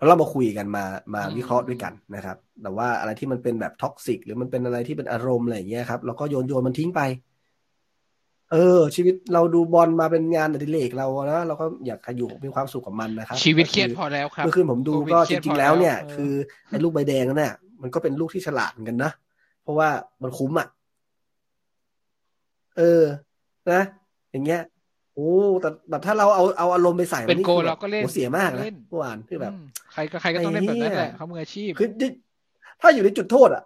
แล้วเรามาคุยกันมามาอืมวิเคราะห์ด้วยกันนะครับ แต่ว่าอะไรที่มันเป็นแบบ toxic หรือมันเป็นอะไรที่เป็นอารมณ์อะไรอย่างเงี้ยครับเราก็โยนโยนมันทิ้งไป เออ ชีวิตเราดูบอลมาเป็นงานอดิเรกเรานะเราก็อยากจะอยู่มีความสุขกับมันนะครับ ชีวิตเครียดก็พอแล้วครับเมื่อคืนผมดูโควิก็เคจยดริพงๆแล้วเนี่ยออคือไอ้ลูกใบแดงนั่นน่ะมันก็เป็นลูกที่ฉลาดเหมือนกันนะเพราะว่ามันคุ้มอะเออ นะ อย่างเงี้ย โอ้แต่แบบถ้าเราเอาเอาอารมณ์ไปใส่มัเป็นโกคือเราก็เล่นโหเสียมากนะเล่นเมื่อวานคือแบบอืมใครก็ใครก็ต้องเล่นแบบนั้นแหละไอ้เหี้ยเขามืออาชีพคือถ้าอยู่ในจุดโทษอะ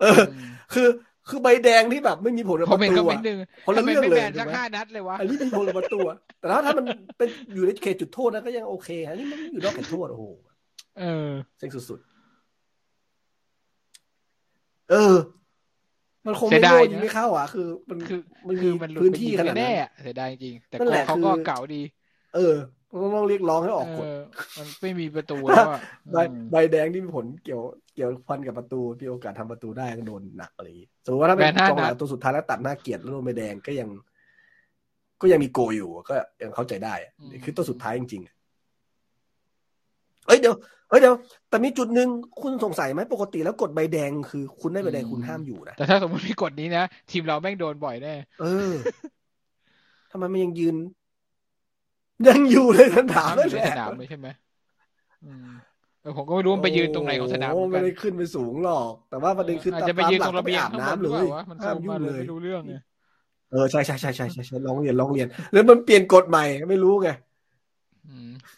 เออมคือคือใบแดงที่แบบไม่มีผลกับผมปเห็นระคตูอมเมนอะต์หนึ่งคนละทำไมเรื่องไม่เลแบยนถูสักกไหมห้านัดเลยวะอันนี้มีผลกับประตูอะแต่ถ้าถ้ามันเป็นอยู่ในเขตจุดโทษนะก็ยังโอเคอันนี้มันอยู่นอกเขตโทษโอ้โหเออเซ็งสุดๆเออ มันคงเสีไม่ยดายโดนนะยิงไม่เข้าอะคือ มันคือมันคืมีอมันหลุดพื้นไปที่ยิงขนาดแน่นั้นๆอะเสียดายจริงแต่นั่นโกแหละเขาก็คือเก่าดี เออมันต้องเรียกร้องให้ออกกฎเออมันไม่มีประตูแล้วอะใบอืมใบแดงที่มีผลเกี่ยวเกี่ยวพันกับประตูมีโอกาสทำประตูได้ก็โดนหนักอะไรอย่างงี้สมมติว่าถ้าเป็นแบนห้ากองหลันังดตัวสุดท้ายแล้วตัดหน้าเกียรติแล้วโดนใบแดงก็ยัง ก็ยังมีโกอยู่ก็ยังเข้าใจได้อะนี่คือตัวสุดท้ายจริงๆ เอ้ยเดี๋ยวเอ้ยเดี๋ยวแต่มีจุดหนึ่งคุณสงสัยไหมปกติแล้วกดใบแดงคือ คุณได้ใบแดงคุณห้ามอยู่นะแต่ถ้าสมมติมีกฎนี้นะทีมเราแม่งโดนบ่อยแน่เออทำไมมันยังยืน ยังอยู่เลยสนามห้ามอนั่นยู่แหในละสนามเลยใช่ไหมอืมเออผมก็ไม่รู้มันไปยืนตรงไหนของสนามเหโอ้มือนกัไม่นได้ขึ้นไปสูงหรอก แต่ว่าประเด็นคืออาจตาจะไปตามยืนหลัตกรงก็ระไปเบียงอาบข้างบนน้ำหเลรือเปยล่าวะมันห้าส่มงยุ่มางเลยเลยไม่รู้เรื่องไงเออใช่ใช่ใช่ใช่ใช่ใช่ลองเรียนลองเรียน แล้วมันเปลี่ยนกฎใหม่ไม่รู้ไงอืม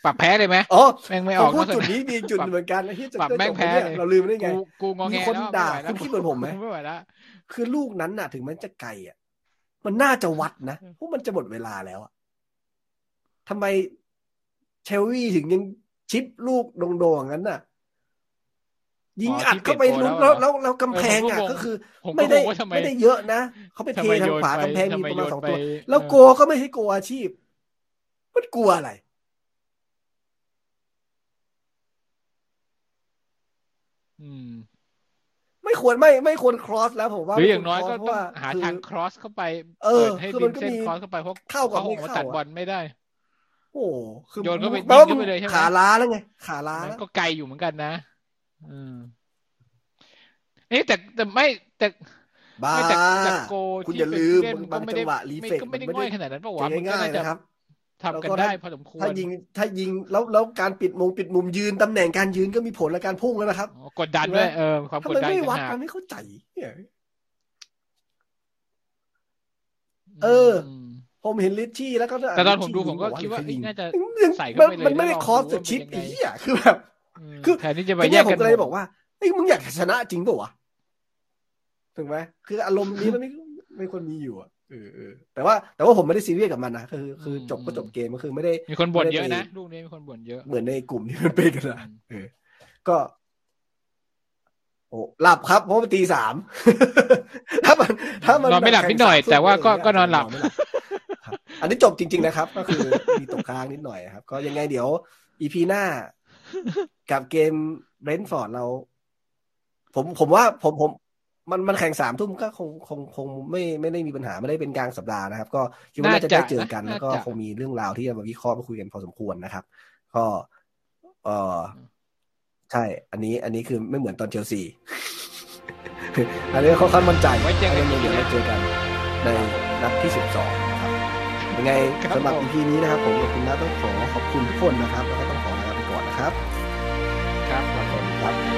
ปรับแพ้เลยไหมอ๋อแม่งไม่พอออกพูดนอกสจุดนามนี้มีจุดเหมือนกันไอ้ที่จะปรับได้แม่จงบแพ้เนี่ยเลยเราลืมได้ไงกูกูงอแงมีคนแล้วด่าไม่ไหวแล้วคุณคิดเหมือนผมไหมไม่ไหวแล้วคือลูกนั้นน่ะ ถึงมันจะไกลอะ มันน่าจะวัดนะเพราะมันจะหมดเวลาแล้วอะทำไมเชลวีถึงยังชิปลูกโด่งๆอย่างนั้นน่ะยิงอัดเข้าไปลุ้นแล้วแล้วแล้วกำแพงอะก็คือผมก็ไม่งได้งว่าทำไมไม่ได้เยอะนะเขาไปเททำไมทางโยนขวาไปกำแพงมีทำไมประมาณโยนสองตัวไปแล้วเออโกก็ไม่ใช่โกอาชีพ มันกลัวอะไร อืม ไม่ควรไม่ไม่ควรครอสแล้วผมว่าหรืออย่างน้อยก็ไม่ควร cross ต้องหาเพระว่ทางครอสเข้าไป เออปิดให้คือริมันมก็เส้นมีครอสเข้าไปเพราะเข้ากับเขาอไม่อกมาเข้าตัดอะบอลไม่ได้ โอ้คือโยนเข้าไปแปลว่ายิงเข้าไปเลยใช่ไหมขาล้าแล้วไงขาล้ามันแล้วก็ไกลอยู่เหมือนกันนะอืมนี่แต่แต่ไม่แต่บ้าไม่แต่แต่โกคุณที่อย่าเป็นลืมผู้เล่นบางก็ไม่จัได้งหวะรีไม่เฟกก็ไม่ได้มันง่ไม่อยได้ขนาดนั้นปะวะเจอมันก็ง่ายน่าๆจะนะครับ ทำกันแล้วก็ได้ถ้าพอสมควรถ้ายิงถ้ายิงแล้วแล้วการปิดมุมปิดมุมยืนตำแหน่งการยืนก็มีผลและการพุ่งแล้วนะครับอ๋อกดดันด้วยเออความทำกดไมดันไม่ต่างวัดหากกันไม่เข้าใจเนี่ยเออมผมเห็นลิชชี่แล้วก็แต่ตอนผมลิชชี่ดูผมก็ยิงคิดว่าใรเอ้ยยิงน่าจะยังใส่เข้าไปเลยมันไม่ได้แล้วลองคอสดูจะว่าชิปเป็นยังไงไอ้เหี้ยคือแบบอืมคือแทนที่จะไปก็แยเนี่ยกผกัมนก็เลยหมบดอกว่าเฮ้ยมึงอยากชนะจริงป่าวะถูกไหมคืออารมณ์นี้มันไม่ไม่ควรมีอยู่อะ เออเออแต่ว่าแต่ว่าผมไม่ได้ซีเรียสกับมันนะคือคือจบก็จบเกมก็คือไม่ได้ มีคนบ่นไม่ได้เยอะไปนะลูกนี้มีคนบ่นเยอะเหมือนในกลุ่มที่มันเป็นกันนะอืมเออ ก็ โอ้หลับครับเพราะมันตีสามถ้ามัน ถ้ามันนอนไม่หลับแข่งนิดหน่อยสามทุ่มแต่ว่าก็ะไรย่งเงี้ยก็นอนหลับไม่ครับอันนี้จบจริง ๆนะครับ ก็คือมีตกค้างนิดหน่อยครับ ก็ยังไงเดี๋ยว EP หน้า กับเกมเบรนท์ฟอร์ดเรา ผมผมว่าผมผม มันมันแข่งสามทุ่มก็คงคงคงไม่ไม่ได้มีปัญหาไม่ได้เป็นกลางสัปดาห์นะครับ ก็คิดว่าน่าจะได้เจอกันแล้วก็คงมีเรื่องราวที่จะมาวิเคราะห์มาคุยกันพอสมควรนะครับ ก็เออใช่ อันนี้อันนี้คือไม่เหมือนตอนเชลซีอันนี้เขาค่อนมั่นใจไว้เจอกันเดี๋ยวเราเจอกัน ในนัดที่สิบสองครับยังไงครับสำหรับผม EP นี้นะครับ ผมกับคุณนัทต้องขอขอบคุณทุกคนนะครับ แล้วก็ต้องขอลาไปก่อนนะครับ ครับขอบคุณไปครับ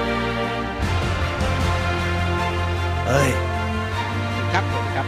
ơi khắp khắp